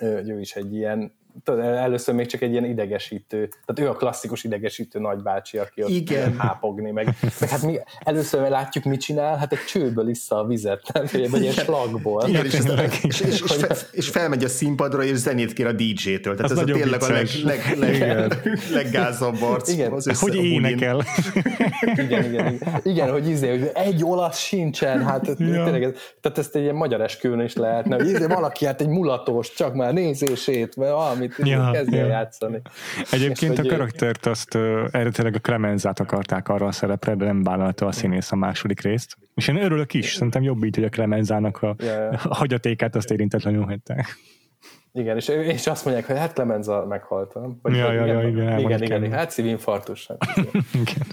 ő is egy ilyen először még csak egy ilyen idegesítő, tehát ő a klasszikus idegesítő nagybácsi, aki ott Igen. hápogni, meg, meg hát mi először látjuk, mit csinál, hát egy csőből issza a vizet, nem? Vagy egy slagból. Igen, és, és, és, és, fel, és, felmegy a színpadra, és zenét kér a DJ-től, tehát az ez a tényleg vicces. a leg, leg, leg, leggázabb arc. Igen. Az hogy énekel. igen, igen, igen, igen, hogy izé, hogy egy olasz sincsen, hát ja. tényleg, ez, tehát ezt egy ilyen magyar esküvőn is lehetne, hogy izé, valaki hát egy mulatos, csak már nézését, valami amit ja, kezdje ja. játszani. Egyébként és, a karaktert azt eredetileg a Clemenzát akarták arra a szerepre, de nem vállalta a színész a második részt. És én örülök is, szerintem jobb így, hogy a Clemenzának a, ja, ja. a hagyatékát azt érintetlenül hagyták. Igen, és, és azt mondják, hogy hát Clemenza meghalt. Vagy ja, ja, ja, igen, igen, igen, igen, hát szívinfarktus. Hát, igen.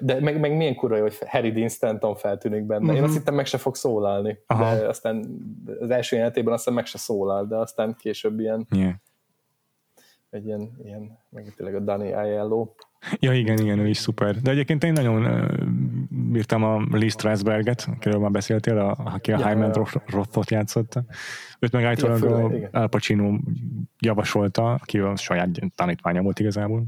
De meg, meg milyen kurva hogy Harry Dean Stanton feltűnik benne. Uh-huh. Én azt hittem meg se fog szólalni, Aha. de aztán az első jelenetében aztán meg se szólal, de aztán később ilyen yeah egy ilyen, ilyen meg tényleg a Dani Aiello. Ja, igen, igen, ő is szuper. De egyébként én nagyon bírtam a Lee Strasberget, akiről már beszéltél, a, aki a ja, Hyman. Rothot játszotta. Őt meg általában Al Pacino javasolta, aki a saját tanítványa volt igazából.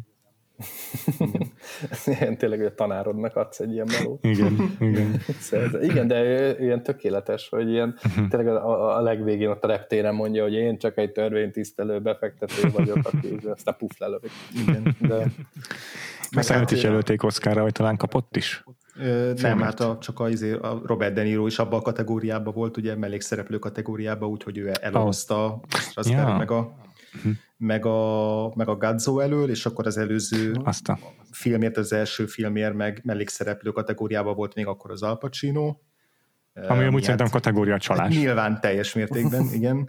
Ilyen tényleg, hogy a tanárodnak adsz egy ilyen melót. Igen, igen. Szóval, igen, de ilyen tökéletes, hogy ilyen uh-huh. tényleg a, a legvégén ott a reptéren mondja, hogy én csak egy törvénytisztelő befektető vagyok, aki aztán puf lelövik. Igen, de... Aztán is jelölték Oszkára, vagy talán kapott is? Ö, nem, hát a, csak a, izé, a Robert De Niro is abban a kategóriában volt, ugye mellékszereplő kategóriában, úgyhogy ő elhozta oh. Strasberg ja. meg a uh-huh meg a, meg a Gazzo elől, és akkor az előző Aztán. filmért, az első filmért meg mellékszereplő kategóriában volt még akkor az Al Pacino. Ami amúgy szerintem kategória csalás. Hát nyilván teljes mértékben, igen.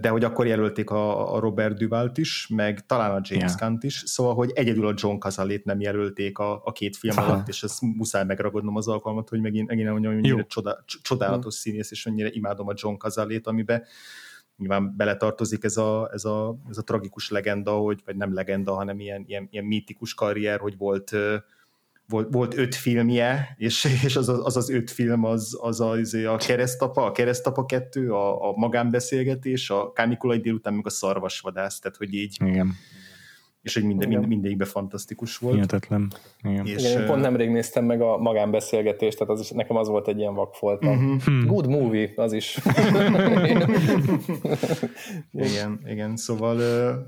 De hogy akkor jelölték a, a Robert Duvalt is, meg talán a James yeah. Gunn is, szóval, hogy egyedül a John Cazalét nem jelölték a, a két film Aha. alatt, és ezt muszáj megragadnom az alkalmat, hogy megint, megint mondjam, hogy mennyire csoda, csodálatos színész, és mennyire imádom a John Cazalét, amiben nyilván beletartozik ez a, ez a, ez a tragikus legenda, hogy, vagy nem legenda, hanem ilyen, ilyen, ilyen mítikus karrier, hogy volt, volt, volt öt filmje, és, és az, az az öt film az, az a, az a keresztapa, a keresztapa kettő, a, a magánbeszélgetés, a kánikulai délután, meg a szarvasvadász, tehát hogy így Igen és hogy minden, minden, mindegyikben fantasztikus volt. Hihetetlen. Igen. És, Igen, én pont nemrég néztem meg a magánbeszélgetést, tehát az is, nekem az volt egy ilyen vakfoltam. Uh-huh. Good movie, az is. igen, igen, szóval,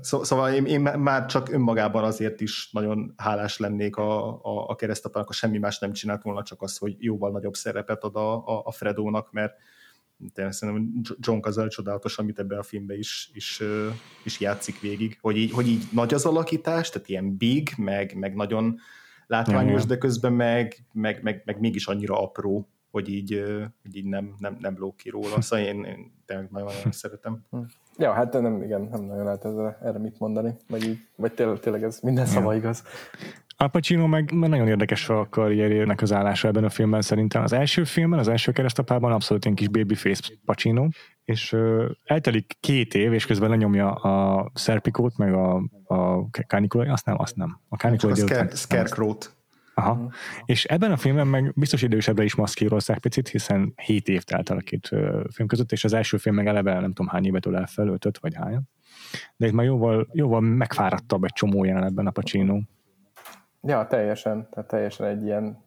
szó, szóval én, én már csak önmagában azért is nagyon hálás lennék a, a, a keresztapának, ha semmi más nem csinált volna, csak az, hogy jóval nagyobb szerepet ad a, a, a Fredónak, mert tényleg szerintem John Cazale csodálatos, amit ebben a filmben is, is, is játszik végig, hogy így, hogy így nagy az alakítás, tehát ilyen big, meg, meg nagyon látványos, de közben meg, meg, meg, meg mégis annyira apró, hogy így, hogy így nem, nem, nem lók ki róla. Szóval én, én tényleg nagyon-nagyon szeretem. Hm. Ja, hát nem, igen, nem nagyon lehet ezzel, erre mit mondani, vagy, így, vagy tényleg, tényleg ez minden szava igaz. Al Pacino meg nagyon érdekes a karrierjének az állása ebben a filmben szerintem. Az első filmben, az első keresztapában abszolút egy kis babyface Pacino, és uh, eltelik két év, és közben lenyomja a Serpikót, meg a, a Kánikulai, azt nem, azt nem. A Kánikulai a Scarecrow-t. Aha. Mm. És ebben a filmben meg biztos idősebbre is maszkírozták picit, hiszen 7 év telt el a két film között, és az első film meg eleve nem tudom hány évet el fel, ötöt vagy hány. De itt már jóval, jóval megfáradtabb egy csomó jelenetben a Pacino. Ja, teljesen, tehát teljesen egy ilyen,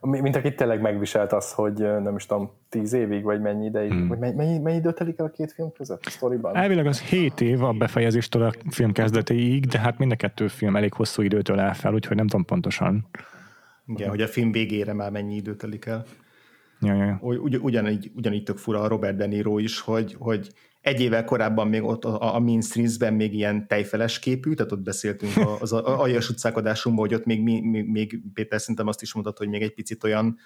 mint akit tényleg megviselt az, hogy nem is tudom, tíz évig, vagy mennyi ideig, hmm. vagy mennyi, mennyi, mennyi időt telik el a két film között a sztoriban? Elvileg az 7 év a befejezéstől a film kezdetéig, de hát mind a kettő film elég hosszú időtől el fel, úgyhogy nem tudom pontosan. Igen, hogy a film végére már mennyi időt telik el. Ja, ja, ja. Ugy, ugyanígy, ugyanígy tök fura a Robert De Niro is, hogy, hogy egy évvel korábban még ott a, a Mean Streets-ben még ilyen tejfeles képű, tehát ott beszéltünk az Aljas utcák adásunkban, hogy ott még, még, még Péter szerintem azt is mondott, hogy még egy picit olyan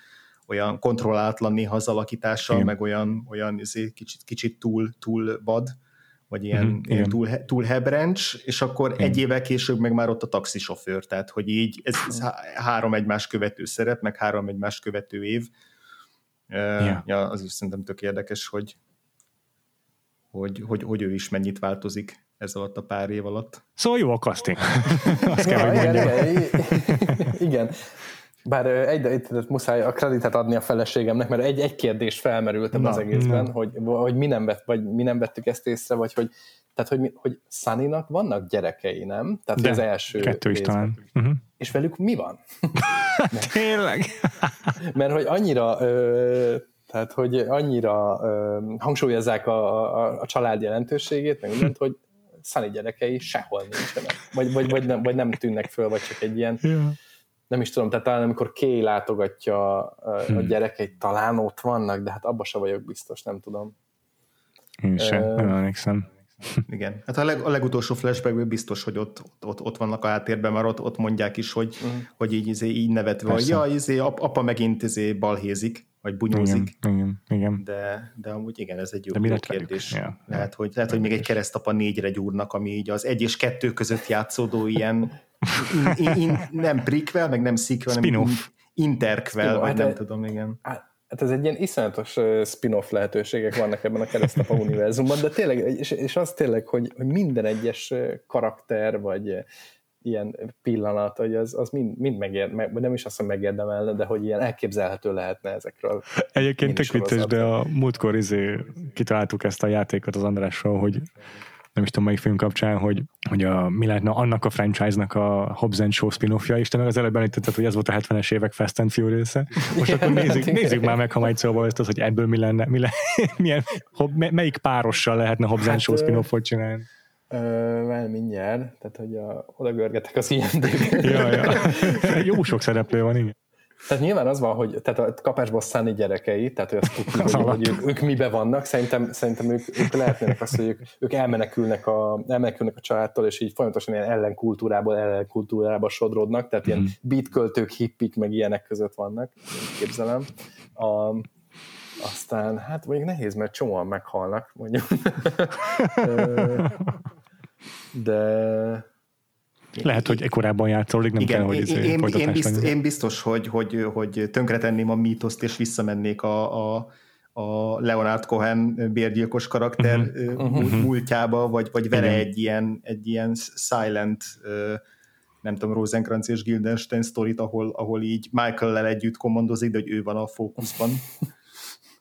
olyan kontrollálatlan néha az alakítással, Igen. meg olyan, olyan izé, kicsit, kicsit túl, túl bad, vagy ilyen, uh-huh, ilyen túl, túl hebrencs, és akkor Igen. egy évvel később meg már ott a taxisofőr, tehát hogy így ez, ez három egymás követő szerep, meg három egymás követő év. Yeah. Ja, az is szerintem tök érdekes, hogy, hogy, hogy, hogy ő is mennyit változik ez alatt a pár év alatt. Szóval jó a casting. Azt kell, hogy igen, igen, igen. Bár egy, egy, muszáj a kreditet adni a feleségemnek, mert egy, egy kérdés felmerült ebben az egészben, na. hogy, hogy mi, nem vett, vagy mi nem vettük ezt észre, vagy hogy, tehát, hogy, hogy Sunny-nak vannak gyerekei, nem? Tehát De, az első kettő is talán. Uh-huh. És velük mi van? Tényleg? mert hogy annyira ö, tehát, hogy annyira ö, hangsúlyozzák a, a, a család jelentőségét, meg mindent, hogy Sunny gyerekei sehol nincsenek. Vagy, vagy, vagy, nem, vagy nem tűnnek föl, vagy csak egy ilyen... Yeah. Nem is tudom, tehát talán amikor Kay látogatja a, a hmm. gyerekeit, talán ott vannak, de hát abba se vagyok biztos, nem tudom. Én sem, uh, nem emlékszem. Igen. Hát a, leg, a legutolsó flashbackben biztos, hogy ott, ott, ott vannak a háttérben, mert ott, ott mondják is, hogy, uh-huh. hogy így, izé, így nevetve, Persze. hogy ja, izé, apa megint izé balhézik vagy bunyózik. Igen, igen, igen. De, de amúgy igen, ez egy jó, jó kérdés. Ja, lehet, hogy, lehet, hogy még egy keresztapa négyre gyúrnak, ami így az egy és kettő között játszódó ilyen in, in, in, nem prikvel, meg nem sequel, hanem in, interkvel, vagy hát nem e, tudom, igen. Hát, ez egy ilyen iszonyatos spin-off lehetőségek vannak ebben a keresztapa univerzumban, de tényleg, és, és az tényleg, hogy, hogy minden egyes karakter, vagy ilyen pillanat, hogy az, az mind, mind megér, meg, nem is azt, hogy megérdemelne, de hogy ilyen elképzelhető lehetne ezekről. Egyébként tök vicces, de a múltkor izé kitaláltuk ezt a játékot az Andrással, hogy nem is tudom melyik film kapcsán, hogy, hogy a, mi lehetne annak a franchise-nak a Hobbs and Show spin-offja, és te meg az előbb említetted, hogy ez volt a 70-es évek Fast and furious -e. Most akkor nézzük, nézzük már meg, ha majd szóval ezt hogy ebből mi lenne, mi le, milyen, melyik párossal lehetne Hobbs and hát, Show spin-offot csinálni. Ö, mindjárt, tehát hogy a, oda görgetek az ilyen ja, ja. Jó sok szereplő van, igen. Tehát nyilván az van, hogy tehát a kapásból szállni gyerekei, tehát hogy azt tudjuk, hogy, hogy ők, ők mibe vannak, szerintem, szerintem ők, ők lehetnének azt, hogy ők, ők elmenekülnek, a, elmenekülnek a családtól, és így folyamatosan ilyen ellenkultúrából ellenkultúrába sodródnak, tehát ilyen mhm. beatköltők, hippik, meg ilyenek között vannak, képzelem. A, aztán, hát mondjuk nehéz, mert csomóan meghalnak, mondjuk. De lehet, hogy korábban játszólik, nem Igen, kell, hogy én, én, én, bizt, én biztos, hogy, hogy, hogy tönkretenném a mítoszt, és visszamennék a, a, a Leonard Cohen bérgyilkos karakter uh-huh. múltjába, vagy, vagy vele egy ilyen, egy ilyen silent nem tudom, Rosenkrantz és Guildenstein sztorit, ahol, ahol így Michael-lel együtt kommandozik, de hogy ő van a fókuszban.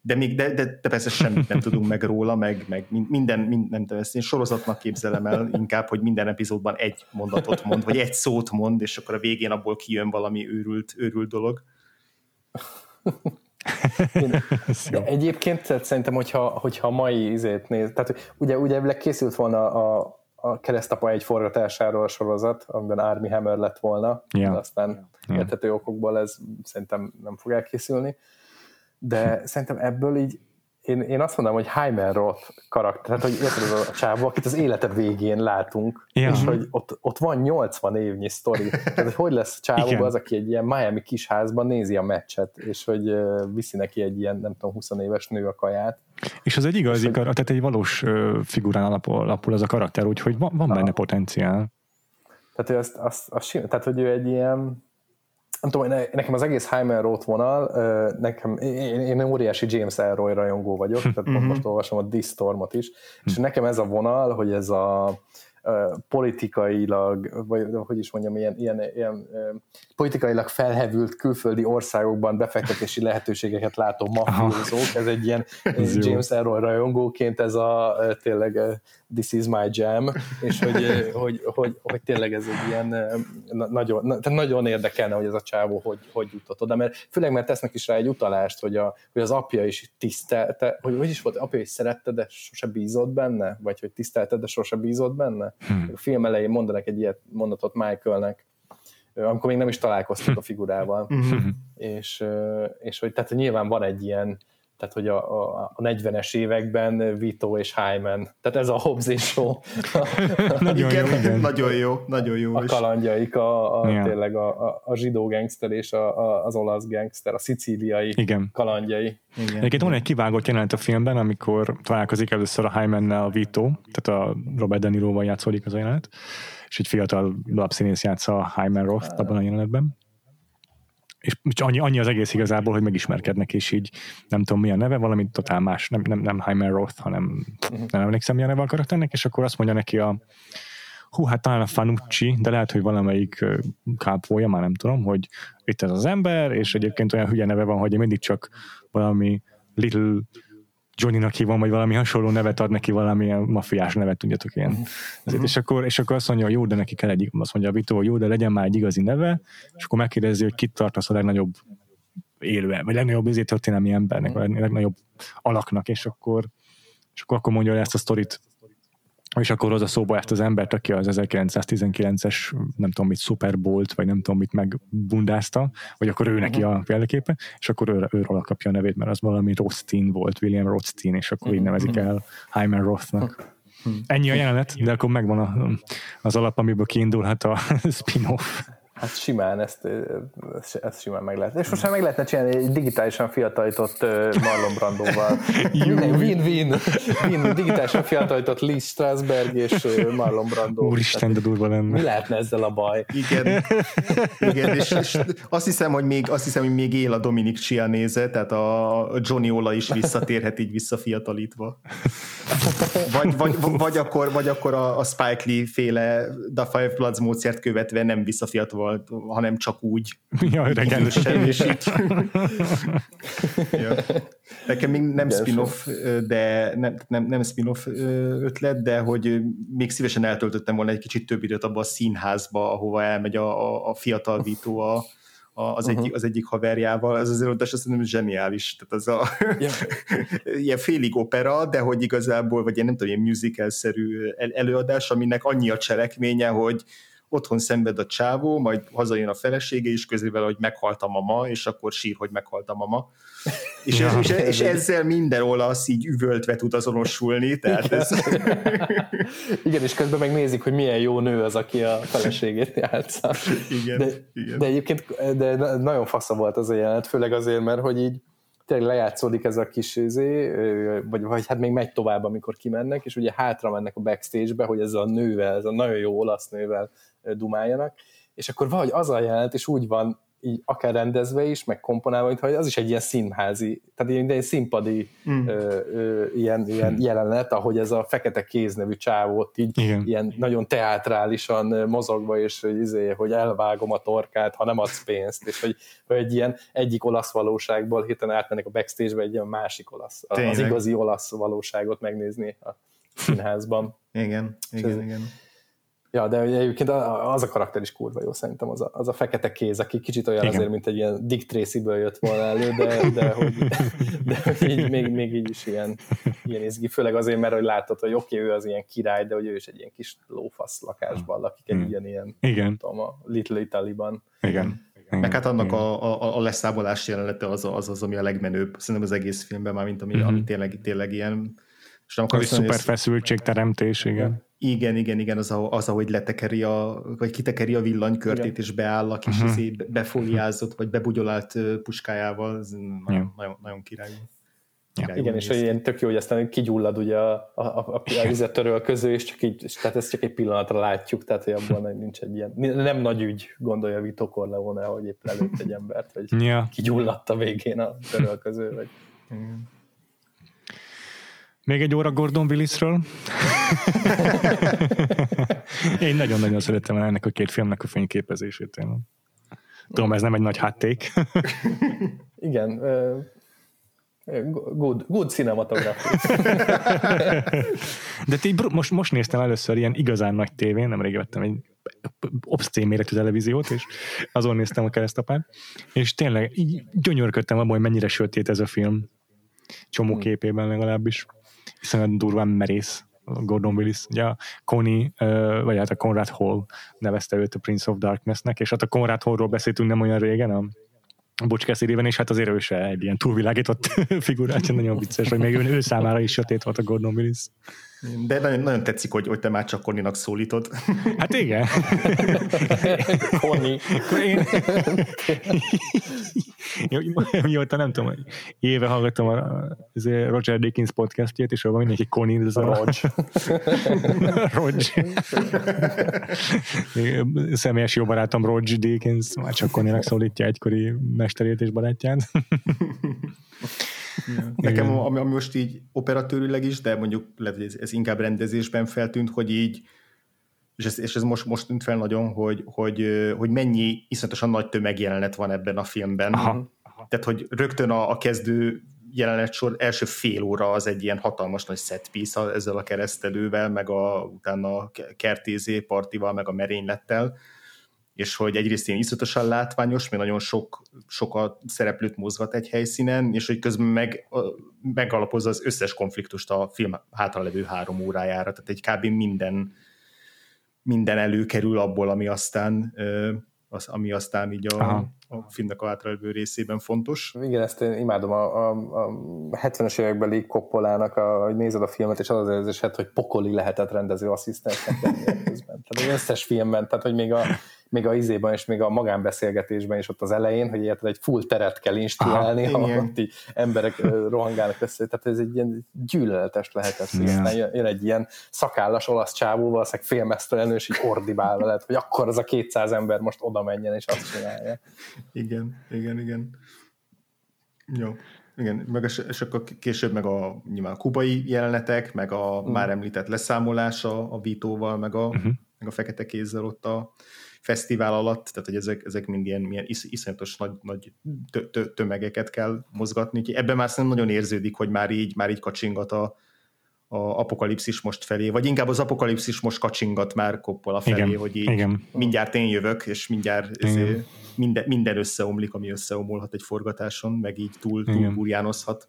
De, még, de, de, de persze semmit nem tudunk meg róla, meg, meg minden, minden nem ezt én sorozatnak képzelem el inkább, hogy minden epizódban egy mondatot mond, vagy egy szót mond, és akkor a végén abból kijön valami őrült, őrült dolog. De egyébként szerintem, hogyha, hogyha a mai izét néz, tehát ugye, ugye készült volna a, a keresztapa egy forgatásáról a sorozat, amiben Army Hammer lett volna, yeah. de aztán yeah. érthető okokból ez szerintem nem fog elkészülni, de szerintem ebből így én, én azt mondom, hogy Heimer Roth karakter, tehát hogy érted a csávó, akit az élete végén látunk, ja. és hogy ott, ott van 80 évnyi sztori. Tehát, hogy hogy lesz csávó az, aki egy ilyen Miami kisházban nézi a meccset, és hogy viszi neki egy ilyen, nem tudom, 20 éves nő a kaját. És az egy igazi, hogy, tehát egy valós figurán alapul, alapul az a karakter, úgyhogy van, van benne potenciál. Tehát, hogy azt, azt, azt, tehát, hogy ő egy ilyen nem tudom, nekem az egész Heimer Roth vonal, nekem, én, én óriási James Elroy rajongó vagyok, tehát mm-hmm. most olvasom a Distormot is, és nekem ez a vonal, hogy ez a politikailag, vagy hogy is mondjam, ilyen, ilyen, ilyen politikailag felhevült külföldi országokban befektetési lehetőségeket látó mafiózók, ez egy ilyen James Elroy rajongóként ez a tényleg this is my jam, és hogy, hogy, hogy, hogy tényleg ez egy ilyen nagyon, tehát nagyon érdekelne, hogy ez a csávó hogy, hogy jutott oda, mert főleg mert tesznek is rá egy utalást, hogy, a, hogy az apja is tisztelte, hogy hogy is volt, apja is szerette, de sose bízott benne, vagy hogy tisztelte, de sose bízott benne. Hmm. A film elején mondanak egy ilyet mondatot Michaelnek, amikor még nem is találkoztak a figurával, hmm. és, és hogy tehát nyilván van egy ilyen tehát hogy a, a, a 40-es években Vito és Hyman, tehát ez a Hobbs és Shaw. nagyon, igen, jó, igen. nagyon jó, nagyon jó. A kalandjaik, a, a, yeah. tényleg a, a, a zsidó gangster és a, a, az olasz gangster, a szicíliai igen. kalandjai. Igen. Egyébként van egy kivágott jelenet a filmben, amikor találkozik először a Hymannel a Vito, tehát a Robert De Niroval játszódik az a jelenet, és egy fiatal lapszínész játsza a Hyman Roth abban a jelenetben és annyi, annyi az egész igazából, hogy megismerkednek, és így nem tudom mi a neve, valami totál más, nem, nem, nem Heimer Roth, hanem uh-huh. nem emlékszem mi a neve a karakternek, és akkor azt mondja neki a hú, hát talán a Fanucci, de lehet, hogy valamelyik kápolja, már nem tudom, hogy itt ez az ember, és egyébként olyan hülye neve van, hogy mindig csak valami little Johnny-nak hívom, vagy valami hasonló nevet ad neki, valamilyen mafiás nevet, tudjátok ilyen. Uh-huh. Ezért, és, akkor, és akkor azt mondja, hogy jó, de neki kell egy, azt mondja a Vito, hogy jó, de legyen már egy igazi neve, és akkor megkérdezi, hogy kit tartasz a legnagyobb élve, vagy legnagyobb izé történelmi embernek, vagy legnagyobb alaknak, és akkor, és akkor, akkor mondja ezt a sztorit és akkor hozza szóba ezt az embert, aki az 1919-es, nem tudom mit, Super Bowl-t, vagy nem tudom mit megbundázta, vagy akkor ő neki a példaképe, és akkor ő, őről kapja a nevét, mert az valami Rothstein volt, William Rothstein, és akkor így nevezik el Hyman Rothnak. Ennyi a jelenet, de akkor megvan a, az alap, amiből kiindulhat a spin-off. Hát simán, ezt, ezt simán meg lehet. És most már meg lehetne csinálni egy digitálisan fiatalított Marlon Brandóval. Win-win. Win, digitálisan fiatalított Lee Strasberg és Marlon Brando. Úristen, de durva lenne. Mi lehetne ezzel a baj? Igen. Igen, és, és azt, hiszem, hogy még, azt hiszem, hogy még él a Dominik Chianese, tehát a Johnny Ola is visszatérhet így visszafiatalítva. Vagy, vagy, vagy, akkor, vagy akkor a, a Spike Lee féle The Five Bloods módszert követve nem visszafiatal volt, hanem csak úgy. Ja, idősen, és így. ja. Nekem még nem spin-off, de nem, nem, nem spin-off ötlet, de hogy még szívesen eltöltöttem volna egy kicsit több időt abba a színházba, ahova elmegy a, a, a fiatal Vito a, az, uh-huh. egyik, az egyik haverjával, ez az előadás azt mondom, zseniális. Tehát az a yeah. ilyen félig opera, de hogy igazából, vagy ilyen nem tudom, ilyen musical-szerű előadás, aminek annyi a cselekménye, hogy otthon szenved a csávó, majd hazajön a felesége, és közével, hogy meghalt a mama, és akkor sír, hogy meghalt a mama. És, ja, és, és ezzel minden olasz így üvöltve tud azonosulni. Tehát Igen. Ez... igen, és közben megnézik, hogy milyen jó nő az, aki a feleségét játsza. Igen, de, igen. de egyébként de nagyon fasza volt az a jelenet, főleg azért, mert hogy így tényleg lejátszódik ez a kis izé, vagy, vagy hát még megy tovább, amikor kimennek, és ugye hátra mennek a backstage-be, hogy ez a nővel, ez a nagyon jó olasz nővel dumáljanak, és akkor valahogy az a jelent, és úgy van így akár rendezve is, meg komponálva, mintha az is egy ilyen színházi, tehát ilyen, egy színpadi mm. ö, ö, ilyen, ilyen mm. jelenet, ahogy ez a Fekete Kéz nevű csávót így Igen. ilyen nagyon teátrálisan mozogva, és hogy, izé, hogy elvágom a torkát, ha nem adsz pénzt, és hogy, hogy egy ilyen egyik olasz valóságból hirtelen átmennek a backstage-be egy ilyen másik olasz, Tényleg. az igazi olasz valóságot megnézni a színházban. igen, igen, ez, igen. Ja, de egyébként az a karakter is kurva jó szerintem, az a, az a fekete kéz, aki kicsit olyan Igen. azért, mint egy ilyen Dick Tracy-ből jött volna elő, de, de, hogy, de hogy így, még, még így is ilyen, ilyen izgi, főleg azért, mert hogy látod, hogy oké, okay, ő az ilyen király, de hogy ő is egy ilyen kis lófasz lakásban lakik, egy hmm. ilyen, ilyen Igen. tudom, a Little Italy-ban. Igen. Igen. Meg hát annak a, a, a leszámolás jelenete az, az az, ami a legmenőbb, szerintem az egész filmben, már mint ami, mm-hmm. ami tényleg, tényleg ilyen és nem akarsz szuper feszültségteremtés, igen. Igen, igen, igen, az, az ahogy letekeri a, vagy kitekeri a villanykörtét, igen. és beáll a kis uh-huh. befóliázott, vagy bebugyolált puskájával, ez nagyon, nagyon, nagyon király. Ja. Igen, és hogy ilyen tök jó, hogy aztán kigyullad ugye a, a, a, a töröl közül, és csak így, tehát ezt csak egy pillanatra látjuk, tehát hogy abban nincs egy ilyen, nem nagy ügy, gondolja Vito Corleone, hogy épp előtt egy embert, hogy ja. kigyulladt a végén a közül, vagy... Igen. Még egy óra Gordon Willisről. Én nagyon-nagyon szerettem ennek a két filmnek a fényképezését. Én. Tudom, ez nem egy nagy hátték. Igen, good, good cinematography. De ti, most, most néztem először ilyen igazán nagy tévén, nemrég vettem egy obszcén méretű televíziót, és azon néztem a keresztapát, és tényleg gyönyörködtem abban, hogy mennyire sötét ez a film. Csomó hmm. képében legalábbis iszonyat durván merész Gordon Willis, ugye a Connie, vagy hát a Conrad Hall nevezte őt a Prince of Darknessnek, és hát a Conrad Hallról beszéltünk nem olyan régen, a Bocs és hát azért ő egy ilyen túlvilágított figurát, nagyon vicces, hogy még ő, ő számára is sötét volt a Gordon Willis. De nagyon, nagyon tetszik, hogy, hogy te már csak Conninak szólítod. Hát igen. Connie. Mióta nem tudom, éve hallgattam a, a Roger Dickens podcastjét, és abban mindenki a... Roger. Roger. Személyes jó barátom Roger Dickens, már csak Connie-nak szólítja egykori mesterét és barátját. Nekem, ami, ami most így operatőrileg is, de mondjuk lehet, hogy ez, ez inkább rendezésben feltűnt, hogy így és ez, és ez most, most tűnt fel nagyon, hogy, hogy, hogy mennyi iszonyatosan nagy tömegjelenet van ebben a filmben. Aha. Tehát, hogy rögtön a, a kezdő jelenet sor első fél óra az egy ilyen hatalmas nagy set piece ezzel a keresztelővel, meg a, utána a kertézé partival, meg a merénylettel, és hogy egyrészt ilyen iszonyatosan látványos, mert nagyon sok, sok a szereplőt mozgat egy helyszínen, és hogy közben meg, megalapozza az összes konfliktust a film hátralevő három órájára, tehát egy kb. minden, minden előkerül abból, ami aztán az, ami aztán így a, a filmnek a hátralévő részében fontos. Igen, ezt én imádom a, a, a 70-es évekbeli Koppolának, a, hogy nézed a filmet, és az az érzésed, hogy pokoli lehetett rendező asszisztensnek közben. Tehát az összes filmben, tehát hogy még a még a izében és még a magánbeszélgetésben is ott az elején, hogy érted, egy full teret kell instruálni, ha ott így emberek rohangálnak össze, tehát ez egy ilyen gyűlöletes lehetett. Aztán jön, jön egy ilyen szakállas olasz csávó, valószínűleg félmeztelenül, és így ordibál veled, hogy akkor az a 200 ember most oda menjen, és azt csinálja. Igen, igen, igen. Jó. Igen, meg és akkor később meg a nyilván a kubai jelenetek, meg a mm. már említett leszámolása a Vítóval, meg a, uh-huh. meg a fekete kézzel ott a, fesztivál alatt, tehát hogy ezek, ezek mind ilyen, ilyen is, iszonyatos nagy, nagy tö, tö, tömegeket kell mozgatni, úgyhogy ebben már nem nagyon érződik, hogy már így, már így kacsingat a, a apokalipszis most felé, vagy inkább az apokalipszis most kacsingat már koppol a felé, igen, hogy így igen. mindjárt én jövök, és mindjárt ezért minden, minden összeomlik, ami összeomolhat egy forgatáson, meg így túl, túl burjánozhat.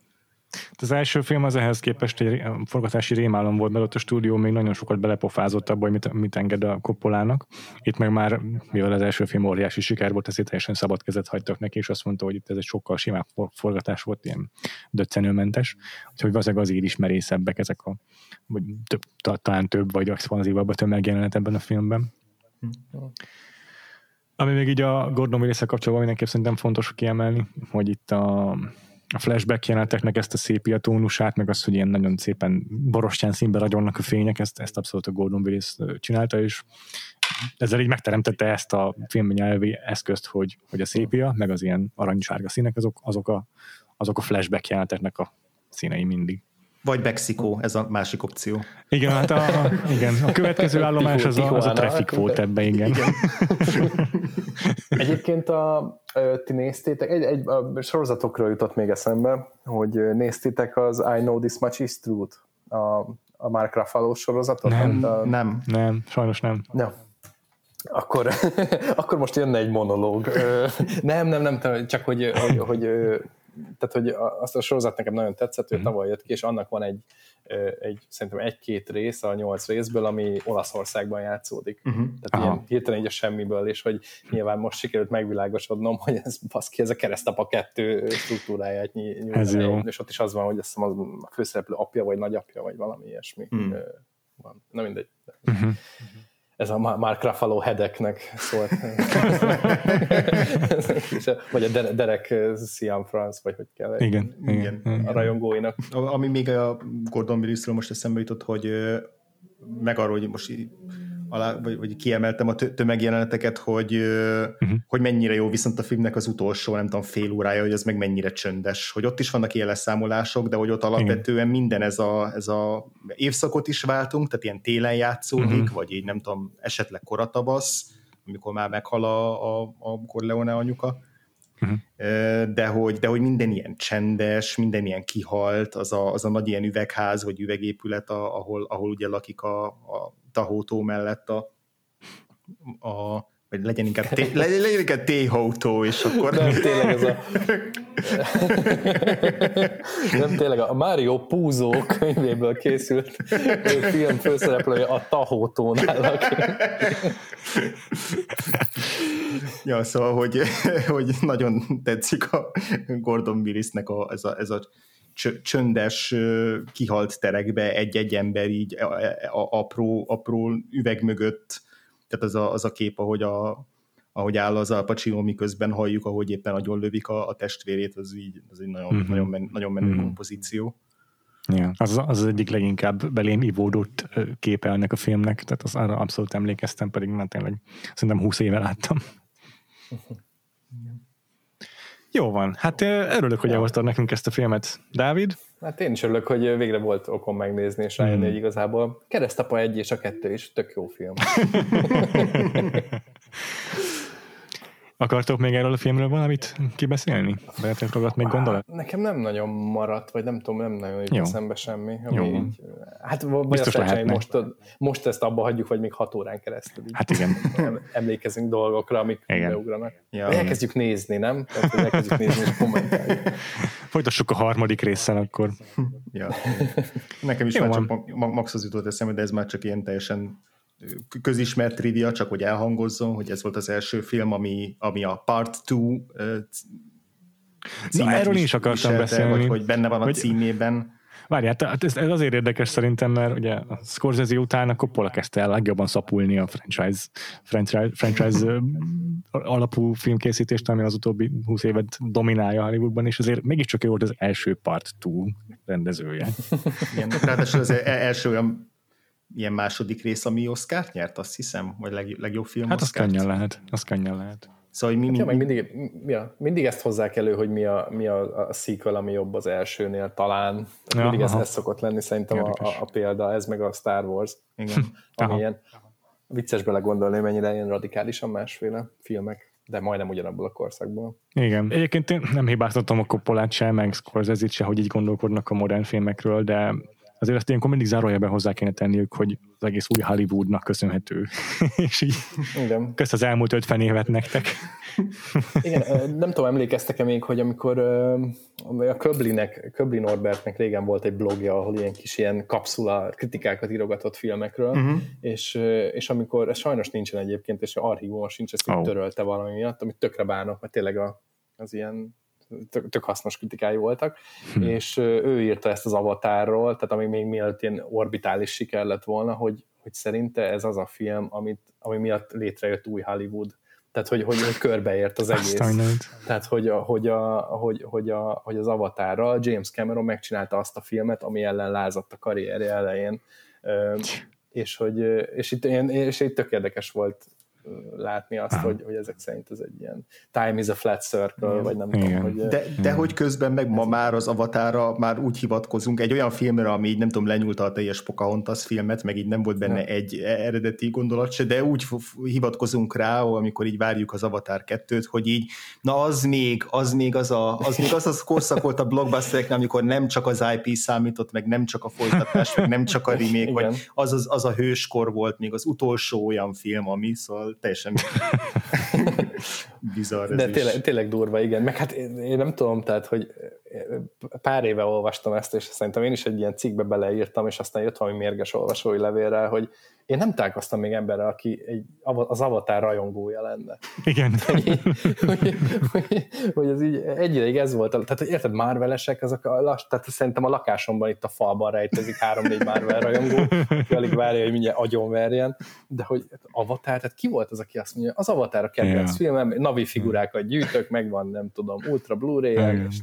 Az első film az ehhez képest egy forgatási rémálom volt, mert ott a stúdió még nagyon sokat belepofázott abba, hogy mit, mit enged a koppolának. Itt meg már, mivel az első film óriási siker volt, ezért teljesen szabad kezet hagytak neki, és azt mondta, hogy itt ez egy sokkal simább forgatás volt, ilyen döccenőmentes. Úgyhogy valószínűleg azért is merészebbek ezek a, vagy több, talán több vagy expanzívabb a tömegjelenet ebben a filmben. Ami még így a Gordon willis kapcsolatban mindenképp szerintem fontos kiemelni, hogy itt a a flashback jeleneteknek ezt a szépia tónusát, meg azt, hogy ilyen nagyon szépen borostyán színbe ragyonnak a fények, ezt, ezt abszolút a Gordon Willis csinálta, és ezzel így megteremtette ezt a filmben nyelvi eszközt, hogy, hogy a szépia, meg az ilyen aranysárga színek, azok, azok, a, azok a flashback jeleneteknek a színei mindig. Vagy Mexikó, ez a másik opció. Igen, hát a, igen, a következő állomás az a, az a traffic volt ebbe, igen. igen. Egyébként a, ti néztétek, egy, egy a sorozatokról jutott még eszembe, hogy néztétek az I Know This Much Is Truth, a, a Mark Ruffalo sorozatot? Nem, a, nem, nem, sajnos nem. Ja. Akkor, akkor most jönne egy monológ. nem, nem, nem, csak hogy, hogy, hogy tehát hogy azt a sorozat nekem nagyon tetszett, hogy mm. tavaly jött ki, és annak van egy, egy szerintem egy-két rész a nyolc részből, ami Olaszországban játszódik. Uh-huh. Tehát ilyen hirtelen így a semmiből, és hogy nyilván most sikerült megvilágosodnom, hogy ez baszki, ez a keresztapa kettő struktúráját nyújt. Ez jó. És ott is az van, hogy azt hiszem a főszereplő apja, vagy nagyapja, vagy valami ilyesmi. Mm. Van. Na mindegy. Uh-huh ez a Mark Ruffalo hedeknek szólt. vagy a Derek Sian France, vagy hogy kell. Igen, igen, igen. A rajongóinak. Ami még a Gordon Willisről most eszembe jutott, hogy meg arról, hogy most alá, vagy, vagy kiemeltem a tömegjeleneteket, hogy, uh-huh. hogy mennyire jó viszont a filmnek az utolsó, nem tudom, fél órája, hogy az meg mennyire csöndes, hogy ott is vannak ilyen leszámolások, de hogy ott alapvetően Igen. minden ez a, ez a évszakot is váltunk, tehát ilyen télen játszódik, uh-huh. vagy így nem tudom, esetleg koratabasz, amikor már meghal a, a, a Corleone anyuka, uh-huh. de, hogy, de hogy minden ilyen csendes, minden ilyen kihalt, az a, az a nagy ilyen üvegház, vagy üvegépület, a, ahol, ahol ugye lakik a, a Tahótó mellett a, a vagy legyen inkább, té, legyen inkább Téhautó, és akkor... Nem, tényleg ez a... Nem, tényleg a Mario Puzo könyvéből készült film főszereplője a Tahótónál. ja, szóval, hogy, hogy nagyon tetszik a Gordon Willisnek a, ez a, ez a csöndes, kihalt terekbe egy-egy ember így a, a, apró, apró üveg mögött, tehát az a, az a kép, ahogy, a, ahogy áll az Al Pacino, miközben halljuk, ahogy éppen nagyon lövik a, a testvérét, az így az egy nagyon, mm-hmm. nagyon, men, nagyon menő mm-hmm. kompozíció. Ja, az, az egyik leginkább belém ivódott képe ennek a filmnek, tehát az arra abszolút emlékeztem, pedig már tényleg szerintem 20 éve láttam. Jó van, hát örülök, hogy elhoztad nekünk ezt a filmet. Dávid? Hát én is örülök, hogy végre volt okom megnézni, és rájönni, mm. hogy igazából Keresztapa egy és a kettő is tök jó film. Akartok még erről a filmről valamit kibeszélni? Beletett ragadt még gondolat? Nekem nem nagyon maradt, vagy nem tudom, nem nagyon jut eszembe semmi. Ami Jó. Így, hát vagy Biztos azt hogy most, most ezt abba hagyjuk, vagy még hat órán keresztül. Hát igen. Emlékezünk dolgokra, amik igen. beugranak. Ja, elkezdjük nézni, nem? Tehát, elkezdjük nézni és kommentáljuk. Folytassuk a harmadik részsel akkor. ja. Nekem is Jó, már csak max az jutott eszembe, de ez már csak ilyen teljesen közismert trivia, csak hogy elhangozzon, hogy ez volt az első film, ami, ami a Part 2 Na, erről is akartam beszélni. Vagy hogy benne van a hogy, címében. Várjál, hát ez, ez azért érdekes szerintem, mert ugye a Scorsese után a Coppola kezdte el legjobban szapulni a franchise, franchise, franchise alapú filmkészítést, ami az utóbbi 20 évet dominálja Hollywoodban, és azért mégiscsak ő volt az első Part 2 rendezője. Igen, ráadásul az e- első olyan ilyen második rész, ami Oscar nyert, azt hiszem, vagy leg, legjobb film Hát az könnyen lehet, az könnyen lehet. Szóval, hogy mi, hát, mi, ja, mindig, ja, mindig ezt hozzák elő, hogy mi a, mi a, a sequel, ami jobb az elsőnél talán. Ja, mindig ez, ez szokott lenni szerintem a, a, a, példa, ez meg a Star Wars. Igen. ami ilyen vicces belegondolni, mennyire ilyen radikálisan másféle filmek de majdnem ugyanabból a korszakból. Igen. Egyébként én nem hibáztatom a Coppolát se, meg Scorsese-t se, hogy így gondolkodnak a modern filmekről, de azért ezt ilyenkor mindig zárójelben hozzá kéne tenniük, hogy az egész új Hollywoodnak köszönhető. és így Igen. kösz az elmúlt 50 évet nektek. Igen, nem tudom, emlékeztek-e még, hogy amikor a Köblinek, Köbli Norbertnek régen volt egy blogja, ahol ilyen kis ilyen kapszula kritikákat írogatott filmekről, uh-huh. és, és amikor, ez sajnos nincsen egyébként, és archívuma sincs, ezt oh. törölte valami miatt, amit tökre bánok, mert tényleg a, az ilyen tök, tök hasznos kritikái voltak, hm. és ő írta ezt az avatárról, tehát ami még mielőtt ilyen orbitális siker lett volna, hogy, hogy szerinte ez az a film, amit, ami miatt létrejött új Hollywood, Tehát, hogy, hogy, hogy körbeért az egész. Tehát, hogy, a, hogy, a, hogy, hogy, a, hogy az Avatárral James Cameron megcsinálta azt a filmet, ami ellen lázadt a karrierje elején. És, hogy, és, itt, és itt tök érdekes volt látni azt, hogy, hogy ezek szerint ez egy ilyen time is a flat circle, Igen. vagy nem Igen. tudom, hogy... De, de hogy közben meg ma már az avatára már úgy hivatkozunk, egy olyan filmre, ami így nem tudom, lenyúlta a teljes Pocahontas filmet, meg így nem volt benne ja. egy eredeti gondolat se, de úgy hivatkozunk rá, amikor így várjuk az Avatar 2-t, hogy így, na az még, az még az a, az még az az korszak volt a blockbustereknél, amikor nem csak az IP számított, meg nem csak a folytatás, meg nem csak a remake, vagy az, az, az a hőskor volt még az utolsó olyan film, ami, szóval teljesen bizarr De tényleg, tényleg durva, igen. Meg hát én, én nem tudom, tehát, hogy pár éve olvastam ezt, és szerintem én is egy ilyen cikkbe beleírtam, és aztán jött valami mérges olvasói levélrel, hogy én nem találkoztam még emberrel, aki egy, az avatár rajongója lenne. Igen. hogy, hogy, hogy, hogy ez így egy ideig ez volt. Tehát, érted, Marvelesek, azok a lass, tehát szerintem a lakásomban itt a falban rejtezik három-négy Marvel rajongó, aki alig várja, hogy mindjárt agyon de hogy avatár, tehát ki volt az, aki azt mondja, az avatár a kedvenc yeah. filmem, navi figurákat gyűjtök, megvan, nem tudom, ultra Blu-ray, és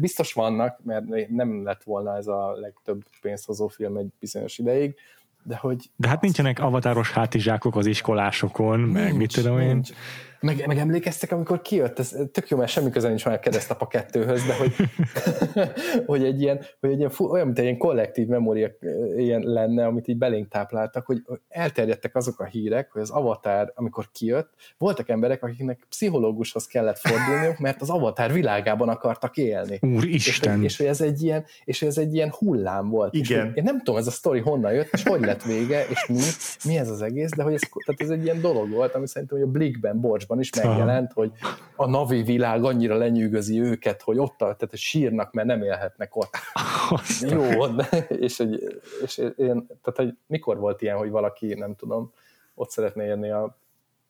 biztos vannak, mert nem lett volna ez a legtöbb pénzhozó film egy bizonyos ideig, de hogy... De hát nincsenek avatáros hátizsákok az iskolásokon, nincs, meg mit tudom én. Nincs. Meg, meg emlékeztek, amikor kijött, ez tök jó, mert semmi köze nincs már a keresztapa kettőhöz, de hogy, hogy egy ilyen, hogy egy ilyen olyan, mint egy ilyen kollektív memória ilyen lenne, amit így belénk tápláltak, hogy elterjedtek azok a hírek, hogy az Avatar, amikor kijött, voltak emberek, akiknek pszichológushoz kellett fordulniuk, mert az Avatar világában akartak élni. Úristen! És, és, hogy ez egy ilyen, és hogy ez egy ilyen hullám volt. Igen. És én nem tudom, ez a sztori honnan jött, és hogy lett vége, és mi, mi ez az egész, de hogy ez, tehát ez egy ilyen dolog volt, ami szerintem, hogy a Blickben, Borcs adásban is megjelent, hogy a navi világ annyira lenyűgözi őket, hogy ott, tehát sírnak, mert nem élhetnek ott. Jó, de, és, és én, tehát hogy mikor volt ilyen, hogy valaki, nem tudom, ott szeretné élni a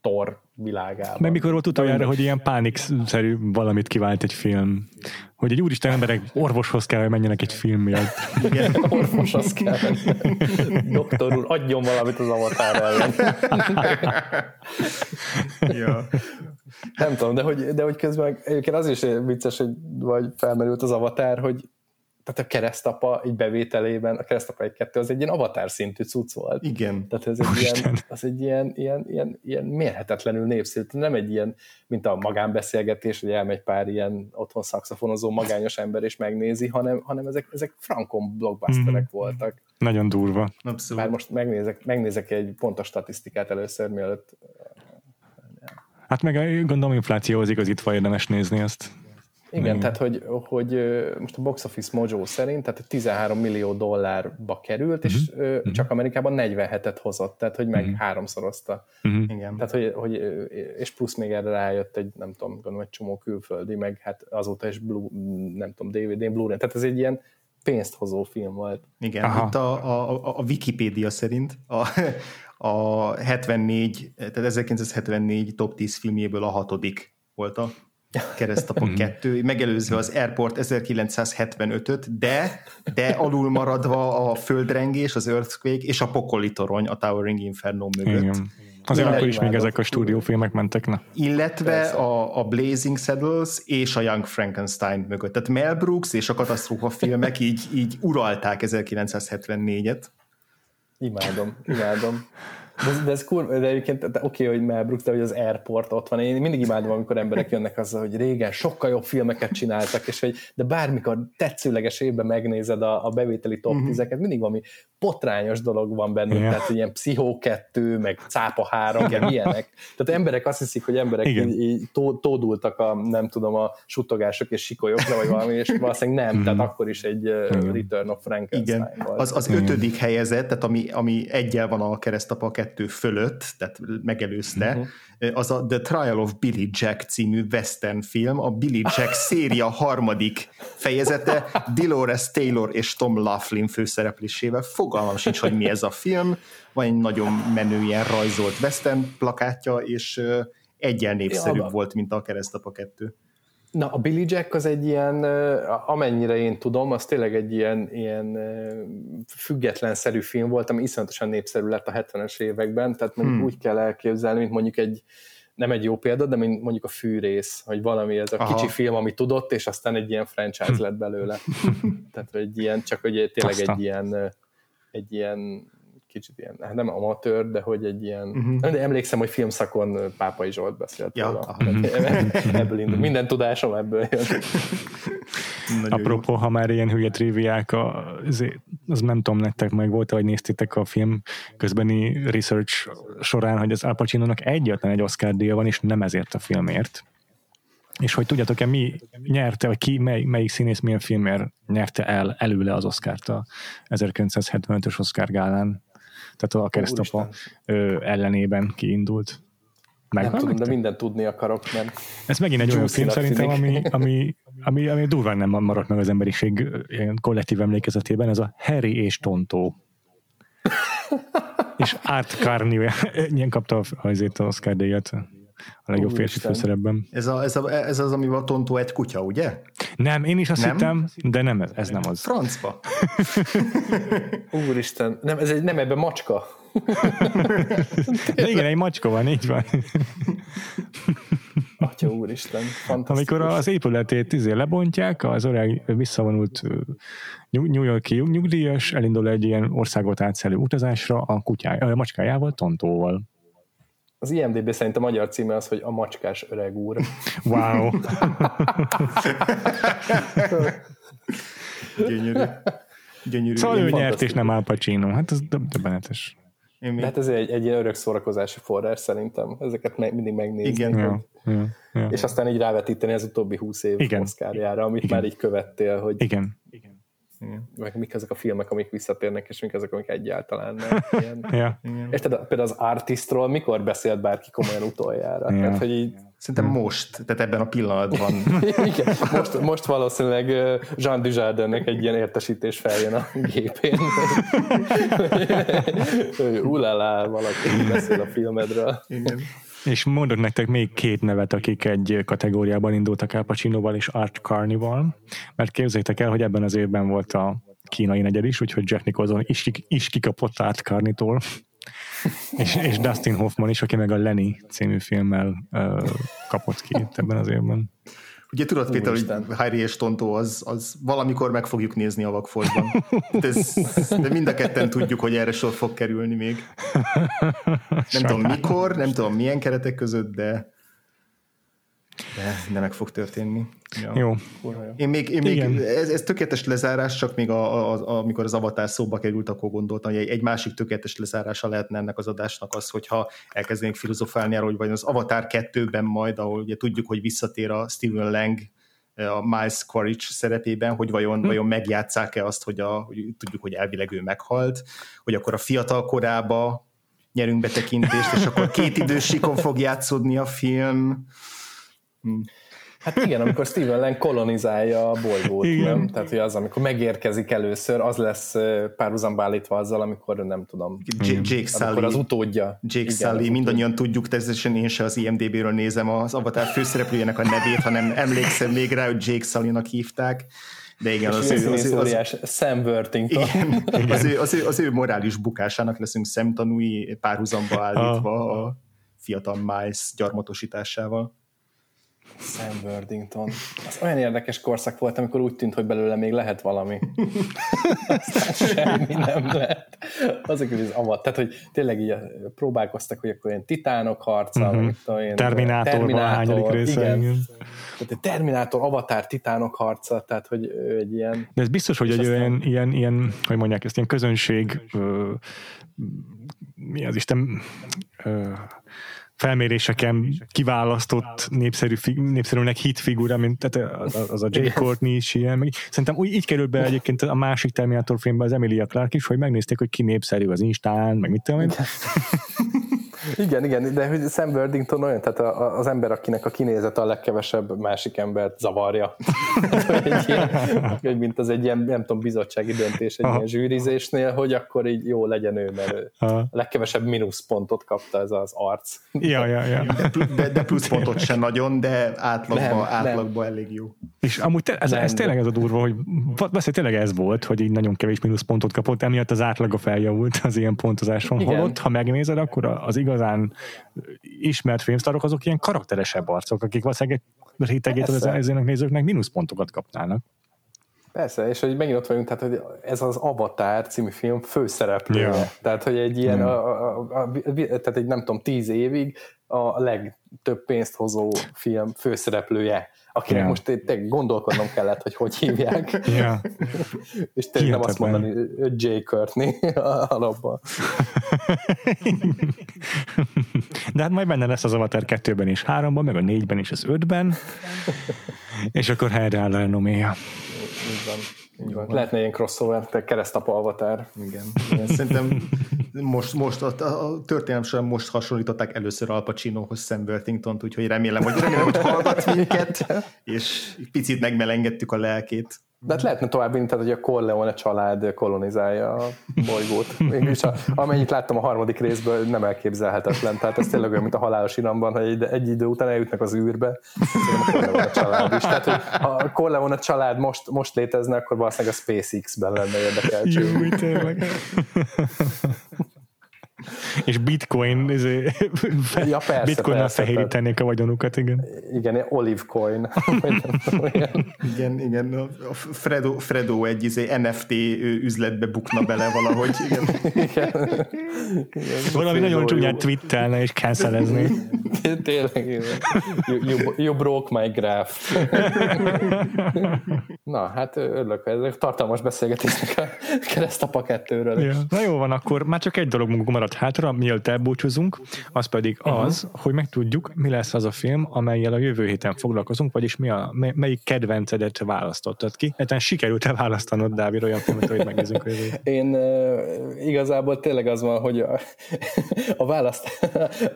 Thor világában. Meg mikor volt utoljára, hogy ilyen pánikszerű valamit kivált egy film. Hogy egy úristen emberek orvoshoz kell, hogy menjenek egy film miatt. Igen, orvoshoz kell. Doktor úr, adjon valamit az avatár ellen. ja. Nem tudom, de hogy, de hogy közben egyébként az is vicces, hogy vagy felmerült az avatár, hogy tehát a keresztapa egy bevételében, a keresztapa egy kettő, az egy ilyen avatár szintű cucc volt. Igen. Tehát ez egy, ilyen, az egy ilyen, ilyen, ilyen, ilyen mérhetetlenül népszerű. Nem egy ilyen, mint a magánbeszélgetés, hogy elmegy pár ilyen otthon szakszafonozó magányos ember és megnézi, hanem, hanem ezek, ezek frankon blockbusterek mm-hmm. voltak. Nagyon durva. Abszolút. Már most megnézek, megnézek egy pontos statisztikát először, mielőtt Hát meg gondolom inflációhoz igazítva érdemes nézni ezt. Igen, mm. tehát hogy, hogy most a Box Office Mojo szerint, tehát 13 millió dollárba került, mm-hmm. és mm-hmm. csak Amerikában 47-et hozott, tehát hogy meg mm-hmm. háromszorozta. Mm-hmm. Igen. Tehát, hogy, hogy, és plusz még erre rájött egy, nem tudom, gondolom, egy csomó külföldi, meg hát azóta is Blue, nem tudom, DVD, Blu-ray, tehát ez egy ilyen pénzt hozó film volt. Igen, Aha. itt a, a, a Wikipédia szerint a, a 74, tehát 1974 top 10 filmjéből a hatodik volt a keresztapon 2, mhm. megelőzve az Airport 1975-öt, de, de alul maradva a földrengés, az Earthquake és a pokoli torony a Towering Inferno mögött. Igen. Azért akkor is még ezek a stúdiófilmek mentek, na. Illetve a, a Blazing Saddles és a Young Frankenstein mögött. Tehát Mel Brooks és a katasztrófa filmek így, így uralták 1974-et. Imádom, imádom. De, de ez kurva, de egyébként oké, okay, hogy Mel Brooks, de hogy az Airport ott van. Én mindig imádom, amikor emberek jönnek azzal, hogy régen sokkal jobb filmeket csináltak, és hogy de bármikor tetszőleges évben megnézed a, a bevételi top mm-hmm. 10-eket, mindig valami potrányos dolog van bennük, yeah. tehát ilyen Pszichó 2, meg Cápa 3, meg ilyenek. Tehát emberek azt hiszik, hogy emberek így, így tó, tódultak a, nem tudom, a suttogások és sikolyokra, vagy valami, és valószínűleg nem, mm-hmm. tehát akkor is egy uh, Return of Frankenstein Igen. Volt. Az, az ötödik helyezett, tehát ami, ami egyel van a keresztapa kettő fölött, tehát megelőzte, uh-huh. az a The Trial of Billy Jack című western film, a Billy Jack széria harmadik fejezete, Dolores Taylor és Tom Laughlin főszereplésével. Fogalmam sincs, hogy mi ez a film, van egy nagyon menő ilyen rajzolt western plakátja, és egyen népszerűbb ja, volt, mint a Keresztapa 2. Na, a Billy Jack az egy ilyen, amennyire én tudom, az tényleg egy ilyen, ilyen függetlenszerű film volt, ami iszonyatosan népszerű lett a 70-es években, tehát hmm. úgy kell elképzelni, mint mondjuk egy nem egy jó példa, de mondjuk a fűrész, hogy valami ez a Aha. kicsi film, ami tudott, és aztán egy ilyen franchise lett belőle. Tehát egy ilyen, csak hogy tényleg Aztán. egy ilyen, egy ilyen kicsit ilyen, hát nem amatőr, de hogy egy ilyen, uh-huh. de emlékszem, hogy filmszakon Pápai Zsolt beszélt ja, róla. ebből indul. Minden tudásom ebből jön. Apropó, ha már ilyen hülye triviák, az, az nem tudom, nektek meg volt, hogy néztétek a film közbeni research során, hogy az Al Pacino-nak egyetlen egy Oscar díja van, és nem ezért a filmért. És hogy tudjátok-e, mi nyerte, vagy ki, mely, melyik színész milyen filmért nyerte el előle az Oscar-t a 1975-ös Oscar gálán? Tehát a keresztapa ellenében kiindult. Megvan nem tudom, de mindent tudni akarok, mert Ez megint egy olyan film szerintem, ami, ami, ami, ami durván nem maradt meg az emberiség kollektív emlékezetében, ez a Harry és Tontó. és Art Carney ilyen kapta azért az Oscar díjat a legjobb férfi főszerepben. Ez, a, ez, a, ez az, ami a Tontó egy kutya, ugye? Nem, én is azt nem? hittem, de nem, ez nem az. Francba. Úristen, nem, ez egy, nem ebben macska. de igen, egy macska van, így van. Atya úristen, Amikor az épületét izé lebontják, az öreg visszavonult New Yorki nyugdíjas elindul egy ilyen országot átszelő utazásra a, kutyája, a macskájával, Tontóval. Az IMDB szerint a magyar címe az, hogy a macskás öreg úr. Wow. Gyönyörű. Gyönyörű. Szóval ő nyert, és nem Al Pacino. Hát ez döbbenetes. De hát ez egy, egy ilyen örök szórakozási forrás szerintem. Ezeket me- mindig megnézni. Igen. Ja, ja, ja. És aztán így rávetíteni az utóbbi húsz év Igen. Oszkárjára, amit Igen. már így követtél, hogy Igen. Igen. Igen. Meg mik ezek a filmek, amik visszatérnek, és mik ezek, amik egyáltalán nem. Ilyen. ja. Érted, például az Artistról mikor beszélt bárki komolyan utoljára? Ja. Tehát, hogy így... Szerintem most, tehát ebben a pillanatban. Igen, most, most valószínűleg Jean Dujardinnek egy ilyen értesítés feljön a gépén. Ulala, valaki beszél a filmedről. Igen. És mondok nektek még két nevet, akik egy kategóriában indultak el Pacinoval és Art Carnival, mert képzeljétek el, hogy ebben az évben volt a kínai negyed is, úgyhogy Jack Nicholson is, is kikapott Art Carnitól, és, és Dustin Hoffman is, aki meg a Lenny című filmmel uh, kapott ki ebben az évben. Ugye tudod, Péter, hogy Harry és Tontó az, az valamikor meg fogjuk nézni a vakfoltban. Ez, de mind a ketten tudjuk, hogy erre sor fog kerülni még. Nem Sajnál. tudom mikor, nem tudom milyen keretek között, de de, de meg fog történni. Ja. Jó. Én még, én még ez, ez tökéletes lezárás, csak még a, a, a, amikor az avatár szóba került, akkor gondoltam, hogy egy, egy másik tökéletes lezárása lehetne ennek az adásnak az, hogyha elkezdenénk filozofálni arról, hogy vagy az Avatar 2-ben majd, ahol ugye tudjuk, hogy visszatér a Steven Lang a Miles Quaritch szerepében, hogy vajon, hm. vajon megjátszák-e azt, hogy, a, hogy tudjuk, hogy elvileg ő meghalt, hogy akkor a fiatal korába nyerünk betekintést, és akkor két idősikon fog játszódni a film. Hm. Hát igen, amikor Steven Lang kolonizálja a bolygót, igen. nem? Tehát, hogy az, amikor megérkezik először, az lesz párhuzamba állítva azzal, amikor nem tudom. J- Jake Sully. az utódja. Jake igen, Sully, mindannyian tudjuk, természetesen én se az IMDB-ről nézem az Avatar főszereplőjének a nevét, hanem emlékszem még rá, hogy Jake Sully-nak hívták. De igen, az, az, ő, az, az, az, Sam Worthington. Igen, igen. Az, ő, az, ő, az ő morális bukásának leszünk szemtanúi párhuzamba állítva a fiatal Miles gyarmatosításával. Sam Worthington. Az olyan érdekes korszak volt, amikor úgy tűnt, hogy belőle még lehet valami. Aztán semmi nem lett. Azok, hogy az avat. Tehát, hogy tényleg így próbálkoztak, hogy akkor ilyen titánok harca, uh-huh. tudom én, Terminátor, Terminátor része, igen. igen. Tehát Terminátor, Avatar, titánok harca, tehát, hogy egy ilyen... De ez biztos, hogy egy aztán... olyan, ilyen, ilyen, hogy mondják ezt, ilyen közönség ö, mi az Isten ö, felméréseken kiválasztott népszerű, népszerűnek hit figura, mint tehát az, az a Jay Courtney is ilyen. Meg, szerintem úgy, így került be egyébként a másik Terminator filmben az Emilia Clark is, hogy megnézték, hogy ki népszerű az Instán, meg mit tudom én. Igen, igen, de hogy Sam Worthington olyan, tehát az ember, akinek a kinézete a legkevesebb másik embert zavarja. egy ilyen, mint az egy ilyen, nem tudom, bizottsági döntés egy Aha. ilyen zsűrizésnél, hogy akkor így jó legyen ő, mert ő a legkevesebb mínuszpontot kapta ez az arc. Ja, ja, ja. De, de pluszpontot sem nagyon, de átlagban átlagba elég jó. És amúgy te, ez, ez, tényleg ez a durva, hogy beszél tényleg ez volt, hogy így nagyon kevés mínuszpontot kapott, emiatt az átlaga feljavult az ilyen pontozáson. Holott, ha megnézed, akkor az igaz igazán ismert filmsztárok, azok ilyen karakteresebb arcok, akik valószínűleg rétegét az ezének nézőknek mínuszpontokat kapnának. Persze, és hogy megint ott vagyunk, tehát hogy ez az Avatar című film főszereplője. Ja. Tehát, hogy egy ilyen, a, a, a, a, tehát egy nem tudom, tíz évig a legtöbb pénzt hozó film főszereplője akinek yeah. most te gondolkodnom kellett, hogy hogy hívják. Yeah. és tényleg nem azt mondani, hogy Jay Courtney alapban. De hát majd benne lesz az Avatar 2-ben és 3-ban, meg a 4-ben és az 5-ben, és akkor helyreáll a renoméja. Így van. Így van. Lehetne ilyen crossover, te keresztapa avatar. Igen. Igen. Szerintem most, most a, a történelem során most hasonlították először Al Pacinohoz Sam Worthington-t, úgyhogy remélem, hogy remélem, hogy hallgat minket, és picit megmelengettük a lelkét. De hát lehetne tovább vinni, tehát, hogy a Corleone család kolonizálja a bolygót. Mégis a, amennyit láttam a harmadik részből, nem elképzelhetetlen. Tehát ez tényleg olyan, mint a halálos iramban, hogy egy, egy idő után eljutnak az űrbe. a Corleone család is. Tehát, hogy ha a Corleone család most, most létezne, akkor valószínűleg a SpaceX-ben lenne érdekeltség. Jó, tényleg és bitcoin, izé, ja, persze, bitcoin fehérítenék a vagyonukat, igen. Igen, olive coin. igen, igen, a Fredo, Fredo egy izé NFT üzletbe bukna bele valahogy. Igen. igen. igen. Valami nagyon csúnyát twittelne és cancelezni. Tényleg, igen. You, you, you broke my graph. Na, hát örülök, ez tartalmas beszélgetésnek a keresztapa kettőről. Ja. Na jó van, akkor már csak egy dolog munkunk maradt hátra, mielőtt elbúcsúzunk, az pedig uh-huh. az, hogy megtudjuk, mi lesz az a film, amelyel a jövő héten foglalkozunk, vagyis mi a, melyik kedvencedet választottad ki. Egyáltalán sikerült-e választanod, Dávid, olyan filmet, hogy megnézzünk a jövő Én uh, igazából tényleg az van, hogy a, a választ,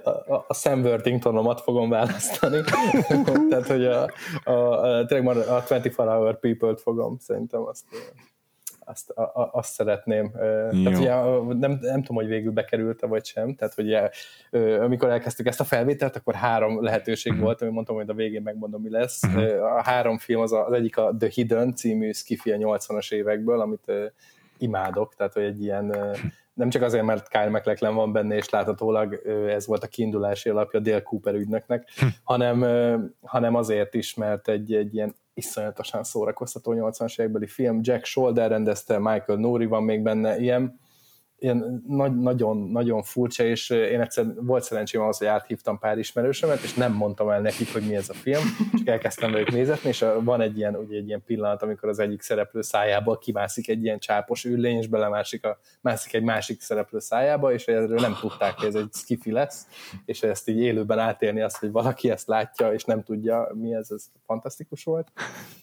a, a Sam Worthingtonomat fogom választani. Tehát, hogy a, a, a, tényleg a 24 Hour People-t fogom, szerintem azt azt, a, azt szeretném. Jó. Tehát ugye, nem, nem tudom, hogy végül bekerült-e vagy sem, tehát hogy amikor elkezdtük ezt a felvételt, akkor három lehetőség uh-huh. volt, ami mondtam, hogy a végén megmondom, mi lesz. Uh-huh. A három film, az, a, az egyik a The Hidden című skifi a 80-as évekből, amit imádok, tehát hogy egy ilyen nem csak azért, mert Kyle McLachlan van benne, és láthatólag ez volt a kiindulási alapja Dale Cooper ügynöknek, hm. hanem, hanem azért is, mert egy, egy ilyen iszonyatosan szórakoztató 80-as évekbeli film. Jack Shoulder rendezte, Michael Nori van még benne, ilyen ilyen nagy, nagyon, nagyon furcsa, és én egyszer volt szerencsém ahhoz, hogy áthívtam pár ismerősömet, és nem mondtam el nekik, hogy mi ez a film, csak elkezdtem velük nézetni, és van egy ilyen, ugye egy ilyen pillanat, amikor az egyik szereplő szájából kimászik egy ilyen csápos üllény, és belemásik a, mászik egy másik szereplő szájába, és erről nem tudták, hogy ez egy skifi lesz, és ezt így élőben átélni azt, hogy valaki ezt látja, és nem tudja, mi ez, ez fantasztikus volt.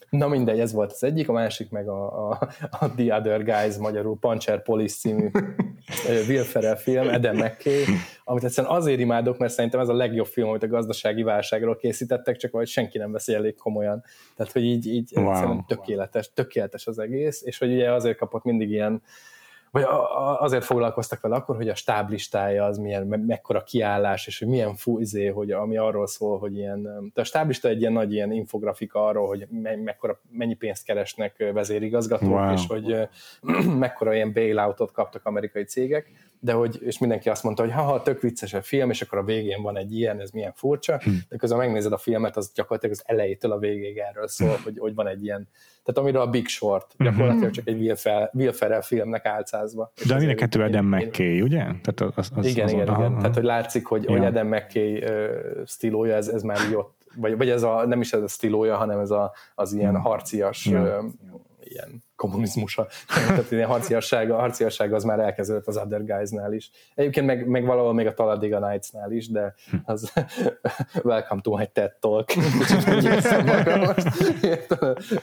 Na mindegy, ez volt az egyik, a másik meg a, a, a The Other Guys, magyarul Puncher Police című Will Ferrell film, Adam McKay, amit egyszerűen azért imádok, mert szerintem ez a legjobb film, amit a gazdasági válságról készítettek, csak hogy senki nem veszi elég komolyan. Tehát, hogy így, így wow. tökéletes, tökéletes az egész, és hogy ugye azért kapott mindig ilyen vagy azért foglalkoztak vele akkor, hogy a stáblistája az milyen, mekkora kiállás, és hogy milyen fúzé, hogy ami arról szól, hogy ilyen, de a stáblista egy ilyen nagy ilyen infografika arról, hogy me, mekkora, mennyi pénzt keresnek vezérigazgatók, wow. és hogy mekkora ilyen bailoutot kaptak amerikai cégek, de hogy, és mindenki azt mondta, hogy ha tök vicces a film, és akkor a végén van egy ilyen, ez milyen furcsa, hm. de közben megnézed a filmet, az gyakorlatilag az elejétől a végéig erről szól, hm. hogy, hogy van egy ilyen, tehát amiről a Big Short, hm. gyakorlatilag csak egy Will, Ferrell, Will Ferrell filmnek álcázva. De a kettő Adam McKay, ugye? Tehát az, az, igen, az igen, igen. Tehát, hogy látszik, hogy, ja. hogy Adam McKay uh, stílója, ez, ez már ott, vagy, vagy ez a, nem is ez a stílója, hanem ez a, az ilyen harcias ja. uh, ilyen kommunizmusa. Tehát ilyen harciassága, a harciassága az már elkezdődött az Other Guys-nál is. Egyébként meg, meg valahol még a Talladega Nights-nál is, de az Welcome to my TED Talk.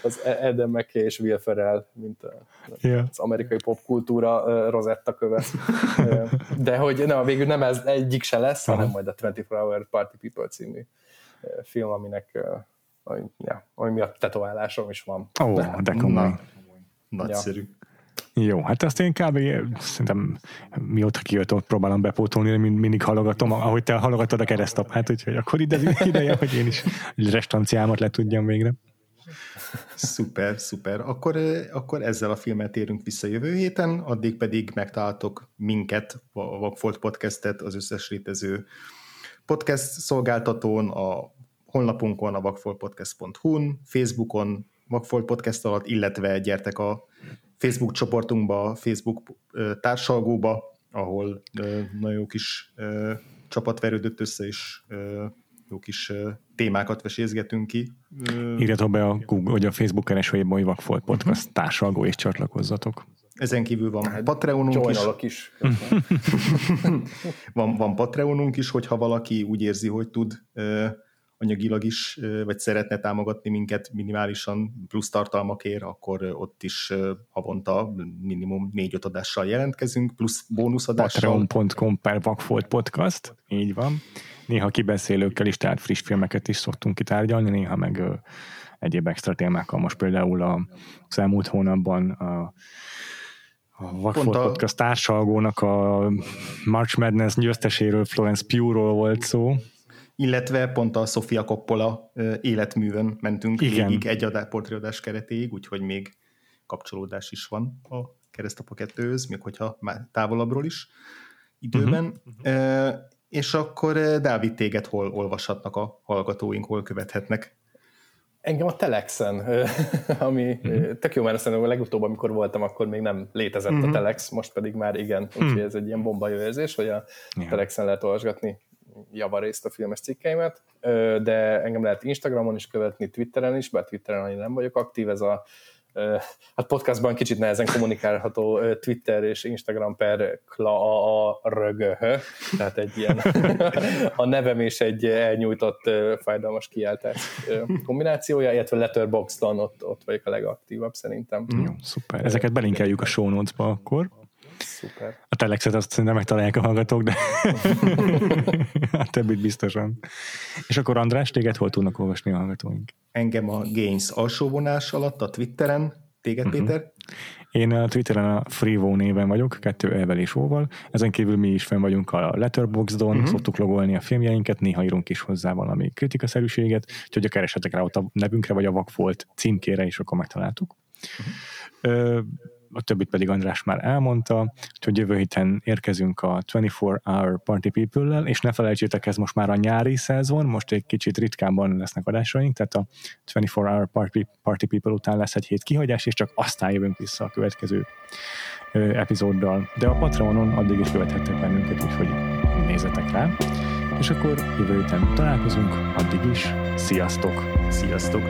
az Adam McKay és Will Ferrell, mint az amerikai popkultúra Rosetta köve. De hogy nem, végül nem ez egyik se lesz, hanem majd a 24 Hour Party People című film, aminek ami, ja, ami miatt tetoválásom is van. Ó, oh, de komoly. Nagyszerű. Ja. Jó, hát azt én kb. szerintem mióta kijött ott próbálom bepótolni, mind, mindig halogatom, ahogy te halogatod a keresztapát, úgyhogy akkor ide ideje, hogy én is restanciámat le tudjam végre. Szuper, szuper. Akkor, akkor ezzel a filmet térünk vissza jövő héten, addig pedig megtaláltok minket, a Vagfolt Podcastet, az összes létező podcast szolgáltatón, a honlapunkon, a vagfoltpodcast.hu-n, Facebookon, Vagfolt Podcast alatt, illetve gyertek a Facebook csoportunkba, Facebook társalgóba, ahol nagyon jó kis csapat verődött össze, és jó kis témákat vesézgetünk ki. Írjatok be a Google, vagy a Facebook keresőjében, hogy Vagfolt Podcast uh-huh. társalgó, és csatlakozzatok. Ezen kívül van hát, Patreonunk is. is. van, van Patreonunk is, hogyha valaki úgy érzi, hogy tud anyagilag is, vagy szeretne támogatni minket minimálisan plusz tartalmakért, akkor ott is havonta minimum négy-öt adással jelentkezünk, plusz bónuszadással. Patreon.com per Vagfolt Podcast, így van. Néha kibeszélőkkel is, tehát friss filmeket is szoktunk kitárgyalni, néha meg egyéb extra témákkal. Most például a, az elmúlt hónapban a a Vakfolt a... Podcast társalgónak a March Madness győzteséről, Florence Pugh-ról volt szó, illetve pont a Sofia Coppola életművön mentünk Igen. végig egy adás, portréadás keretéig, úgyhogy még kapcsolódás is van a keresztapa kettőhöz, még hogyha már távolabbról is időben. Uh-huh. És akkor Dávid, téged hol olvashatnak a hallgatóink, hol követhetnek? Engem a Telexen, ami uh-huh. tök jó, mert azt a legutóbb, amikor voltam, akkor még nem létezett uh-huh. a Telex, most pedig már igen, úgyhogy ez egy ilyen bomba érzés, hogy a yeah. Telexen lehet olvasgatni javarészt a filmes cikkeimet, de engem lehet Instagramon is követni, Twitteren is, bár Twitteren annyira nem vagyok aktív, ez a hát podcastban kicsit nehezen kommunikálható Twitter és Instagram per kla a, a rögöhö, tehát egy ilyen a nevem és egy elnyújtott fájdalmas kiáltás kombinációja, illetve Letterboxdon ott, ott vagyok a legaktívabb szerintem. Jó, szuper. Ezeket belinkeljük a show notes-ba akkor. Szuper. A telexet azt szerintem megtalálják a hallgatók, de a többit biztosan. És akkor András, téged hol tudnak olvasni a hallgatóink? Engem a Gains alsóvonás alatt a Twitteren, téged uh-huh. Péter? Én a Twitteren a Freevo néven vagyok, kettő elvel és óval. Ezen kívül mi is fenn vagyunk a Letterboxdon, uh-huh. szoktuk logolni a filmjeinket, néha írunk is hozzá valami kritikaszerűséget, úgyhogy a keresetek rá ott a nevünkre, vagy a Vakfolt címkére, és akkor megtaláltuk. Uh-huh a többit pedig András már elmondta, hogy jövő héten érkezünk a 24 Hour Party People-lel, és ne felejtsétek, ez most már a nyári szezon, most egy kicsit ritkábban lesznek adásaink, tehát a 24 Hour Party, Party People után lesz egy hét kihagyás, és csak aztán jövünk vissza a következő ö, epizóddal. De a Patreonon addig is követhettek bennünket, úgyhogy nézzetek rá. És akkor jövő héten találkozunk, addig is, sziasztok! Sziasztok!